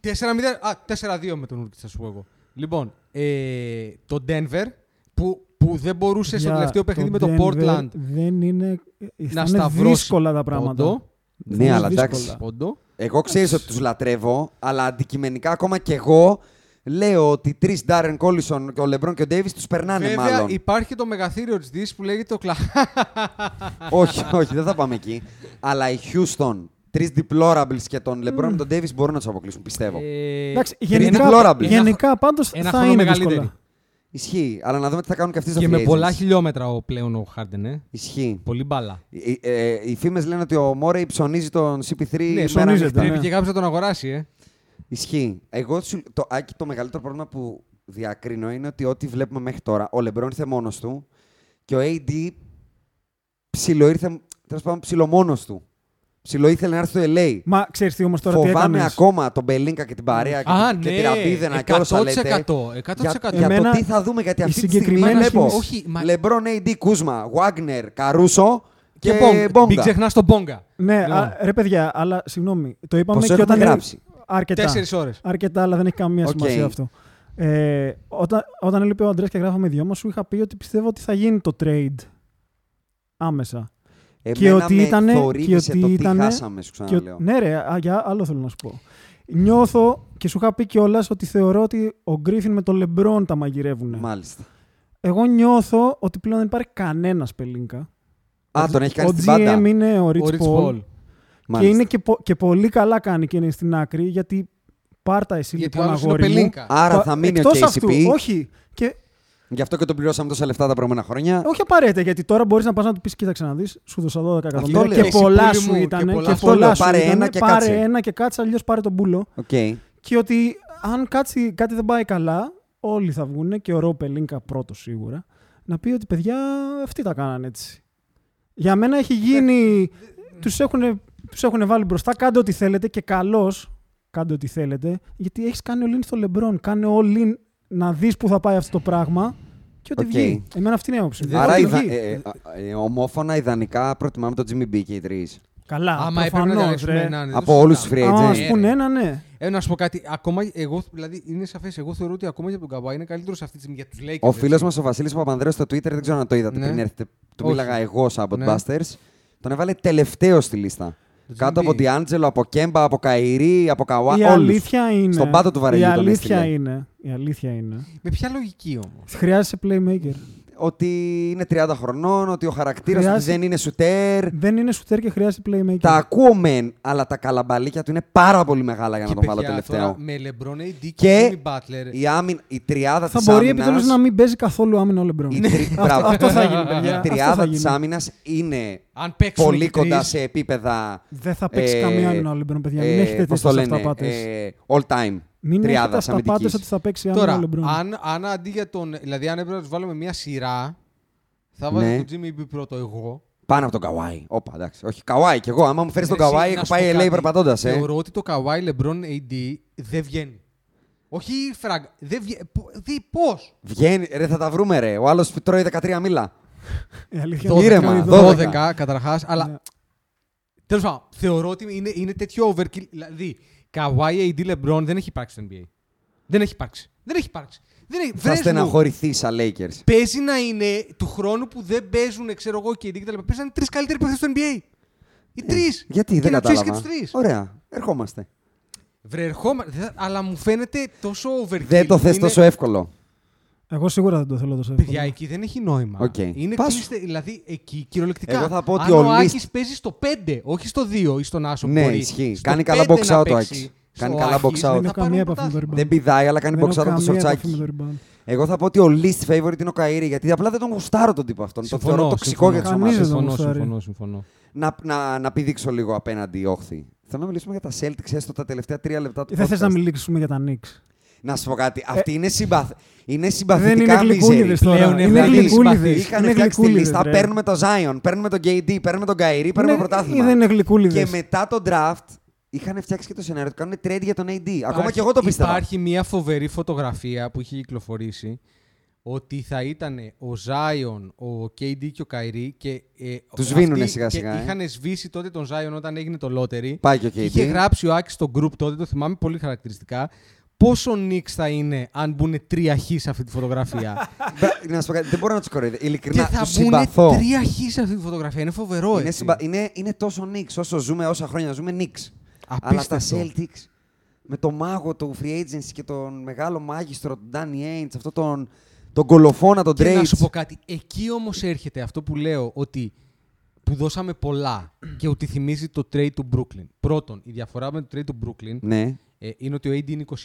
4-0. Α, 4-2 με τον Νούρκιτ, θα σου πω εγώ. Λοιπόν, ε, το Denver που, που δεν μπορούσε στο Για τελευταίο παιχνίδι με το Denver Portland Δεν είναι. να θα είναι σταυρώσει δύσκολα τα πράγματα. πόντο. Θα Ναι, είναι αλλά δύσκολα. εντάξει. πόντο. Εγώ ξέρεις ότι τους λατρεύω, αλλά αντικειμενικά ακόμα και εγώ λέω ότι τρεις Ντάρεν Κόλισον και ο Λεμπρόν και ο Ντέιβις τους περνάνε Βέβαια, μάλλον. υπάρχει το μεγαθύριο της Δύσης που λέγεται ο Κλα. όχι, όχι, δεν θα πάμε εκεί. Αλλά οι Houston, τρεις deplorables και τον Λεμπρόν και τον Ντέιβις μπορούν να τους αποκλείσουν, πιστεύω. Ε, Εντάξει, Tree γενικά, deplorables. γενικά πάντως ένα θα χρόνο είναι μεγαλύτερη. δύσκολα. Ισχύει, αλλά να δούμε τι θα κάνουν και αυτοί στο Και free με πολλά agents. χιλιόμετρα ο πλέον ο Χάρντεν, ε. Ισχύει. Πολύ μπάλα. Οι, ε, οι φήμες λένε ότι ο Μόρεϊ ψωνίζει τον CP3 Ναι, μέρα ψωνίζεται, νύχτα. ναι. Πρέπει και κάποιος να τον αγοράσει, ε. Ισχύει. Εγώ σου- το, Άκη, το μεγαλύτερο πρόβλημα που διακρίνω είναι ότι ό,τι βλέπουμε μέχρι τώρα, ο Λεμπρόν ήρθε μόνος του και ο AD ψιλο ήρθε, τέλος πάντων, ψιλο μόνος του. Ψιλο ήθελε να έρθει στο LA. Μα ξέρεις τι όμως τώρα τι Φοβάμαι έκανες; ακόμα τον Μπελίνκα και την παρέα και, Α, τη- και ναι, τη Ραπίδενα και όλα όσα λέτε. 100%. 100%. Για, για Εμένα, το τι θα δούμε, γιατί η αυτή τη στιγμή συγκεκριμένη βλέπω σχέση- Όχι, μα- Λεμπρόν, AD, Κούσμα, Βάγνερ, Καρούσο και, Και Μπόγκα. Μην Μπόγκα. ξεχνάς τον Μπόγκα. Ναι, Λοιπόν. α, ρε παιδιά, αλλά συγγνώμη. Το είπαμε Πόσο και έχουμε όταν. γράψει; Αρκετά. Τέσσερις ώρες. Αρκετά, αλλά δεν έχει καμία Οκ. σημασία αυτό. Ε, όταν, όταν έλειπε ο Αντρέας και γράφαμε δυο μα, σου είχα πει ότι πιστεύω ότι θα γίνει το trade άμεσα. Εμένα Και ότι με ήτανε- θορύβησε και ότι το τι ήτανε- χάσαμε, σου Και, ξαναλέω. ο- ναι, ρε, α, για άλλο θέλω να σου πω. Νιώθω και σου είχα πει κιόλας ότι θεωρώ ότι ο Γκρίφιν με τον Λεμπρόν τα μαγειρεύουν. Μάλιστα. Εγώ νιώθω ότι πλέον δεν υπάρχει κανένας πελίνκα. Α, τον έχει κάνει ο στην GM πάντα. είναι ο Ο Rich Rich Paul. Paul. Και, Μάλιστα. είναι και, πο- και πολύ καλά κάνει και είναι στην άκρη γιατί πάρτα εσύ Γιατί ο λοιπόν άλλος είναι ο αγόρι μου. Πελίνκα. Άρα Το- θα μείνει ο εκτός KCP. αυτού, όχι. Και, Γι' αυτό και τον πληρώσαμε τόσα λεφτά τα προηγούμενα χρόνια. όχι απαραίτητα, γιατί τώρα μπορείς να πας να του πεις: Κοίταξε να δεις, σου δώσα 12 εκατομμύρια λέω. και Εσύ πολλά πουλί σου μου, ήταν. και Και, πολλά σου. πολλά Αυτό σου λέω, πάρε ήτανε, ένα και πάρε κάτσε. ένα και κάτσε, αλλιώς πάρε τον πούλο. Οκ. Και ότι αν κάτσει, κάτι δεν πάει καλά, όλοι θα βγουν και ο Ρο Πελίνκα πρώτος σίγουρα. Να πει ότι παιδιά αυτοί τα κάνανε έτσι. Για μένα έχει γίνει. τους έχουν, τους έχουν βάλει μπροστά. Κάντε ό,τι θέλετε και καλώς. Κάντε ό,τι θέλετε. Γιατί έχεις κάνει all in στο Λεμπρόν. Κάνε all in να δεις που θα πάει αυτό το πράγμα και ό,τι Οκ. βγει. Εμένα αυτή είναι η άποψη. Άρα Ό,τι ιδα... βγει. ε, ε, ε, ομόφωνα ιδανικά προτιμάμε τον Jimmy B και οι τρεις. Καλά. Άμα έπρεπε να προφανώς, διαλέξουμε ρε. έναν. δεν Από το όλους συζητάμε. τους free Άμα agents. μας Ε, πούνε ρε. ένα, ναι. Ε, να σου πω κάτι. Ακόμα εγώ, δηλαδή, είναι σαφές. Εγώ θεωρώ ότι ακόμα για τον Καουάι είναι καλύτερος αυτή τη στιγμή για τους Lakers. Ο φίλος έτσι. μας ο Βασίλης Παπανδρέου στο Twitter, δεν ξέρω αν το είδατε Ναι. πριν έρθετε. Του Όχι. μίλαγα εγώ σαν Ναι. Busters. Τον έβαλε τελευταίο στη λίστα. Το Κάτω Jimmy από B. Διάντζελο, από Κέμπα, από Καϊρή, από Καουά. Η όλους. αλήθεια είναι. Στον πάτο του βαρελιού Η τον αλήθεια έστειλε. είναι. Η αλήθεια είναι. Με ποια λογική όμως; Χρειάζεσαι playmaker. Ότι είναι 30 χρονών, ότι ο χαρακτήρας του Χρειάζεται- δεν είναι σουτέρ. Δεν είναι σουτέρ και χρειάζεται playmaker. Τα ακούω μεν, αλλά τα καλαμπαλίκια του είναι πάρα πολύ μεγάλα για να τον βάλω τελευταίο. Τώρα, με LeBron AD και, Και Jimmy Butler. η, άμυν, η τριάδα θα της μπορεί άμυνας, επιτέλους να μην παίζει καθόλου άμυνα ο Λεμπρόν. η τρι- αυτό, Μπράβο. αυτό θα γίνει, παιδιά. Η Αυτό τριάδα θα της γίνει. άμυνας είναι Αν παίξουν πολύ και κοντά τρεις, σε επίπεδα. Δεν θα παίξει ε, καμία άμυνα ο Λεμπρόν, παιδιά. Μην ε, έχετε πώς τέτοιε το λένε, αυταπάτε. ε, all time. Μην έχετε τριάδας αυταπάτε αμυντικής. ότι θα παίξει άμυνα ο Τώρα, Λεμπρόν. αν, αν αντί για τον. Δηλαδή, αν έπρεπε να τους βάλουμε μια σειρά, θα βάζω Ναι. τον Jimmy B πρώτο εγώ. Πάνω από τον Καουάι. Όπα, εντάξει. Όχι, Καουάι κι εγώ. Άμα μου φέρεις τον Ρε, εσύ, Καουάι, να έχω σου πω πάει LA κάτι. περπατώντας. Ε. Θεωρώ ότι το Kawhi LeBron AD δεν βγαίνει. Όχι φραγκ. Δεν βγαίνει. Πώς; Βγαίνει, ρε, θα τα βρούμε, ρε. Ο άλλος τρώει 13 μίλα. Η αλήθεια 12, είναι Ήρεμα, ότι 12. 12 καταρχάς. Αλλά Ναι. τέλος πάντων, θεωρώ ότι είναι, είναι τέτοιο overkill. Δηλαδή, Kawhi AD LeBron δεν έχει υπάρξει στο NBA. Δεν έχει υπάρξει. Δεν έχει υπάρξει. Δεν έχει, Θα βρες μου. στεναχωρηθεί σαν Lakers. Παίζει να είναι του χρόνου που δεν παίζουν, ξέρω εγώ και οι κτλ. Παίζουν οι τρεις καλύτεροι παίχτε στο NBA. Οι τρεις. Ε, Γιατί και δεν να τους έχεις κατάλαβα. και τους τρεις. Ωραία, ερχόμαστε. Βρε, ερχόμα- δε- αλλά μου φαίνεται τόσο overkill. Δεν το θες Είναι- τόσο εύκολο. Εγώ σίγουρα δεν το θέλω τόσο Παιδιά, εύκολα. εκεί δεν έχει νόημα. Οκ. Είναι Πάσου. κλείστε, δηλαδή εκεί κυριολεκτικά. Εγώ θα πω ότι αν ο ο Λίστ- Άκης παίζει στο 5, όχι στο 2 ή στον Άσο που Ναι, μπορεί. ισχύει. Στο Κάνει καλά 5 box να out ο παίξει Άκης. στο Κάνει καλά Άκης, box out. Δεν θα έχω πάρουν καμία επαφή με το πρωτάθλημα. rebound. Δεν πηδάει, αλλά κάνει Δεν box έχω out από το καμία επαφή με σορτσάκι. το rebound. Εγώ θα πω ότι ο least favorite είναι ο Καΐρη, γιατί απλά δεν τον γουστάρω τον τύπο αυτόν. Το Συμφωνώ, θεωρώ τοξικό συμφωνώ. για τις Κανείς ομάδες. δεν τον Συμφωνώ, γουστάρει. συμφωνώ, συμφωνώ. Να, να, να πηδήξω λίγο απέναντι όχθη. Θέλω να μιλήσουμε για τα Celtics έστω τα τελευταία τρία λεπτά του Δεν θες podcast. να μιλήσουμε για τα Knicks. Να σου πω κάτι. Αυτοί είναι, συμπαθ... είναι Δεν συμπαθητικά είναι γλυκούλιδες μίζεροι. τώρα. Πλέον Είναι είναι γλυκούλιδες. συμπαθείς. Είχαν Είναι φτιάξει τη γλυκούλιδες, λίστα. ρε. Παίρνουμε τον Zion, παίρνουμε τον KD, παίρνουμε τον Kyrie, παίρνουμε Είναι- πρωτάθλημα. ή Δεν είναι Και γλυκούλιδες. μετά τον draft είχαν φτιάξει και το σενάριο ότι κάνουν trade για τον AD. Ακόμα και εγώ το πίστευα. Υπάρχει μια φοβερή φωτογραφία που έχει κυκλοφορήσει ότι θα ήταν ο Ζάιον, ο KD και ο Καϊρή και. Ε, Τους αυτοί- σβήνουνε σιγά σιγά, Και ε. είχαν σβήσει τότε τον Ζάιον όταν έγινε το lottery. Πάει και ο KD. Είχε γράψει ο Άκης στο group τότε, το θυμάμαι πολύ χαρακτηριστικά. Πόσο Knicks θα είναι αν μπουν τρία χ σε αυτή τη φωτογραφία; Μπρα- Να σου πω κάτι, δεν μπορώ να τους κοροϊδεύω. και Ειλικρινά, θα τους μπουν συμπαθώ. τρία χ σε αυτή τη φωτογραφία. Είναι φοβερό. Είναι, έτσι. συμπα... είναι, είναι τόσο Knicks όσο ζούμε, όσα χρόνια ζούμε Knicks. Αλλά τα Απίστευτο. Celtics με το μάγο του free agency και τον μεγάλο μάγιστρο του Danny Ainge, αυτό τον, τον κολοφόνα, τον Και να Trades. σου πω κάτι. Εκεί όμως έρχεται αυτό που λέω ότι που δώσαμε πολλά και ότι θυμίζει το trade του Brooklyn. Πρώτον, η διαφορά με το trade του Brooklyn Ναι, ε, είναι ότι ο AD είναι 26.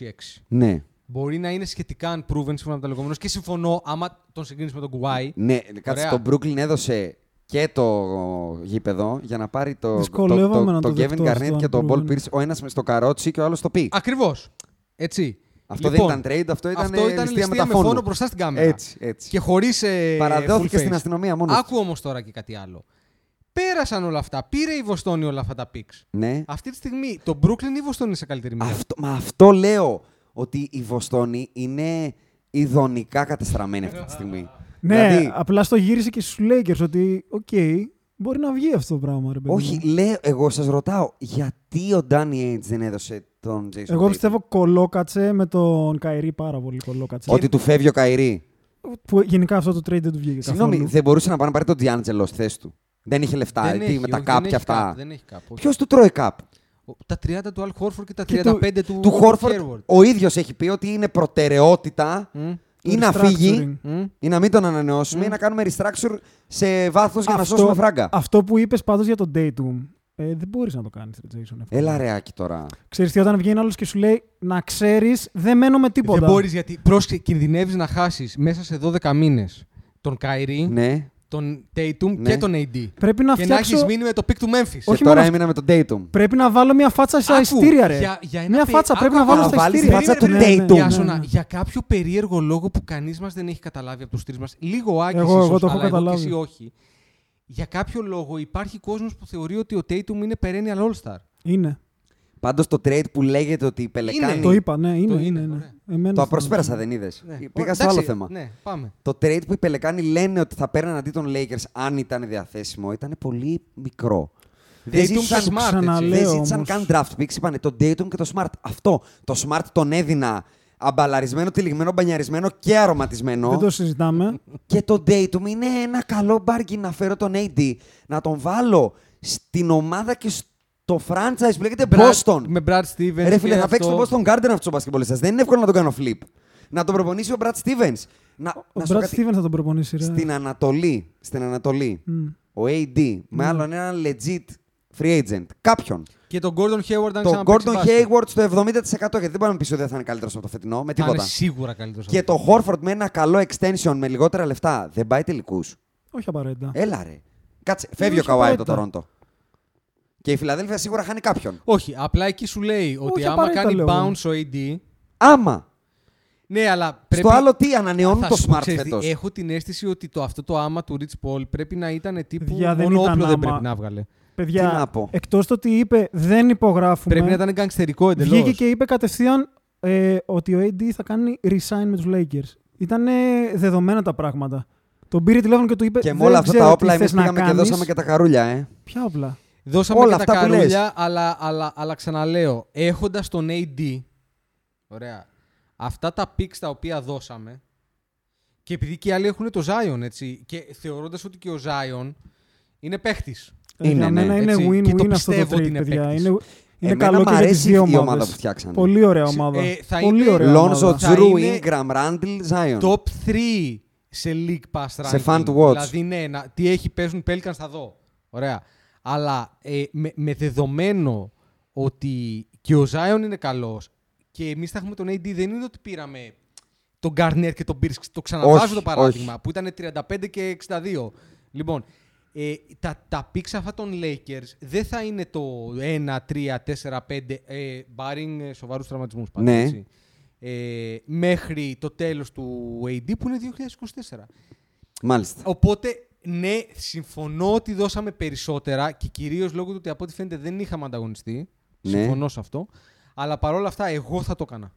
ναι. Μπορεί να είναι σχετικά unproven σύμφωνα με τα λεγόμενα και συμφωνώ άμα τον συγκρίνεις με τον Κουβάη. Ναι, κάτσε, Ωραία. το Brooklyn έδωσε και το γήπεδο για να πάρει το, το, Δυσκολεύομαι το, να το, το Kevin δεχτώ Garnett αυτό, και τον Paul unproven. Pierce, ο ένας στο καρότσι και ο άλλος στο πι. Ακριβώς. Έτσι. Αυτό Λοιπόν, δεν ήταν trade, αυτό ήταν, αυτό ήταν ληστεία ληστεία με μεταφώνου. φόνο μπροστά στην κάμερα. Έτσι, έτσι. Και χωρίς. Ε, Παραδόθηκε full στην face. αστυνομία μόνος. Άκου όμως τώρα και κάτι άλλο. Πέρασαν όλα αυτά. Πήρε η Βοστόνη όλα αυτά τα picks. Ναι. Αυτή τη στιγμή το Brooklyn ή η Βοστόνη είναι σε καλύτερη μοίρα; Αυτό, μα αυτό λέω ότι η Βοστόνη είναι ειδονικά κατεστραμμένη αυτή τη στιγμή. Ναι, Δηλαδή, απλά στο γύρισε και στους Lakers ότι, οκ, μπορεί να βγει αυτό το πράγμα, ρε παιδί. όχι, μου. λέω, εγώ σας ρωτάω, γιατί ο Danny Ainge δεν έδωσε τον Jason Εγώ Tatum? πιστεύω κολόκατσε με τον Καϊρή πάρα πολύ κολόκατσε. Ότι του φεύγει ο Καϊρή. Που γενικά αυτό το trade δεν του βγήκε Συγγνώμη, καθόλου. δεν μπορούσε να πάει να πάρει τον Τζιάντζελο στη θέση του. Δεν είχε λεφτά, Δεν τι, έχει, με τα όχι, καπ δεν και έχει αυτά. cap, Δεν έχει cap. όχι. Ποιος του τρώει καπ. Ο- Τα 30 του Al Horford και τα 35 Και του, Του Χόρφορντ, Hayward. ο ίδιος έχει πει ότι είναι προτεραιότητα Μμ, ή να φύγει Restructuring. μμ. ή να μην τον ανανεώσουμε ή να κάνουμε restructure σε βάθος για να Αυτό- σώσουμε φράγκα. Αυτό που είπες πάντως για τον Datum, ε, δεν μπορείς να το κάνεις, ρε Jason. εύκολα. Έλα ρε Άκη τώρα. Ξέρεις τι, όταν βγαίνει άλλος και σου λέει να ξέρεις, δεν μένω με τίποτα. Δεν μπορείς γιατί πρόσεχε, κινδυνεύεις να χάσεις μέσα σε 12 μήνες τον Kyrie, Ναι. Τον Tatum Ναι. και τον AD. Πρέπει να και να φτιάξω... έχει μείνει με το pick του Memphis. Και Όχι τώρα μόνο έμεινα με τον Dayton. Πρέπει να βάλω μια φάτσα στα Άκου, ειστήρια, ρε. για- για ένα μια πε- φάτσα άκου, πρέπει να άκου, βάλω να στα βάλεις ειστήρια. φάτσα του Ναι, ναι, ναι, Tatum. Για ναι, Σώνα, ναι. για κάποιο περίεργο λόγο που κανείς μας δεν έχει καταλάβει από τους τρεις μας. Λίγο ο Άκης Εγώ- εγώ ίσως, το έχω αλλά εγώ καταλάβει. και εσύ όχι. Για κάποιο λόγο υπάρχει κόσμος που θεωρεί ότι ο Tatum είναι perennial all-star. Είναι. Πάντως το trade που λέγεται ότι οι Πελεκάνοι. Το είπα, ναι, είναι. Το είναι, είναι, ναι. ωραία. Εμένα Το αυτό απροσπέρασα, είναι. δεν είδες. Ναι. Πήγα Ω, στο άλλο εντάξει, θέμα. Ναι, πάμε. Το trade που οι Πελεκάνοι λένε ότι θα παίρναν αντί των Lakers αν ήταν διαθέσιμο ήταν πολύ μικρό. Δεν Tatum ζήτησαν, και Smart, έτσι. ξαναλέω. δεν ζήτησαν όμως. καν draft picks. Είπανε τον Dayton και το Smart. Αυτό. Το Smart τον έδινα αμπαλαρισμένο, τυλιγμένο, μπανιαρισμένο και αρωματισμένο. Δεν το συζητάμε. Και το Dayton είναι ένα καλό bargain να φέρω τον AD, να τον βάλω στην ομάδα και στο franchise που λέγεται Boston. Με Brad Stevens. Ρε φίλε, και θα παίξει αυτό. στον Boston Garden αυτός ο μπασκετμπολίστας. Δεν είναι εύκολο να τον κάνω flip. Να τον προπονήσει ο Brad Stevens. Να, Ο να σου πω Brad κάτι. Stevens θα τον προπονήσει, ρε. Στην Ανατολή, στην Ανατολή, Μμ. ο AD με άλλον έναν legit free agent, κάποιον. Και τον Gordon Hayward αν Το ξαναπαίξει Gordon μπάσκετ. Hayward στο 70% γιατί δεν μπορεί να πει ότι δεν θα είναι καλύτερος από το φετινό, με Θα είναι τίποτα. σίγουρα καλύτερος. Και το Horford με ένα καλό extension με λιγότερα λεφτά δεν πάει τελικούς. Όχι απαραίτητα. Έλα ρε. Κάτσε, φεύγει ο όχι Καουάι από το απαραίτητα. Τωρόντο. Και η Φιλαδέλφια σίγουρα χάνει κάποιον. Όχι, απλά εκεί σου λέει ότι Όχι άμα απαραίτητα, κάνει λέω εγώ. bounce ο AD. Άμα. Ναι, αλλά πρέπει. Στο άλλο τι ανανεώνουν Θα το σου πω, Smart ξέρεις τι, φέτος. Έχω την αίσθηση ότι το, αυτό το άμα του Rich Paul πρέπει να ήταν τύπου. Παιδιά, δεν μόνο ήταν όπλο δεν άμα. πρέπει να βγάλε. Τι Παιδιά, να πω. εκτός το ότι είπε δεν υπογράφουμε, Πρέπει να ήταν γκαγκστερικό εντελώς. βγήκε και είπε κατευθείαν ε, ότι ο AD θα κάνει resign με τους Lakers. Ήταν δεδομένα τα πράγματα. Τον πήρε τηλέφωνο και του είπε Και με δεν όλα αυτά ξέρω τα τι όπλα εμείς θες να πήγαμε και κάνεις. δώσαμε και τα καρούλια, ε. Ποια όπλα; Δώσαμε Όλα και τα αυτά που λες. καρούλια, αλλά, αλλά, αλλά ξαναλέω, έχοντας τον AD. Ωραία. Αυτά τα picks τα οποία δώσαμε. Και επειδή και οι άλλοι έχουν το Zion, έτσι. Και θεωρώντας ότι και ο Zion είναι παίχτης. Ε, Είναι, για ναι, μένα είναι έτσι. Και το win-win αυτό το πιστεύω ότι trade, είναι παιδιά. παίκτης. Είναι, Είναι Εμένα καλό μ' και για τις αρέσει δύο η ομάδα ομάδες. που φτιάξανε. Πολύ ωραία ομάδα. Ε, θα Πολύ είναι- ωραία Λόνζο, ομάδα. Θα Τζρου, είναι Ingram, Randall, Zion. Top 3 σε League Pass ranking. Σε fan to watch. Δηλαδή, ναι, να, τι έχει παίζουν οι Pelicans θα δω. Ωραία. Αλλά ε, με, με δεδομένο ότι και ο Zion είναι καλός και εμείς θα έχουμε τον AD, δεν είναι ότι πήραμε τον Garnett και τον Pierce. Το ξαναβάζω Όχι, το παράδειγμα όχι. που ήταν 35 και 62. Λοιπόν, ε, τα, τα picks αυτά των Lakers δεν θα είναι το 1, 3, 4, 5, ε, barring ε, σοβαρούς τραυματισμούς πάντα, Ναι. έτσι. Ε, μέχρι το τέλος του AD που είναι 2024. Μάλιστα. Οπότε, ναι, συμφωνώ ότι δώσαμε περισσότερα και κυρίως λόγω του ότι από ό,τι φαίνεται δεν είχαμε ανταγωνιστεί. Ναι. Συμφωνώ σε αυτό. Αλλά παρόλα αυτά, εγώ θα το έκανα.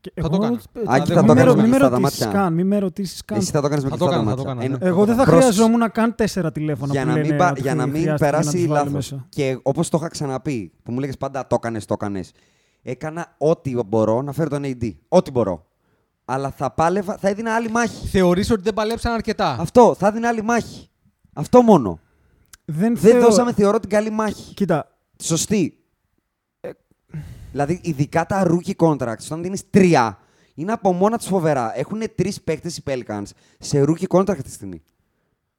Και θα το εγώ- κάνω. ε, Άκη, μη θα το με κάνεις ρω- με Μη με κλειστά τα ρωτήσεις μάτια. καν, μη με ρωτήσεις καν. Εσύ θα το έκανες με Θα κλειστά το τα έκανα, θα το μάτια. έκανα, Εν- ναι. Εγώ δεν θα Πρόσεξε. χρειαζόμουν καν τέσσερα τηλέφωνα για που να λένε μην, πα- ότι για να μην χρειάστηκε να περάσει τους βάλει λάθος. μέσα. Και όπως το είχα ξαναπεί, που μου λέγες πάντα το έκανες, το έκανες. Έκανα ό,τι μπορώ να φέρω τον AD. Ό,τι μπορώ. Αλλά θα πάλευα, θα έδινα άλλη μάχη. Θεωρείς ότι δεν παλέψαν αρκετά; Αυτό, θα έδινα άλλη μάχη. Αυτό μόνο. Δεν, Δεν θεω- δώσαμε, θεωρώ, την καλή μάχη. Κοίτα, Τη Σωστή. Ε, δηλαδή, ειδικά τα rookie contracts, όταν δίνεις τρία, είναι από μόνα τους φοβερά. Έχουν τρεις παίκτες οι Pelicans σε rookie contract αυτή τη στιγμή.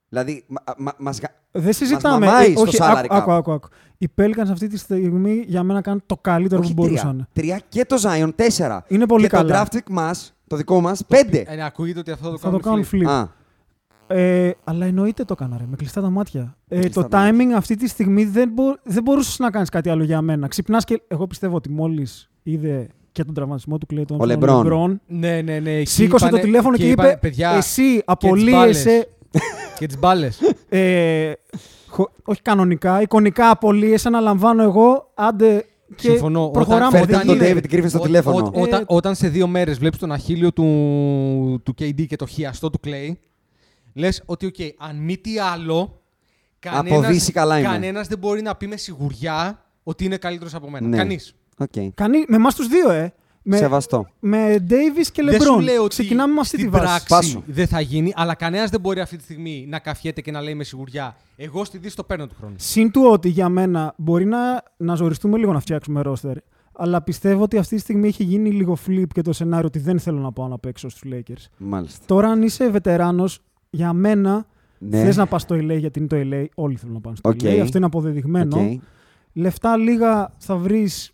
Δηλαδή, μα, μα, μας γα- δεν συζητάμε. μαμάει Ε, στο όχι, salary άκου, cap. άκου, άκου, άκου. Οι Pelicans αυτή τη στιγμή για μένα κάνουν το καλύτερο όχι που τρία. μπορούσαν. Τρία και το Zion, τέσσερα. Είναι πολύ και καλά. το draft pick μας, το δικό μας, πέντε. Ε, ναι, ακούγεται ότι αυτό το Θα το κάνουν κάνουν flip. flip. Α, Ε, αλλά εννοείται το έκανα, ρε, με κλειστά τα μάτια. Ε, κλειστά το τα μάτια. timing αυτή τη στιγμή δεν, μπο, δεν μπορούσες να κάνεις κάτι άλλο για μένα. Ξυπνάς και εγώ πιστεύω ότι μόλις είδε και τον τραυματισμό του Clay Thompson, LeBron. LeBron, Ναι, ναι, ναι. εκεί σήκωσε το είπανε- τηλέφωνο και, είπανε, είπε: παιδιά, Εσύ απολύεσαι. και τις μπάλες. ε, χω- όχι κανονικά, εικονικά απολύεσαι, αναλαμβάνω εγώ. Άντε και Συμφωνώ. προχωράμε. Όταν- Φέρτε Δεν τον είναι- David Griffin στο Ό- τηλέφωνο. ό- όταν, Ε, όταν σε δύο μέρες βλέπεις τον αχίλιο του, του KD και το χιαστό του Klay, λες ότι οκ, αν μη τι άλλο, κανένας, Δύση καλά είμαι. κανένας δεν μπορεί να πει με σιγουριά ότι είναι καλύτερος από μένα. Ναι. Κανείς. Οκ. Κανεί, με εμάς τους δύο, ε. Με, Σεβαστό. με Davis και Δεν σου LeBron. λέω ότι Ξεκινάμε με αυτή τη στην βάση. πράξη Πάσου. δεν θα γίνει, αλλά κανένας δεν μπορεί αυτή τη στιγμή να καυχιέται και να λέει με σιγουριά εγώ στη Δύση το παίρνω του χρόνου. Συν του ότι για μένα μπορεί να, να ζοριστούμε λίγο να φτιάξουμε ρόστερ. Αλλά πιστεύω ότι αυτή τη στιγμή έχει γίνει λίγο flip και το σενάριο ότι δεν θέλω να πάω να παίξω στους Lakers. Μάλιστα. Τώρα, αν είσαι βετεράνος, για μένα Ναι. θες να πας στο LA γιατί είναι το LA. Όλοι θέλουν να πάνε στο Οκ. LA. Αυτό είναι αποδεδειγμένο. Οκ. Λεφτά λίγα θα βρεις...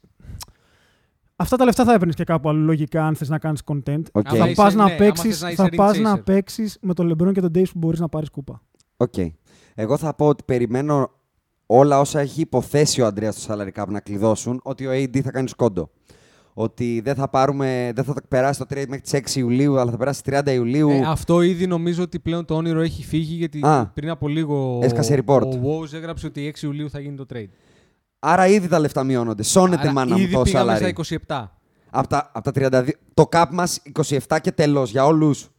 Αυτά τα λεφτά θα έπαιρνες και κάπου αλλού λογικά αν θες να κάνεις contend. Οκ. Άμα Θα είσαι- πας ναι, να άμα παίξεις, θες να είσαι θα ring πας να chaser. παίξεις με τον LeBron και τον Davis που μπορείς να πάρεις κούπα. Οκ. Εγώ θα πω ότι περιμένω όλα όσα έχει υποθέσει ο Αντρέας στο salary cap να κλειδώσουν, ότι ο AD θα κάνει σκόντο. Ότι δεν θα, πάρουμε, δεν θα το περάσει το trade μέχρι τις 6 Ιουλίου, αλλά θα περάσει 30 Ιουλίου. Ε, αυτό ήδη νομίζω ότι πλέον το όνειρο έχει φύγει γιατί Α. πριν από λίγο Έσκασε report. ο Woj έγραψε ότι 6 Ιουλίου θα γίνει το trade. Άρα ήδη τα λεφτά μειώνονται. Σώνεται Άρα μάνα μου ήδη το πήγαμε salary. στα 27. Από τα, απ' τα 32. Το cap μας 27 και τέλος για όλους.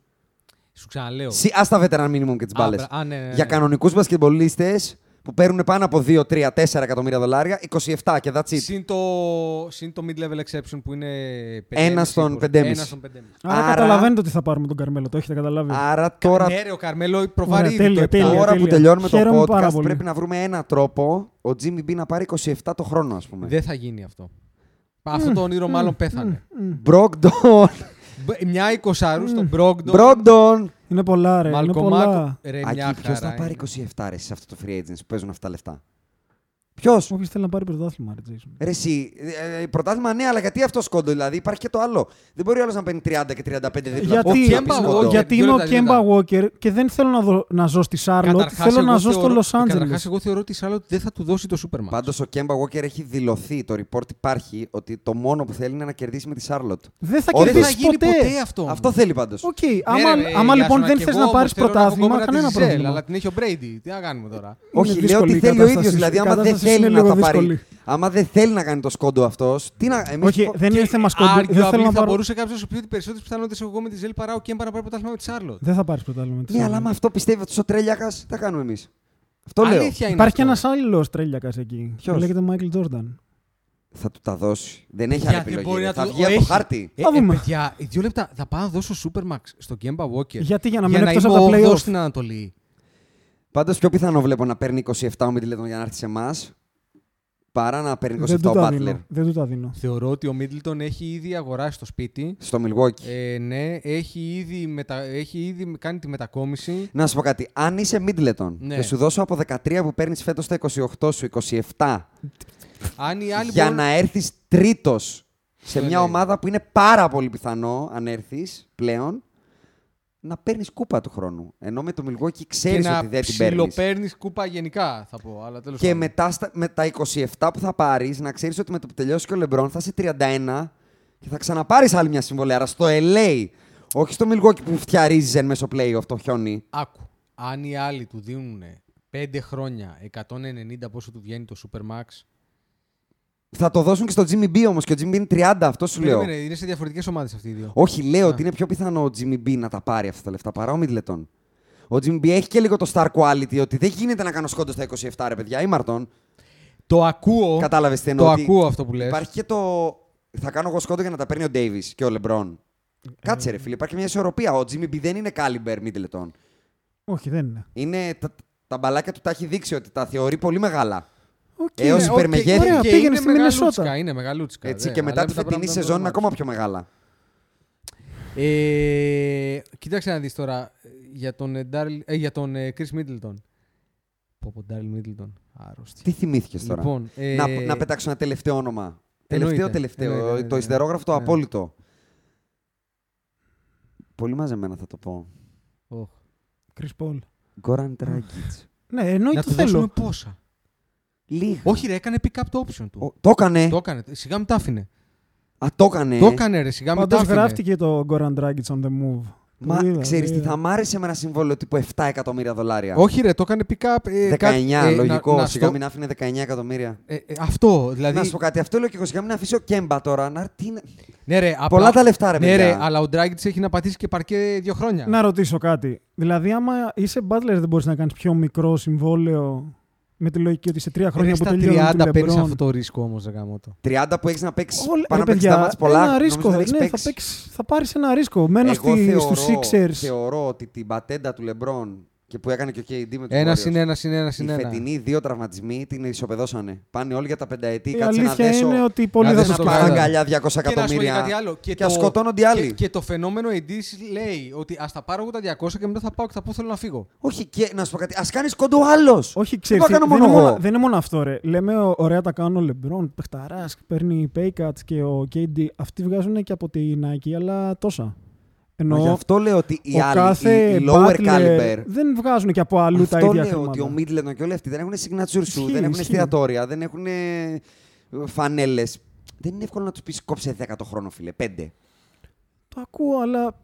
Σου ξαναλέω. Α τα veteran minimum και τις Α, μπάλες. μπρα- α, ναι, ναι, ναι. Για κανονικού μπασκετμπολίστε που παίρνουν πάνω από 2, 3, 4 εκατομμύρια δολάρια, 27 και that's it. Συν το, συν το mid-level exception που είναι 5,5. Ένα στον είκοσι. 5,5. Ένα στον 5,5. Άρα, Άρα- καταλαβαίνετε ότι θα πάρουμε τον Καρμέλο. Το έχετε καταλάβει. Άρα τώρα, Ναι, ρε, ο Καρμέλο προβαρεί Ωραία, ήδη τέλεια, το τέλεια. 7. τώρα που τελειώνουμε Χαίρομαι το πάρα podcast, πολύ. πρέπει να βρούμε έναν τρόπο ο Jimmy B να πάρει 27 το χρόνο, ας πούμε. Δεν θα γίνει αυτό. Αυτό το όνειρο μάλλον πέθανε. Brogdon. Μπ- Μια εικοσάρους στον Brogdon. Brogdon. Είναι πολλά, ρε. Είναι πολλά. Μαλκομάκο. Ρε, μια Ακεί, ποιο χαρά θα πάρει είναι. 27 ρε, σε αυτό το free agents που παίζουν αυτά τα λεφτά; Ποιος; Όποιος θέλει να πάρει πρωτάθλημα, ρε Jason. Ρε εσύ, ε, ε, πρωτάθλημα ναι, αλλά γιατί αυτός σκόντο, δηλαδή υπάρχει και το άλλο. Δεν μπορεί άλλος να παίρνει 30 και 35 δίπλα. Γιατί, από Kemba να πει Walker. σκόντο. γιατί Δύο είμαι ο λεπτά, δύο Κέμπα λεπτά. Walker και δεν θέλω να, δω, να ζω στη Σάρλοτ, Καταρχάς, θέλω εγώ να ζω στο θεωρώ- Λος Καταρχάς, Άντζελες. εγώ θεωρώ ότι η Σάρλοτ δεν θα του δώσει το Supermax. Πάντως ο Kemba Walker έχει δηλωθεί, το report υπάρχει, ότι το μόνο που θέλει είναι να κερδίσει με τη Charlotte. Δεν θα Όχι, δεν θα κερδίσει γίνει ποτέ. ποτέ αυτό. Αυτό θέλει πάντως. Οκ, Ναι, άμα, ρε, άμα ε, λοιπόν Γιάσονα, δεν και θες εγώ να πάρεις όμως θέλω να έχω πρωτάθλημα, κόμματα κανένα της Giselle, πρόβλημα. Αλλά την έχει ο Brady. Τι να κάνουμε τώρα. Όχι, Είναι λέω δύσκολη ότι η θέλει ο ίδιος. κατάσταση. Δηλαδή, Η άμα δεν κατάσταση θέλει είναι να λίγο τα πάρει. δύσκολη. Άμα δεν θέλει να κάνει το σκόντο αυτός, τι να. Εμείς Όχι, πο- δεν είναι θέμα σκόντου. Arguably Δεν θέλω να θα πάρω. μπορούσε κάποιος να σου πει ότι περισσότερε πιθανότητε έχω εγώ με τη Ζέλ παρά ο Κέμπα να πάρει πρωτάθλημα με τη Σάρλοτ. Δεν θα πάρεις πρωτάθλημα. με τη Ναι, αλλά Charlotte. άμα αυτό πιστεύει ότι ο Τρέλιακα, τι θα κάνουμε εμείς; Αυτό λέω. Αλήθεια είναι. Υπάρχει και αυτό. ένας άλλος τρέλιακα εκεί. Ποιος; Που λέγεται Michael Jordan. Θα του τα δώσει. Δεν έχει άλλη Γιατί επιλογή. μπορεί ρε. να Θα του- βγει από το έχει. χάρτη. Ε, Θα ε, δούμε. παιδιά, δύο λεπτά. Θα πάω να δώσω Supermax στον Κέμπα Walker. Γιατί για να για μην να εκτός είμαι από τα όγδοος playoff. στην Ανατολή. Πάντως πιο πιθανό βλέπω να παίρνει 27 ο Middleton για να έρθει σε εμάς. παρά να παίρνει 27 Δεν του ο τα Butler δίνω. Δεν του τα δίνω. Θεωρώ ότι ο Μίτλτον έχει ήδη αγοράσει το σπίτι. στο Milwaukee. Ε, ναι, έχει ήδη, μετα... έχει ήδη κάνει τη μετακόμιση. Να σου πω κάτι. Αν είσαι Middleton Ναι. και σου δώσω από 13 που παίρνεις φέτος στα 28 σου, 27, Αν οι άλλοι για μπορούν- να έρθεις τρίτος σε Ναι, μια ναι. ομάδα που είναι πάρα πολύ πιθανό, αν έρθεις πλέον, να παίρνεις κούπα του χρόνου. Ενώ με το Milwaukee και ξέρεις να ότι δεν την παίρνεις. ψιλοπαίρνεις κούπα γενικά, θα πω. Αλλά τέλος Και πάντων. μετά στα- με τα 27 που θα πάρεις, να ξέρεις ότι με το που τελειώσει και ο Λεμπρόν θα είσαι 31 και θα ξαναπάρεις άλλη μια συμβολή. Άρα στο LA, όχι στο Milwaukee που φτιαρίζεις εν μέσω playoff το χιόνι. Άκου. Αν οι άλλοι του δίνουν 5 χρόνια 190 πόσο του βγαίνει το Supermax. Θα το δώσουν και στο Jimmy B όμως και ο Jimmy B είναι 30, αυτό σου λέω. Περίμενε, είναι σε διαφορετικές ομάδες αυτοί οι δύο. Όχι, λέω Α. ότι είναι πιο πιθανό ο Jimmy B να τα πάρει αυτά τα λεφτά παρά ο Middleton. Ο Jimmy B έχει και λίγο το star quality ότι δεν γίνεται να κάνω σκόντος στα 27 ρε παιδιά. Ή Μαρτών. Το ακούω. Κατάλαβες τι εννοώ. Το ότι ακούω αυτό που λες. Υπάρχει και το. Θα κάνω εγώ σκόντο για να τα παίρνει ο Davis και ο LeBron. Κάτσε ρε φίλε, υπάρχει μια ισορροπία. Ο Jimmy B δεν είναι caliber Middleton. Όχι, δεν είναι. Είναι, τα, τα μπαλάκια του τα έχει δείξει ότι τα θεωρεί πολύ μεγάλα. Οκ. Έως Ναι, υπερμεγέθη. οκ, Ωραία, και πήγαινε είναι στη Μινεσότα. μεγαλούτσικα, Είναι μεγαλούτσικα. Έτσι, ναι, και μετά αλλά τη τα φετινή πράγματα σεζόν είναι δεν ακόμα πιο μεγάλα. Ε, κοίταξε να δεις τώρα ε, για τον, ε, Daryl- ε, για τον ε, Chris Middleton. Πω πω, Daryl Middleton. Άρρωστη. Τι θυμήθηκες τώρα; Λοιπόν, ε, να, να πετάξω ένα τελευταίο όνομα. εννοείται, Τελευταίο, τελευταίο. εννοείται, εννοείται, το ναι. ιστερόγραφο το Ναι. απόλυτο. Πολύ μαζεμένα θα το πω. Οχ. Chris Paul. Γκόραν Dragic. Ναι, εννοείται Να το του δώσουμε θέλω. πόσα; Λίγα. Όχι ρε, έκανε pick up το option του. Ο- το έκανε. Το έκανε. Σιγά μην τα άφηνε. Α, το έκανε. Το έκανε ρε, σιγά μην τα Πάντως άφηνε. γράφτηκε το Goran Dragic on the move. Μα Το είδα, ξέρεις το τι, είδα. θα μ' άρεσε με ένα συμβόλαιο τύπου 7 εκατομμύρια δολάρια. Όχι ρε, το έκανε pick up. ε, 19, κάτι- ε, λογικό. να- να σιγά στο- μην άφηνε 19 εκατομμύρια. ε, ε, αυτό, δηλαδή. Να σου πω κάτι, αυτό λέω και εγώ. Σιγά μην αφήσω Κέμπα τώρα. Να, τι είναι... Ναι, ρε, απλά- Πολλά τα λεφτά, ρε Ναι, παιδιά. ρε, αλλά ο Dragic έχει να πατήσει και παρκέ δύο χρόνια. Να ρωτήσω κάτι. Δηλαδή, άμα είσαι butler, δεν μπορείς να κάνεις πιο μικρό συμβόλαιο με τη λογική ότι σε τρία Ρε, χρόνια που στα τελειώνει 30 του παίρνει LeBron. αυτό το ρίσκο όμως, γάμο το. 30 που έχεις να παίξεις. Όλα- Πάνω ρε, να παίξει τα παιδιά, μάτς πολλά. Ένα νομίζω ρίσκο. δεν έχεις Ναι, θα, παίξεις. παίξεις, θα πάρεις ένα ρίσκο. Μένω Εγώ στη, θεωρώ, στους Sixers. θεωρώ ότι την πατέντα του LeBron και που έκανε και ο KD με του Ένα Warriors, συν ένα συν ένα Οι συν ένα. φετινοί δύο τραυματισμοί την ισοπεδώσανε. Πάνε όλοι για τα πενταετή. Η Κάτσε να αλήθεια δέσω. είναι ότι πολλοί Να θα δέσω το το Στα Καλά. κάνουν. αγκαλιά 200 Και να σου πω και εκατομμύρια. κάτι άλλο. Και, Και ας σκοτώνονται οι άλλοι. Και, και το φαινόμενο εντύσσει λέει ότι ας τα πάρω εγώ τα 200 και μετά θα πάω και θα πω θέλω να φύγω. Όχι, και να σου πω κάτι. Α κάνεις κοντό άλλος. Όχι, ξέρεις. το κάνω δεν, μόνο είναι μόνο- εγώ. δεν είναι μόνο αυτό, ρε. Λέμε, ο- ωραία τα κάνουν ο Λεμπρόν, παιχταράς, παίρνει pay cuts και ο KD. Αυτοί βγάζουν και από τη Nike, αλλά τόσα. Ενώ Γι' αυτό λέω ότι οι ο άλλοι, κάθε οι, οι lower Butler caliber, δεν βγάζουν και από αλλού τα αυτό ίδια λέω ότι χρήματα. ο Middleton και όλοι αυτοί δεν έχουν signature shoe, Ισχύει, δεν έχουν ισχύει. εστιατόρια, δεν έχουν φανέλες. Δεν είναι εύκολο να τους πεις κόψε 10 το χρόνο, φίλε. 5. Το ακούω, αλλά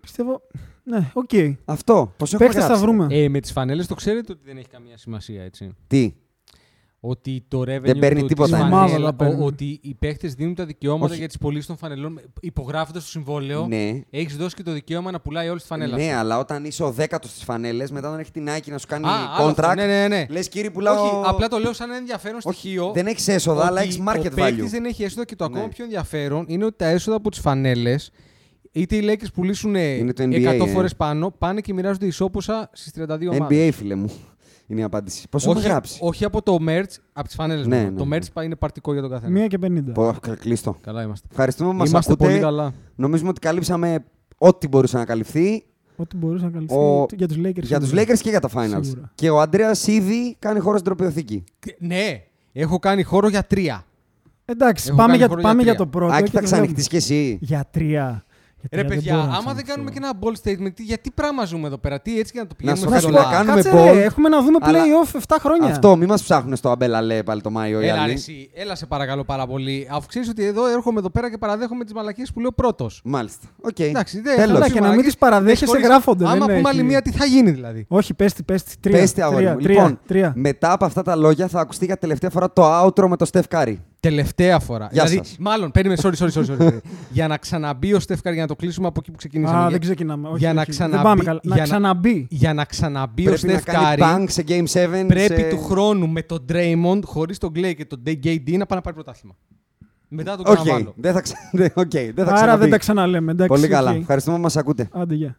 πιστεύω. Ναι, οκ. Αυτό. Πώς έχουμε Παίχτες θα γράψει. βρούμε. Ε, με τις φανέλες το ξέρετε ότι δεν έχει καμία σημασία έτσι. Τι; Ότι το revenue παίρνει του, τίποτα. της Η ομάδα φανέλα- τα παίρνει. ο- ότι οι παίχτες δίνουν τα δικαιώματα Όχι. για τις πωλήσεις των φανελών υπογράφοντας το συμβόλαιο. Ναι. Έχεις δώσει και το δικαίωμα να πουλάει όλη τη φανέλα. Ναι, σου. αλλά όταν είσαι ο δέκατος στις φανέλες, μετά όταν έχει την Nike να σου κάνει Α, άλλο αυτό. contract, Ναι, ναι, ναι. λες κύριε πουλάω. Όχι, απλά το λέω σαν ένα ενδιαφέρον στοιχείο. δεν έχεις έσοδα, αλλά ότι έχεις market ο παίκτης value. δεν έχει έσοδα και το ακόμα Ναι. πιο ενδιαφέρον είναι ότι τα έσοδα από τις φανέλες, είτε οι Lakers πουλήσουν Είναι το 100 NBA, ε. φορές πάνω, πάνε και μοιράζονται ισόποσα στις 32 ομάδες. NBA, φίλε μου. Είναι η απάντηση. Πώς έχουμε όχι, γράψει; όχι από το merch, από τις φανέλες. Ναι, μόνο. ναι, το ναι. merch πα- είναι παρτικό για τον καθένα. Μία και 50. Πω, Κλείστο. Καλά είμαστε. Ευχαριστούμε που μας είμαστε ακούτε. πολύ καλά. Νομίζουμε ότι καλύψαμε ό,τι μπορούσε να καλυφθεί Ό,τι μπορούσε να καλυφθεί Ο- για τους Lakers. για τους σίγουρα. Lakers και για τα Finals. Σίγουρα. Και ο Αντρέας ήδη κάνει χώρο στην τροπιοθήκη. Και- Ναι, έχω κάνει χώρο για τρία. Εντάξει, Έχω πάμε, κάνει για, χώρο πάμε για για το τρία. πρώτο. Άκη, και θα το ξανοιχτεί βλέπουμε. κι εσύ. Για τρία. Για Ρε τρία παιδιά, μπορώ να άμα δεν ξανοιχτώ. κάνουμε και ένα bold statement, τι- γιατί πράγμα ζούμε εδώ πέρα, τι έτσι για να το Να σου πηγαίνουμε πω χαμηλά. κάτι, να κάνουμε Κάτσε, ρε, bold, έχουμε να δούμε αλλά- playoff 7 χρόνια. Αυτό, μην μας ψάχνουν στο Αμπέλα Λέ πάλι το Μάιο οι Έλα, ρε, άλλοι. εσύ, έλα σε παρακαλώ πάρα πολύ. Αφού ξέρεις ότι εδώ έρχομαι εδώ πέρα και παραδέχομαι τις μαλακίες που λέω πρώτος. Μάλιστα. Οκ. Εντάξει, δεν Τέλος. Καλά, έχω και να μην μαλακίες. τις παραδέχεσαι, Χωρίς- γράφονται, Άμα δεν πούμε έχει. άλλη μία, τι θα γίνει δηλαδή; Όχι, πες τη, πες τη. Τρία. Πέστε, αγόρι τρία, μου. τρία, Λοιπόν, τρία. μετά από αυτά τα λόγια θα ακουστεί για τελευταία φορά το outro με τον Steph Curry. Τελευταία φορά. Γεια δηλαδή, σας. μάλλον, περίμενε, sorry, sorry, sorry. sorry. για να ξαναμπεί ο Steph Curry, για να το κλείσουμε από εκεί που ξεκινήσαμε. Α, Για- δεν ξεκινάμε. Όχι, για να όχι. ξαναμπεί- Δεν πάμε καλά. για Να να- ξαναμπεί. Για να ξαναμπεί ο Πρέπει να κάνει Steph Curry, bang σε Game 7. πρέπει σε... του χρόνου με τον Draymond, χωρίς τον Klay και τον KD να πάει να πάρει πρωτάθλημα. Μετά τον Οκ, ξαναβάλω. δεν θα, ξα... δεν- οκ, δεν θα Άρα ξαναπεί. δεν τα ξαναλέμε. Εντάξει, Πολύ οκ. καλά. Ευχαριστούμε που μας ακούτε. Άντε, γεια.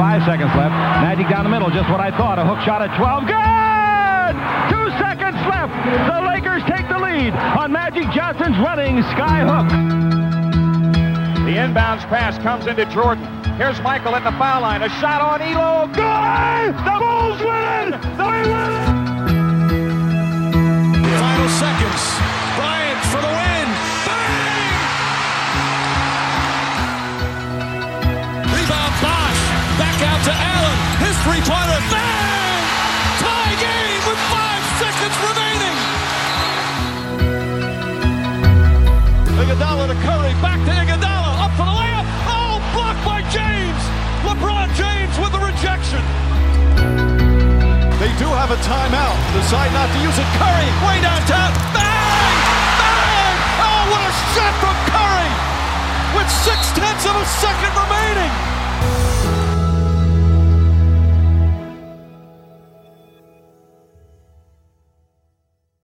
Five seconds left. Magic down the middle, just what I thought. A hook shot at 12. Good! Two seconds seconds left. The Lakers take the lead on Magic Johnson's running sky hook. The inbounds pass comes into Jordan. Here's Michael at the foul line. A shot on Elo. Good! The Bulls win it! They win it! Final seconds. Bryant for the win. Bang! Rebound Bosch. Back out to Allen. His three-pointer. Bang! Do have a timeout. Decide not to use it. Curry, way downtown. Bang! Bang! Oh, what a shot from Curry! With six tenths of a second remaining.